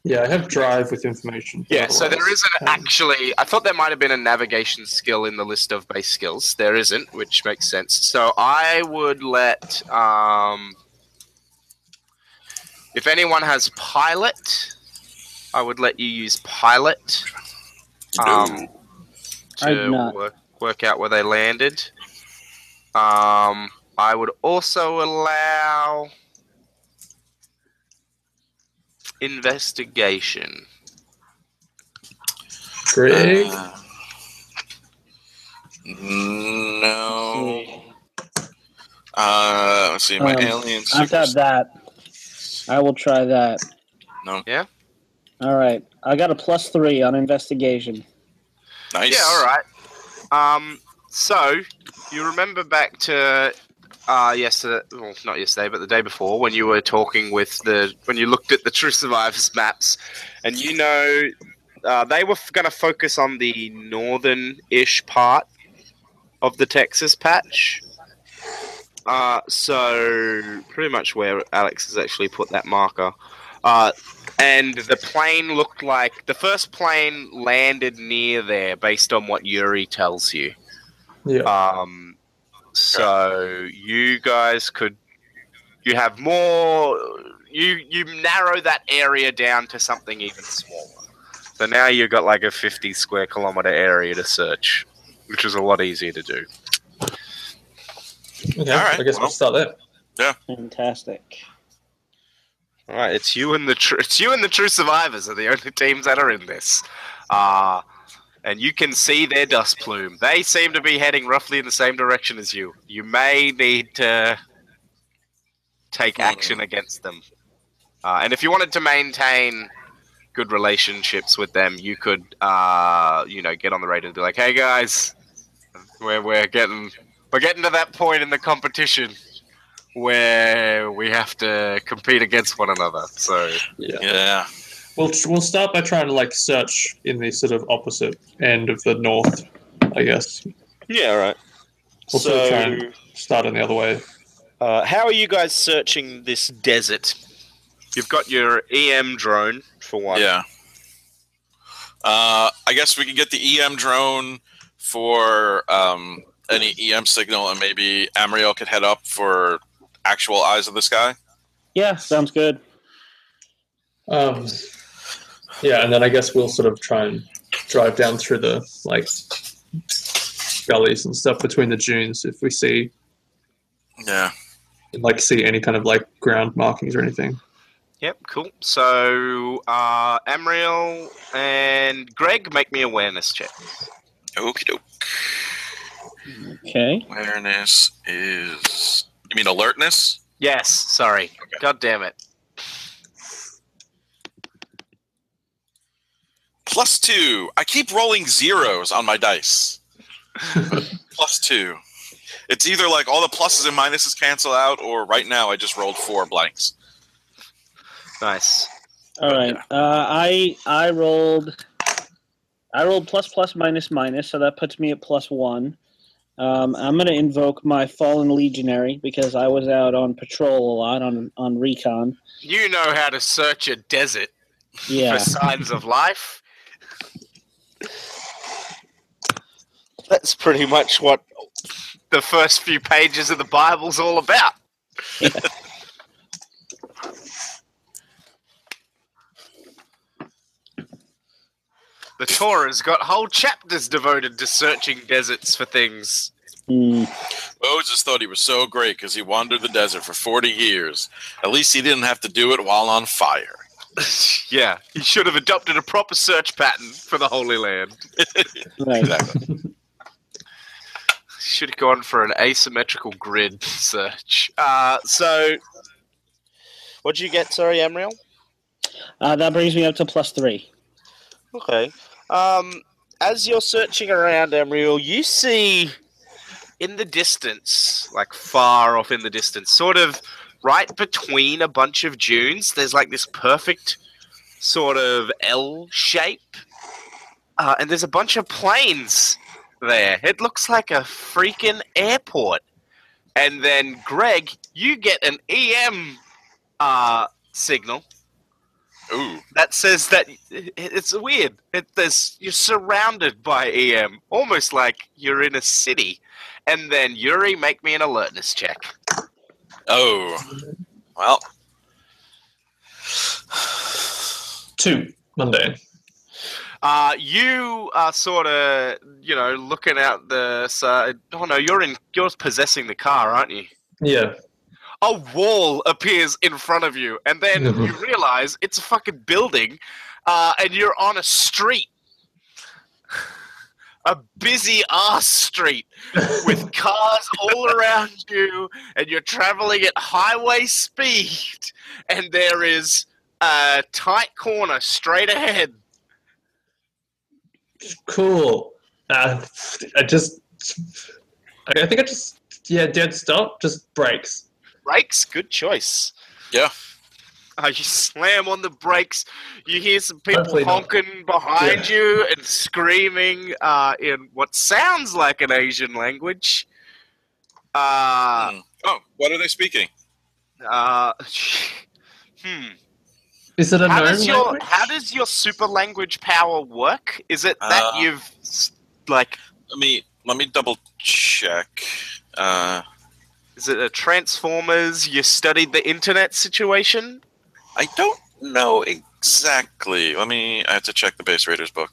Yeah, I have drive with information. Yeah, so there Otherwise, isn't actually. I thought there might have been a navigation skill in the list of base skills. There isn't, which makes sense. So I would let. Um, if anyone has pilot, I would let you use pilot um, I do to not. work, work out where they landed. Um, I would also allow investigation. Greg. Uh, no. Uh, let's see. My Um, alien. I've got that. I will try that. No. Yeah? All right. I got a plus three on investigation. Nice. Yeah, all right. Um, so you remember back to uh yesterday, well, not yesterday, but the day before, when you were talking with the when you looked at the True Survivors maps, and you know uh, they were going to focus on the northern-ish part of the Texas patch. Uh, so pretty much where Alex has actually put that marker. Uh, and the plane looked like the first plane landed near there based on what Yuri tells you. Yeah. Um, so you guys could you have more you you narrow that area down to something even smaller. So now you've got like a 50 square kilometer area to search, which is a lot easier to do. Okay, all right, I guess well. we'll start there. Yeah. Fantastic. All right, it's you and the tr- it's you and the true survivors are the only teams that are in this. Uh and you can see their dust plume. They seem to be heading roughly in the same direction as you. You may need to take action against them. Uh, and if you wanted to maintain good relationships with them, you could, uh, you know, get on the radio and be like, "Hey guys, we're we're getting we're getting to that point in the competition where we have to compete against one another." So Yeah. Yeah. We'll we'll start by trying to like search in the sort of opposite end of the north, I guess. yeah, right. We'll sort of try and start in the other way. Uh, how are you guys searching this desert? You've got your EM drone for one. Yeah. Uh, I guess we can get the EM drone for um, any EM signal, and maybe Amriel could head up for actual eyes of the sky. Yeah, sounds good. Um, yeah, and then I guess we'll sort of try and drive down through the like gullies and stuff between the dunes if we see Yeah. like see any kind of like ground markings or anything. Yep, cool. So, uh, Amriel and Greg, make me awareness check. Okie doke. Okay. Awareness is. You mean alertness? Yes, sorry. God damn it. Plus two. I keep rolling zeros on my dice. Plus two. It's either like all the pluses and minuses cancel out, or right now I just rolled four blanks. Nice. All right. Uh, I I rolled I rolled plus plus minus minus, so that puts me at plus one. Um, I'm gonna invoke my fallen legionary because I was out on patrol a lot on on recon. You know how to search a desert Yeah. for signs of life. That's pretty much what the first few pages of the Bible's all about. the Torah's got whole chapters devoted to searching deserts for things. Mm, Moses thought he was so great because he wandered the desert for 40 years. At least he didn't have to do it while on fire. yeah, he should have adopted a proper search pattern for the Holy Land. Exactly. Should have gone for an asymmetrical grid search. Uh, so, what'd you get? Sorry, Amriel. Uh, that brings me up to plus three. Okay. Um, as you're searching around, Amriel, you see in the distance, like far off in the distance, sort of right between a bunch of dunes, there's like this perfect sort of L shape. Uh, and there's a bunch of planes there. It looks like a freaking airport. And then, Greg, you get an EM uh, signal Ooh. that says that it- it's weird. It, there's you're surrounded by EM, almost like you're in a city. And then Yuri, make me an alertness check. Oh. Well. Two Monday. Uh, you are sort of, you know, looking out the side. Oh no, you're in. You're possessing the car, aren't you? Yeah. A wall appears in front of you, and then you realize it's a fucking building, uh, and you're on a street, a busy ass street with cars all around you, and you're traveling at highway speed, and there is a tight corner straight ahead. Cool. Uh, I just. I I think I just. Yeah, dead stop. Just brakes. Brakes, good choice. Yeah. Uh, you slam on the brakes. You hear some people Hopefully not. honking behind you and screaming uh, in what sounds like an Asian language. Uh, Hmm. oh, what are they speaking? uh, hmm. Is it a How does your language? how does your super language power work? Is it that Uh, you've like? Let me let me double check. Uh, Is it a Transformers? You studied the internet situation? I don't know exactly. Let me. I have to check the base raiders book.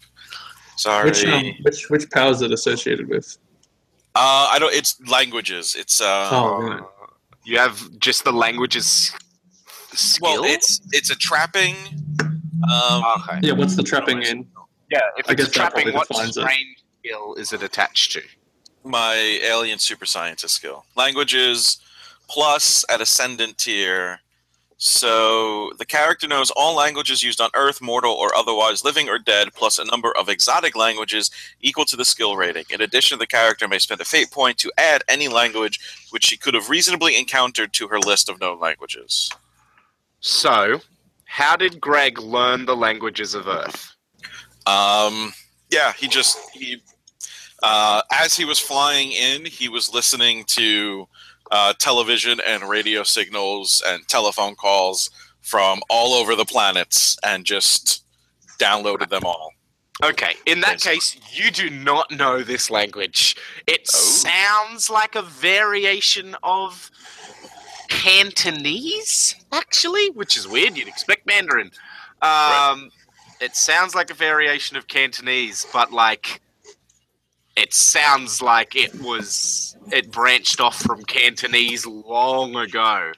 Sorry. Which, um, which which power is it associated with? uh, I don't. It's languages. It's uh. Oh, right. You have just the languages skill. Well, it's it's a trapping. Um, okay. Yeah, what's the trapping in? Yeah, if I it's guess that trapping, what defines it. strange skill is it attached to? my alien super scientist skill. Languages plus at ascendant tier. So the character knows all languages used on Earth, mortal or otherwise living or dead, plus a number of exotic languages equal to the skill rating. In addition, the character may spend a fate point to add any language which she could have reasonably encountered to her list of known languages. So, how did Greg learn the languages of Earth? Um, yeah, he just he uh, as he was flying in, he was listening to uh, television and radio signals and telephone calls from all over the planets and just downloaded them all. Okay, in that case, you do not know this language. It Oh. sounds like a variation of Cantonese, actually, which is weird. You'd expect Mandarin. Um, It sounds like a variation of Cantonese, but like, it sounds like it was it branched off from Cantonese long ago.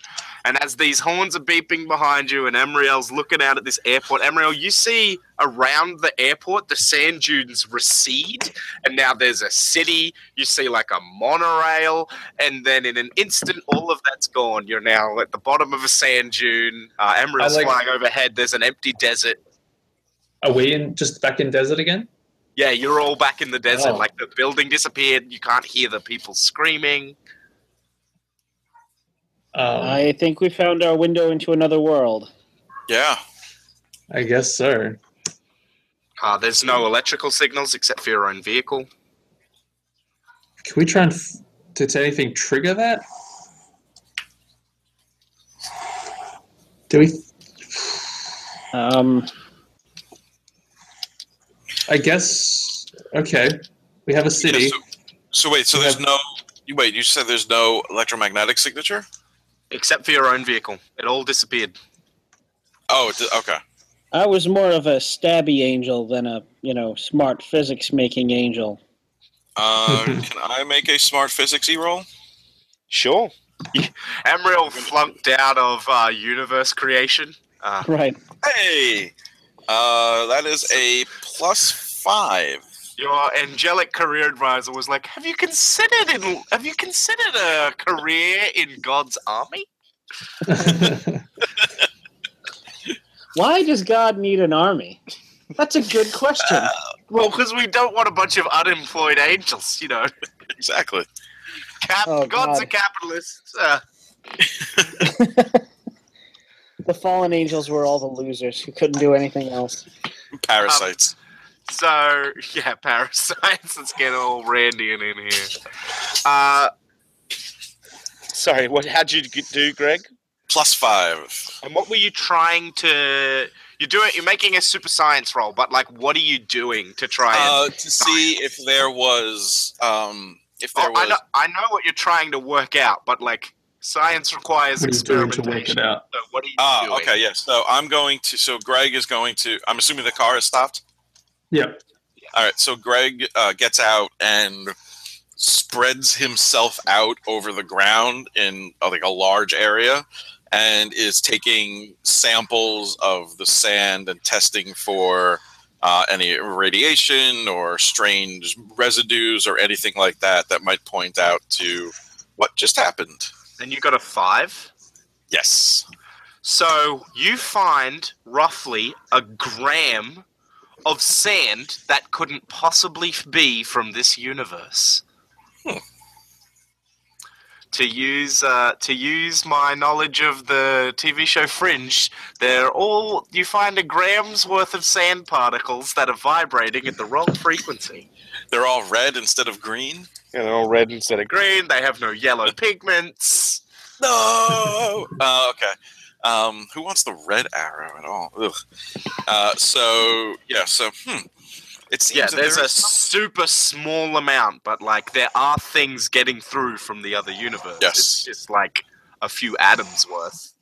And as these horns are beeping behind you, and Amriel's looking out at this airport, Amriel, you see around the airport the sand dunes recede, and now there's a city. You see like a monorail, and then in an instant, all of that's gone. You're now at the bottom of a sand dune. Uh, Amriel's like- flying overhead. There's an empty desert. Are we in just back in desert again? Yeah, you're all back in the desert. Oh. Like the building disappeared. You can't hear the people screaming. Um, I think we found our window into another world. Yeah. I guess so. Uh, there's no electrical signals except for your own vehicle. Can we try and f- did anything trigger that? Do we? Um, I guess. Okay, we have a city. Yeah, so, so wait, so We there's have- no. You wait. You said there's no electromagnetic signature. Except for your own vehicle. It all disappeared. Oh, it did- okay. I was more of a stabby angel than a, you know, smart physics making angel. Uh, can I make a smart physics roll? Sure. Amriel flunked out of uh, universe creation. Uh, Right. Hey, uh, that is a plus five. your angelic career advisor was like, "Have you considered in, Have you considered a career in God's army?" Why does God need an army? That's a good question. Well, because we don't want a bunch of unemployed angels, you know. Exactly. Cap- Oh, God's a capitalist. Uh, the fallen angels were all the losers who couldn't do anything else. Parasites. So yeah, parasites. Let's get all Randian in here. Uh, sorry, what? How'd you do, Greg? plus five. And what were you trying to? You're doing. You're making a super science roll, but like, what are you doing to try and? Uh, to see if there was, um, if there Oh, I was. know. I know what you're trying to work out, but like, science requires What are you doing to experimentation. work it out? So what are you Ah, doing? okay, yes. So I'm going to. So Greg is going to. I'm assuming the car has stopped. Yeah. All right. So Greg uh, gets out and spreads himself out over the ground in uh, like a large area, and is taking samples of the sand and testing for uh, any radiation or strange residues or anything like that that might point out to what just happened. And you got a five. Yes. So you find roughly a gram of sand that couldn't possibly be from this universe. Hmm. To use uh, to use my knowledge of the TV show Fringe, they're all you find a gram's worth of sand particles that are vibrating at the wrong frequency. They're all red instead of green. Yeah, they're all red instead of green. They have no yellow pigments. No. uh, okay. Um, who wants the red arrow at all? Ugh. Uh, so yeah. So hmm. It seems Yeah, there's there a super small amount, but like there are things getting through from the other universe. Yes. It's just like a few atoms worth.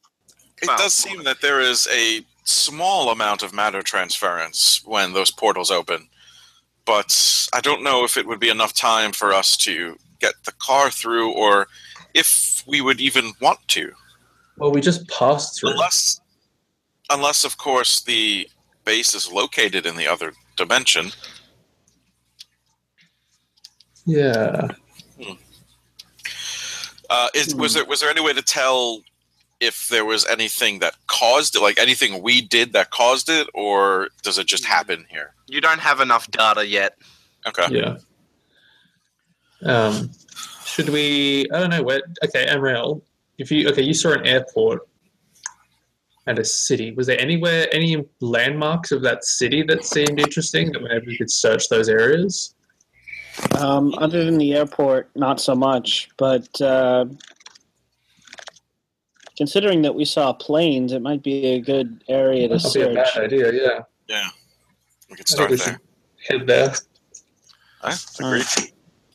It well, does seem that there is a small amount of matter transference when those portals open, but I don't know if it would be enough time for us to get the car through, or if we would even want to. Well, we just passed through. Unless, unless of course the base is located in the other dimension. Yeah. Uh, is, was there was there any way to tell if there was anything that caused it, like anything we did that caused it, or does it just happen here? You don't have enough data yet. Okay. Yeah. Um, should we? I don't know. Where? Okay, Amriel. If you okay, you saw an airport and a city. Was there anywhere any landmarks of that city that seemed interesting that maybe we could search those areas? Um, other than the airport, not so much. But uh, considering that we saw planes, it might be a good area to That'd be a search. bad idea. Yeah. Yeah, we could I think start we there. should head there. Huh? Agreed.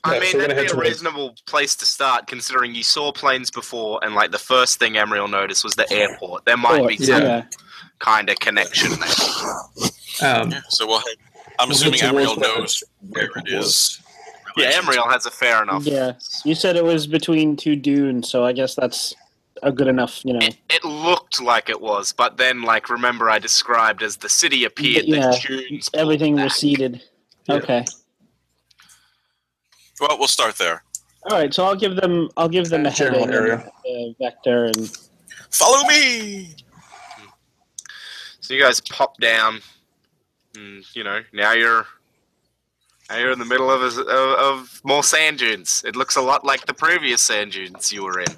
I Yeah, mean, so that'd be a towards- reasonable place to start, considering you saw planes before, and like the first thing Amriel noticed was the airport. There might be some Yeah. yeah. kind of connection there. Um, Yeah, so we'll. Head, I'm We'll assuming head towards Amriel where knows where it is. Yeah, Relation Amriel has a fair enough. Yeah, you said it was between two dunes, so I guess that's a good enough. You know, It, it looked like it was, but then, like, remember I described as the city appeared, Yeah, the dunes everything back. receded. Yeah. Okay. Well, we'll start there. All right, so I'll give them. I'll give them Uh, a general heading, area. uh, vector, and Follow me. So you guys pop down, and you know now you're now you're in the middle of, a, of of more sand dunes. It looks a lot like the previous sand dunes you were in.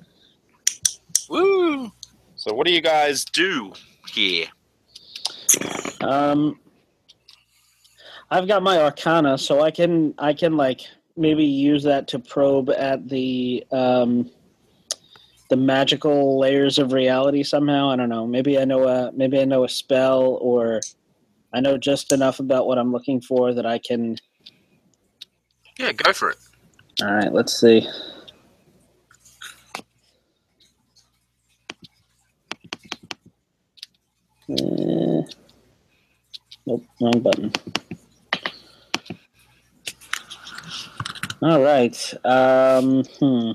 Woo! So what do you guys do here? um, I've got my Arcana, so I can I can like maybe use that to probe at the um, the magical layers of reality somehow. I don't know. Maybe I know a maybe I know a spell, or I know just enough about what I'm looking for that I can. Yeah, go for it. All right, let's see. Uh, nope, wrong button. All right. Um, hmm.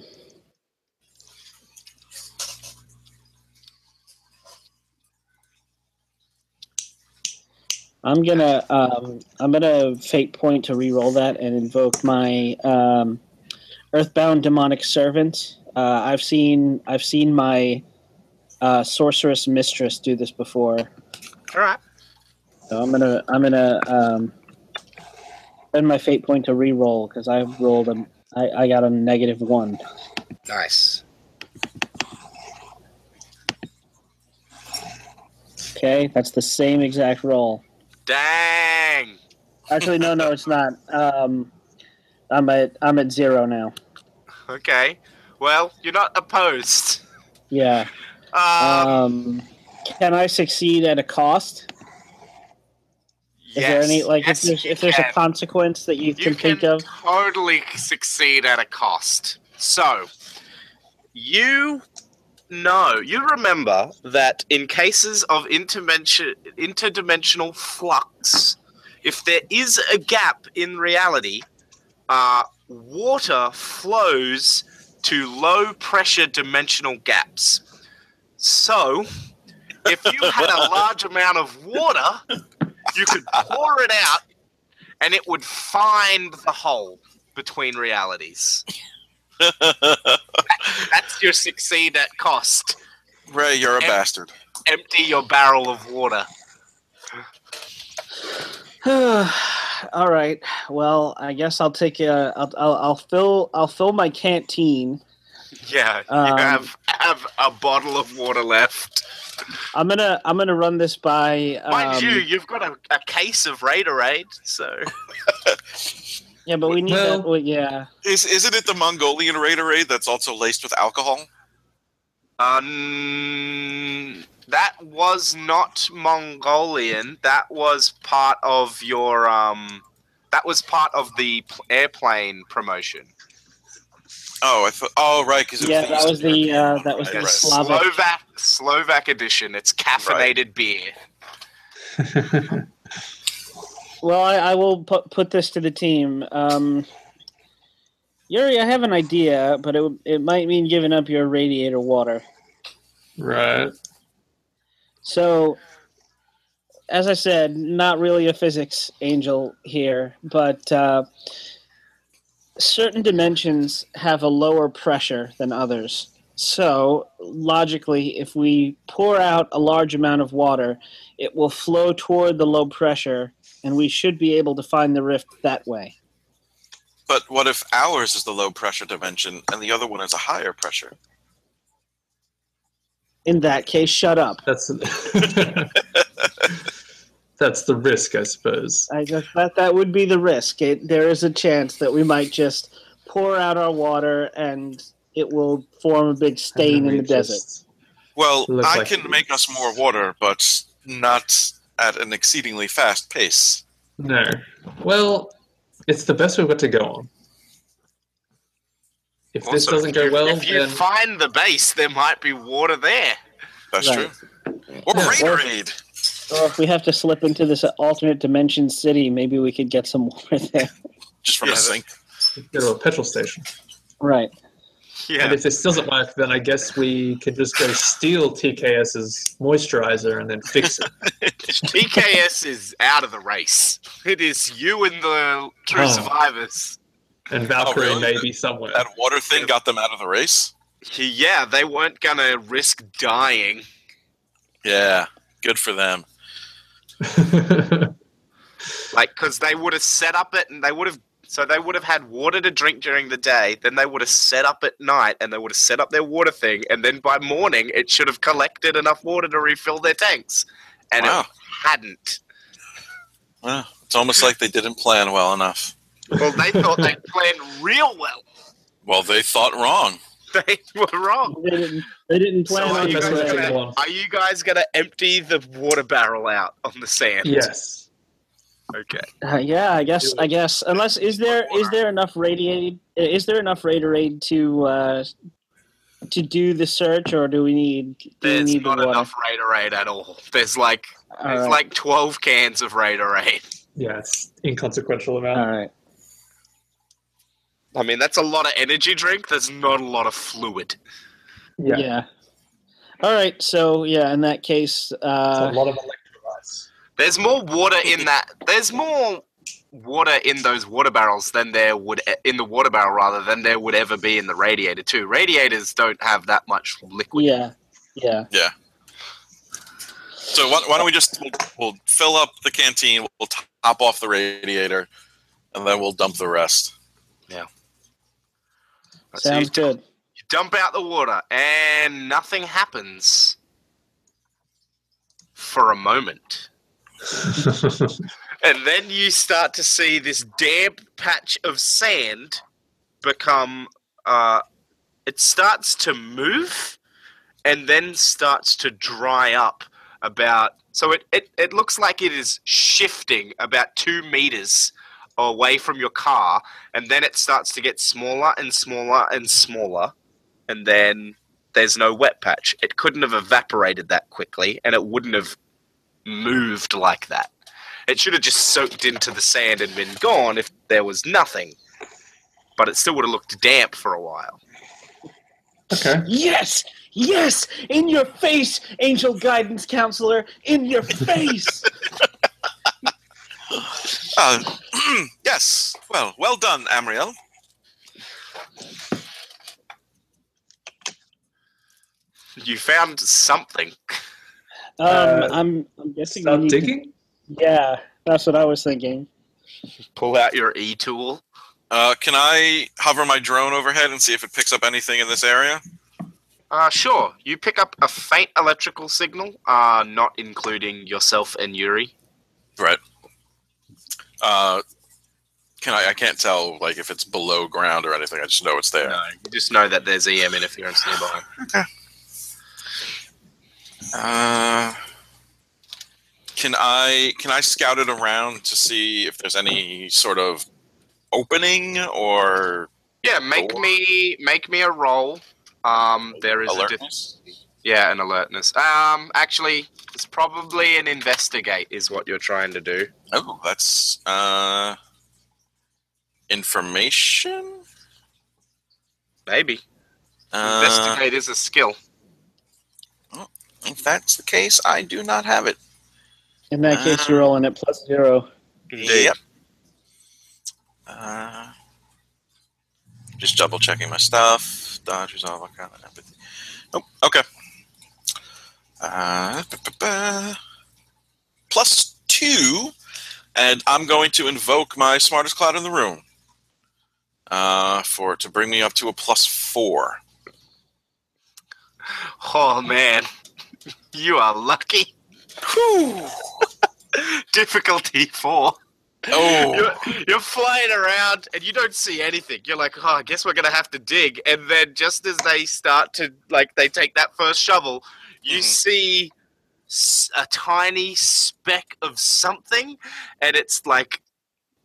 I'm gonna um, I'm gonna fate point to re-roll that and invoke my um, Earthbound demonic servant. Uh, I've seen I've seen my uh, sorceress mistress do this before, All right. so I'm gonna I'm gonna um, spend my fate point to re-roll because I rolled a I, I got a negative one. Nice. Okay, that's the same exact roll. Dang. Actually, no, no, it's not. Um, I'm at I'm at zero now. Okay. Well, you're not opposed. Yeah. Um, Um, can I succeed at a cost? Is there any like yes, if there's if there's a consequence that you, you can, think can of? totally succeed at a cost. So, you know, you remember that in cases of interdimension, interdimensional flux, if there is a gap in reality, uh, water flows to low pressure dimensional gaps. So, if you had a large amount of water, you could pour it out and it would find the hole between realities. That's your succeed at cost. Ray, you're a And- bastard. Empty your barrel of water. All right. Well, I guess I'll take a. I'll, I'll, I'll fill. I'll fill my canteen. Yeah, you Um, have have a bottle of water left. I'm gonna. I'm gonna run this by. Mind um, you, you've got a, a case of Raiderade, so Yeah, but we need Well- that. Well, yeah. Is isn't it the Mongolian Raiderade that's also laced with alcohol? um, that was not Mongolian. That was part of your um, that was part of the airplane promotion. Oh, I thought. Oh, right, because Yeah, that was the. Uh, that was Right, the right. Slavic. Slovak Slovak edition. It's caffeinated beer. Well, I, I will put put this to the team. Um, Yuri, I have an idea, but it it might mean giving up your radiator water. right. So, as I said, not really a physics angel here, but uh, certain dimensions have a lower pressure than others. So, logically, if we pour out a large amount of water, it will flow toward the low pressure, and we should be able to find the rift that way. But what if ours is the low pressure dimension and the other one is a higher pressure? In that case, shut up. That's that's the risk, I suppose. I guess that that would be the risk. It, there is a chance that we might just pour out our water and it will form a big stain in the desert. Well, I like can it make us more water, but not at an exceedingly fast pace. No. Well, it's the best we've got to go on. If this doesn't go well, if you then find the base, there might be water there. That's Right. true. Or Yeah, or- Raiderade. Or if we have to slip into this alternate dimension city, maybe we could get some water there. Just from Yeah, a that- sink. go to a petrol station. Right. Yeah. And if this doesn't work, then I guess we could just go steal TKS's moisturizer and then fix it. TKS is out of the race. It is you and the true Oh. survivors. And Valkyrie oh, really? may be somewhere. That water thing got them out of the race? Yeah, they weren't gonna risk dying. Yeah. Good for them. Like, because they would have set up it and they would have. So they would have had water to drink during the day. Then they would have set up at night and they would have set up their water thing. And then by morning, it should have collected enough water to refill their tanks. And Wow. it hadn't. Well, it's almost like they didn't plan well enough. Well, they thought they planned real well. Well, they thought wrong. They were wrong. They didn't, they didn't plan are on you, that's guys what doing I that. gonna, are you guys gonna empty the water barrel out on the sand? yes. Okay. Uh, yeah, I guess. I guess unless is there is there enough radiated is there enough Raiderade to uh, to do the search, or do we need do we There's need not the enough Raiderade at all. There's like All there's right. like twelve cans of Raiderade. Yeah, it's inconsequential amount. All right. I mean, that's a lot of energy drink. There's not a lot of fluid. Yeah. Yeah. All right. So yeah, in that case, uh, a lot of electrolytes. There's more water in that. There's more water in those water barrels than there would in the water barrel rather than there would ever be in the radiator too. Radiators don't have that much liquid. yeah, yeah. Yeah. So why, why don't we just we'll, we'll fill up the canteen, we'll top off the radiator, and then we'll dump the rest. So you Sounds good. You dump out the water and nothing happens for a moment. And then you start to see this damp patch of sand become uh it starts to move and then starts to dry up about so it, it, it looks like it is shifting about two meters away from your car and then it starts to get smaller and smaller and smaller and then there's no wet patch. It couldn't have evaporated that quickly and it wouldn't have moved like that. It should have just soaked into the sand and been gone if there was nothing but it still would have looked damp for a while. Okay. Yes, yes, in your face, angel guidance counselor, in your face. Uh, yes. Well, well done, Amriel. you found something Um, Uh, I'm, I'm guessing. you Start need to- digging. yeah, that's what I was thinking. pull out your e-tool Uh, can I hover my drone overhead and see if it picks up anything in this area? Uh, sure. You pick up a faint electrical signal, uh, not including yourself and Yuri. Right. Uh, can I? I can't tell like if it's below ground or anything. I just know it's there. No, you just know that there's EM interference nearby. Uh, can I can I scout it around to see if there's any sort of opening or Yeah, make Cool. me make me a roll. Um, there is a diff- alertness? Yeah, an alertness. Um, actually, it's probably an investigate is what you're trying to do. Oh, that's uh, information. Maybe Uh, investigate is a skill. if that's the case, I do not have it. In that case, you're rolling at plus zero. Yep. Uh, just double checking my stuff. Dodge, resolve, all kind of empathy. Oh, okay. Uh. Plus two, and I'm going to invoke my smartest cloud in the room. Uh, for to bring me up to a plus four. Oh man, you are lucky. Whew. Difficulty four. Oh, You're, you're flying around and you don't see anything. You're like, oh, I guess we're gonna have to dig. And then just as they start to like, they take that first shovel, you Mhm. see a tiny speck of something, and it's like,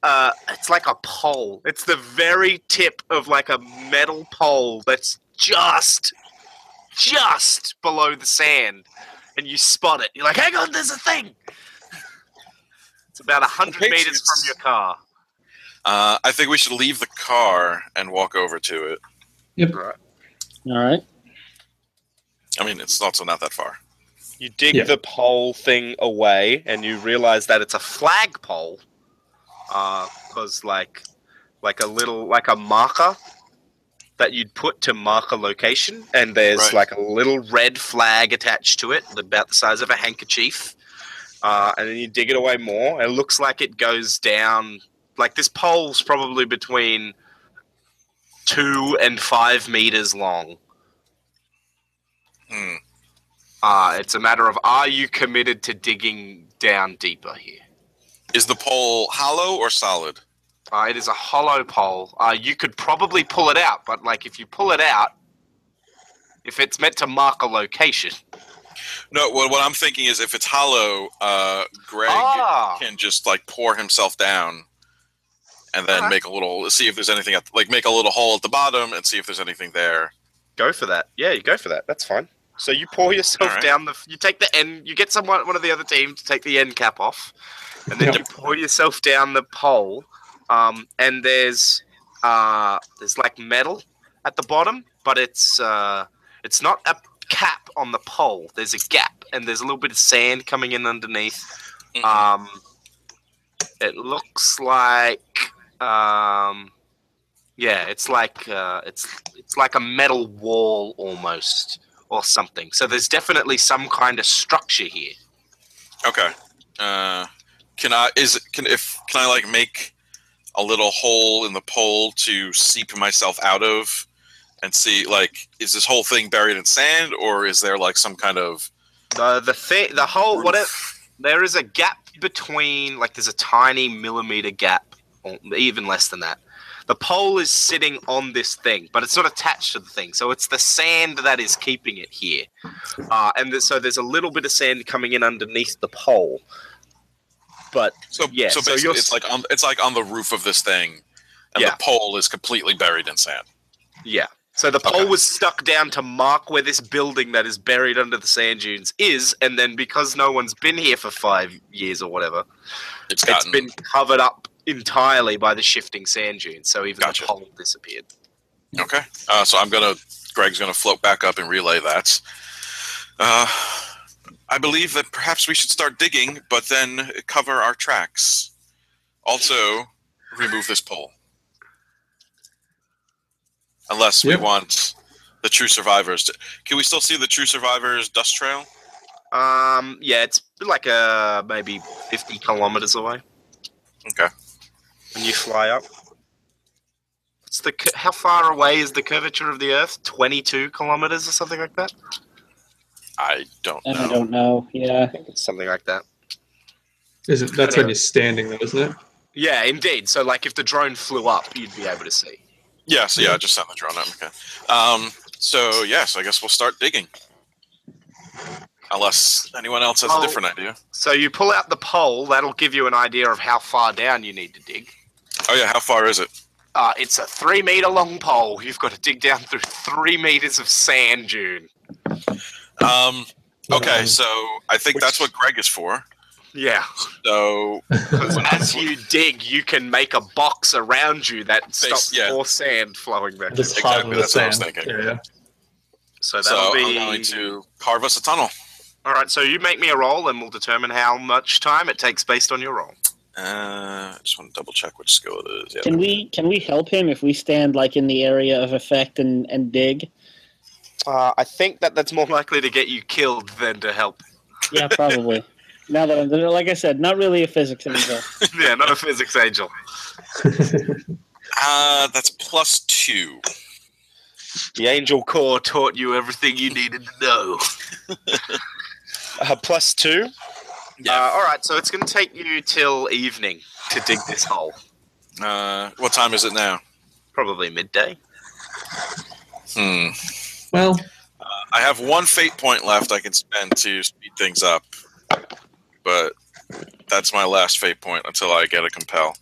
uh, it's like a pole. It's the very tip of like a metal pole that's just, just below the sand, and you spot it. You're like, hang on, there's a thing. It's about a hundred meters from your car. uh, I think we should leave the car and walk over to it. Yep. All right. I mean, it's also not that far. You dig Yeah. the pole thing away, and you realize that it's a flagpole. Because like, like a little, like a marker that you'd put to mark a location, and there's Right. like a little red flag attached to it, about the size of a handkerchief. Uh, and then you dig it away more, and it looks like it goes down. Like this pole's probably between two and five meters long. Hmm. Uh, it's a matter of are you committed to digging down deeper here? Is the pole hollow or solid? Uh, it is a hollow pole. Uh, you could probably pull it out, but like if you pull it out, if it's meant to mark a location, No, what, what I'm thinking is if it's hollow, uh, Greg ah, can just like pour himself down and then Alright. make a little, see if there's anything, at, like make a little hole at the bottom and see if there's anything there. go for that. Yeah, you go for that. That's fine. So you pour yourself Alright. down the. You take the end. You get someone, one of the other team, to take the end cap off, and then Yeah. you pour yourself down the pole. Um, and there's uh, there's like metal at the bottom, but it's uh, it's not a cap on the pole. There's a gap, and there's a little bit of sand coming in underneath. Mhm. Um, it looks like um, yeah, it's like uh, it's it's like a metal wall almost or something. So there's definitely some kind of structure here. Okay. Uh, can I, is it, can, if, can I like make a little hole in the pole to seep myself out of and see, like, is this whole thing buried in sand or is there like some kind of, The the thing the whole what roof? there is a gap between like there's a tiny millimeter gap or even less than that. The pole is sitting on this thing, but it's not attached to the thing. So it's the sand that is keeping it here. Uh, and th- so there's a little bit of sand coming in underneath the pole. But So Yeah, so so basically, you're- it's like on it's like on the roof of this thing, and Yeah. the pole is completely buried in sand. yeah. So the pole Okay. was stuck down to mark where this building that is buried under the sand dunes is. And then because no one's been here for five years or whatever, It's it's gotten been covered up entirely by the shifting sand dunes. So even Gotcha. the pole disappeared. okay. Uh, so I'm gonna Greg's gonna float back up and relay that. Uh, I believe that perhaps we should start digging, but then cover our tracks. Also, remove this pole. Unless we want the true survivors to. Can we still see the true survivors dust trail? Um, yeah, it's like uh maybe fifty kilometers away. Okay. When you fly up, it's the how far away is the curvature of the Earth? Twenty-two kilometers or something like that. I don't I know. don't know. Yeah. I think it's something like that. Is it, that's when you're standing, though, isn't it? Yeah, indeed. So, like, if the drone flew up, you'd be able to see. Yeah, so yeah, just send the drone up. Okay. Um, so yes, I guess we'll start digging. Unless anyone else has Oh. a different idea. So you pull out the pole. That'll give you an idea of how far down you need to dig. Oh yeah, how far is it? Uh, it's a three-meter long pole. You've got to dig down through three meters of sand dune. Um, okay, Um, so I think which- that's what Greg is for. Yeah. So as you dig, you can make a box around you that stops yeah. more sand flowing back. Just Exactly, hard with the that's what I was thinking. Yeah, yeah. So so that'll I'm be going to carve us a tunnel. all right. So you make me a roll, and we'll determine how much time it takes based on your roll. Uh, I just want to double check which skill it is. Yeah. Can we can we help him if we stand like in the area of effect and and dig? Uh, I think that that's more likely to get you killed than to help. Yeah, probably. now that I'm like I said, not really a physics angel. yeah, not a physics angel. Uh, that's plus two. The angel core taught you everything you needed to know. uh, plus two. Yeah. Uh, all right. So it's going to take you till evening to dig this hole. Uh, what time is it now? Probably midday. Hmm. Well, I have one fate point left I can spend to speed things up, but that's my last fate point until I get a compel.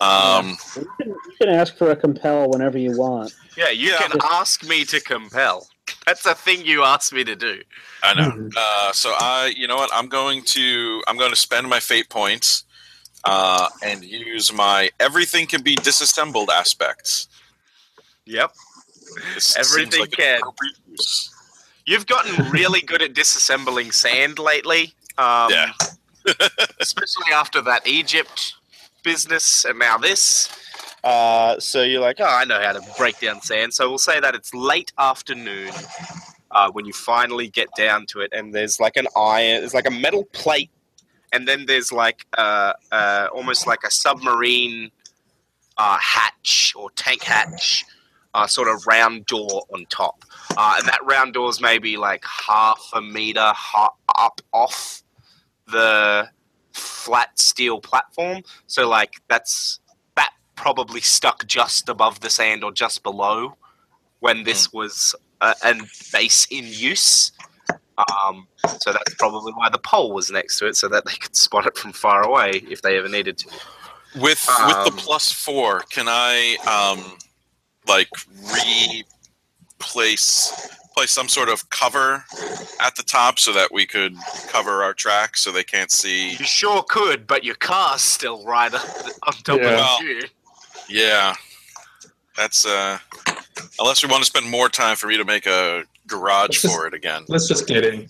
Um, You can, you can ask for a compel whenever you want. Yeah, you Yeah. can ask me to compel. That's a thing you asked me to do. I know. Mhm. Uh, so I, you know what? I'm going to I'm going to spend my fate points uh, and use my everything can be disassembled aspects. Yep. This Everything like can. You've gotten really good at disassembling sand lately. Um, Yeah. especially after that Egypt business and now this. Uh, so you're like, oh, I know how to break down sand. So we'll say that it's late afternoon uh, when you finally get down to it, and there's like an iron, there's like a metal plate, and then there's like uh, uh, almost like a submarine uh, hatch or tank hatch, sort of round door on top, and that round door is maybe like half a meter ha- up off the flat steel platform. So like that's that probably stuck just above the sand or just below when this was uh, an base in use. Um, so that's probably why the pole was next to it, so that they could spot it from far away if they ever needed to. With Um, with the plus four, can I um like replace place some sort of cover at the top so that we could cover our tracks so they can't see? You sure could, but your car's still right up on top Yeah. of you. Yeah, that's uh. Unless we want to spend more time for me to make a garage Let's just- for it again. let's just get in.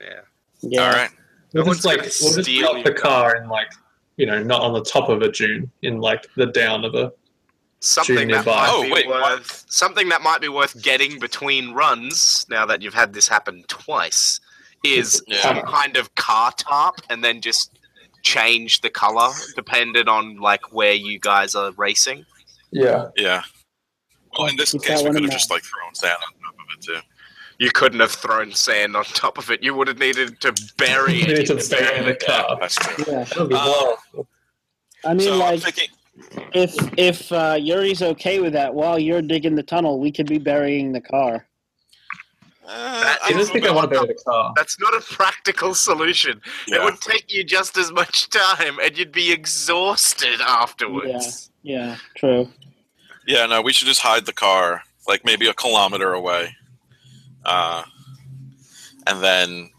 Yeah. Yeah. All right. We'll No just like we'll just steal drop the car in like you know not on the top of a dune in like the down of a something Shooting that might Oh, be wait, what? worth something that might be worth getting between runs now that you've had this happen twice is Yeah. some kind of car tarp and then just change the color depending on like where you guys are racing yeah. Yeah. Well, in this Keep case, we could have just like thrown sand on top of it too. you couldn't have thrown sand on top of it you would have needed to bury You it need to bury sand. the car. That's true. Yeah. That'll be Uh. I mean, so like, thinking, If if uh, Yuri's okay with that, while you're digging the tunnel, we could be burying the car. Uh, That I I don't just think I want to bury the car. That's not a practical solution. It would take you just as much time, and you'd be exhausted afterwards. Yeah, true. Yeah, no, we should just hide the car, like maybe a kilometer away, uh, and then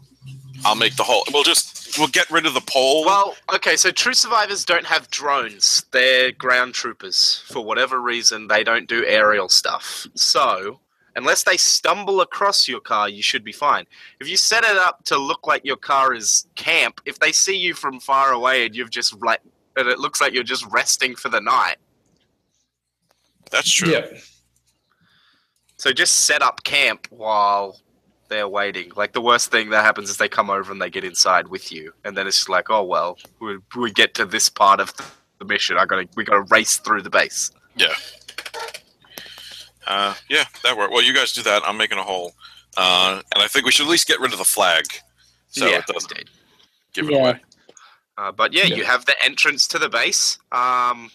I'll make the whole. We'll just we'll get rid of the pole. Well, okay, so true survivors don't have drones. They're ground troopers. For whatever reason, they don't do aerial stuff. So, unless they stumble across your car, you should be fine. If you set it up to look like your car is camp, if they see you from far away and you've just like and it looks like you're just resting for the night, That's true. Yeah. so just set up camp while they're waiting. Like the worst thing that happens is they come over and they get inside with you, and then it's just like, oh well, we, we get to this part of the mission. I gotta we gotta race through the base. Uh, yeah, that worked. Well, you guys do that. I'm making a hole, uh, and I think we should at least get rid of the flag, so yeah, it doesn't indeed. give it Yeah. away. Uh, but yeah, you have the entrance to the base. Um,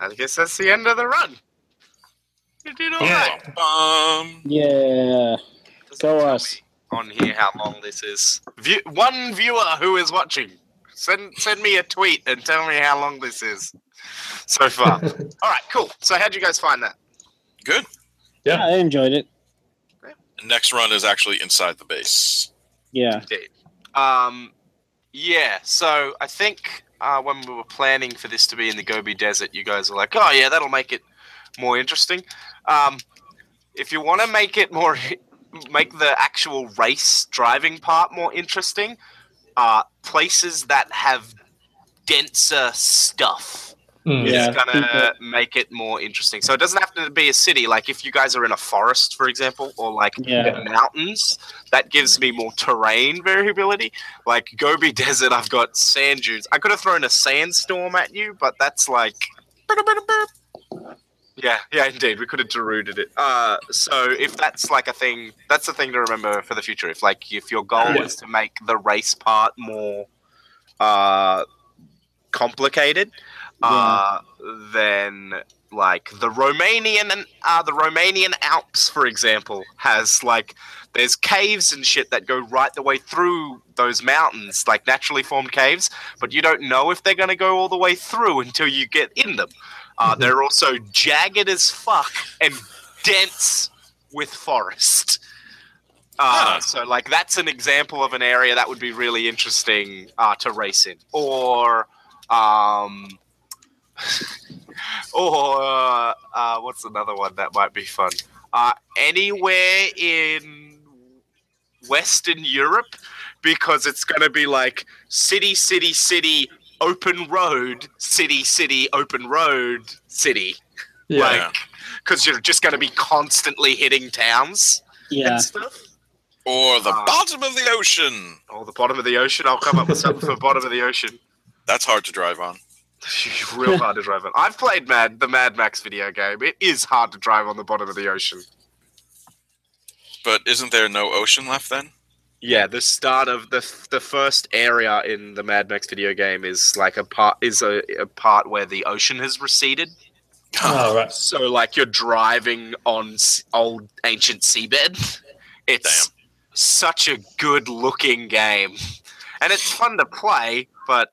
I guess that's the end of the run. You did all Yeah. right. Um, Yeah. Go us. On here, how long this is? View- one viewer who is watching, send send me a tweet and tell me how long this is so far. all right, cool. So how'd you guys find that? Good. Yeah. I enjoyed it. Next run is actually inside the base. Yeah. Indeed. Um, yeah. So I think uh, when we were planning for this to be in the Gobi Desert, you guys were like, "Oh yeah, that'll make it more interesting." Um, if you want to make it more, make the actual race driving part more interesting, uh, places that have denser stuff Mm. Yeah. is gonna make it more interesting. So it doesn't have to be a city. Like if you guys are in a forest, for example, or like Yeah. mountains, that gives me more terrain variability. Like Gobi Desert, I've got sand dunes. I could have thrown a sandstorm at you, but that's like. Yeah, yeah, indeed. We could have deruded it. Uh, so if that's like a thing, that's the thing to remember for the future. If like if your goal Yeah. is to make the race part more uh, complicated, uh, then like the Romanian and uh, the Romanian Alps, for example, has like there's caves and shit that go right the way through those mountains, like naturally formed caves, but you don't know if they're going to go all the way through until you get in them. Uh, Mhm. They're also jagged as fuck and dense with forest. Uh. So, like, that's an example of an area that would be really interesting uh, to race in. Or, um, or uh, uh, what's another one that might be fun? Uh, anywhere in Western Europe, because it's going to be like city, city, city, open road, city, city, open road, city. Yeah. Like, because you're just going to be constantly hitting towns Yeah. and stuff. Or the Uh, bottom of the ocean. Or the bottom of the ocean. I'll come up with something for bottom of the ocean. That's hard to drive on. Real hard to drive on. I've played Mad the Mad Max video game. It is hard to drive on the bottom of the ocean. But isn't there no ocean left then? Yeah, the start of the the first area in the Mad Max video game is like a part is a, a part where the ocean has receded. Oh, right. So like you're driving on old ancient seabed. It's such a good looking game, and it's fun to play, but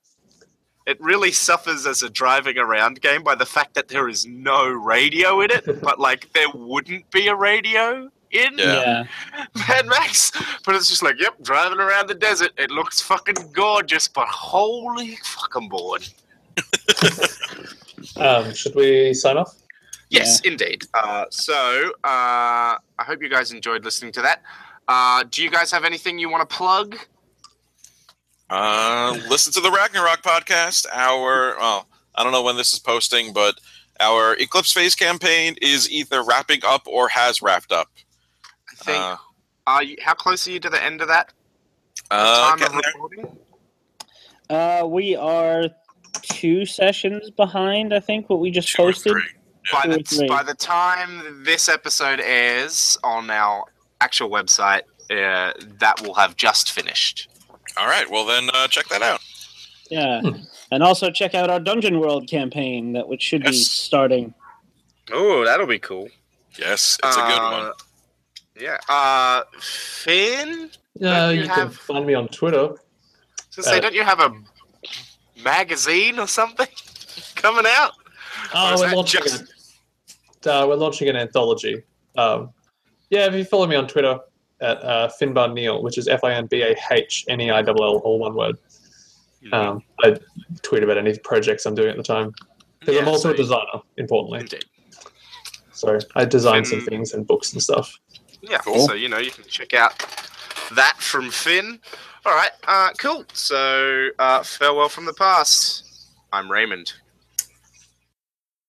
it really suffers as a driving around game by the fact that there is no radio in it. but like there wouldn't be a radio in Yeah. Yeah. Mad Max, but it's just like, yep, driving around the desert. It looks fucking gorgeous, but holy fucking bored. Um, should we sign off? Yes, indeed. Uh, so uh, I hope you guys enjoyed listening to that. Uh, do you guys have anything you want to plug? Uh, listen to the Ragnarok podcast. Our, well, I don't know when this is posting, but our Eclipse Phase campaign is either wrapping up or has wrapped up. I think. Uh, are you, how close are you to the end of that? uh, time of recording? Uh, we are two sessions behind, I think, what we just Two posted. three. By the, by the time this episode airs on our actual website, uh, that will have just finished. All right. Well, then uh, check that out. Yeah. And also check out our Dungeon World campaign that which should be starting. Oh, that'll be cool. Yes, it's a good Uh, one. Yeah. Uh, Finn. Uh, you you can find me on Twitter. So say, Uh, don't you have a magazine or something coming out? Oh, is we're launching just- it. Uh, we're launching an anthology. Um, yeah, if you follow me on Twitter at uh, Finbar Neil, which is F I N B A H N E I L L, all one word. Um, I tweet about any projects I'm doing at the time because I'm also so- a designer, importantly. Indeed. So I design some things and books and stuff. Yeah. Cool. So you know you can check out that from Finn. All right. Uh, cool. So uh, farewell from the past. I'm Raymond.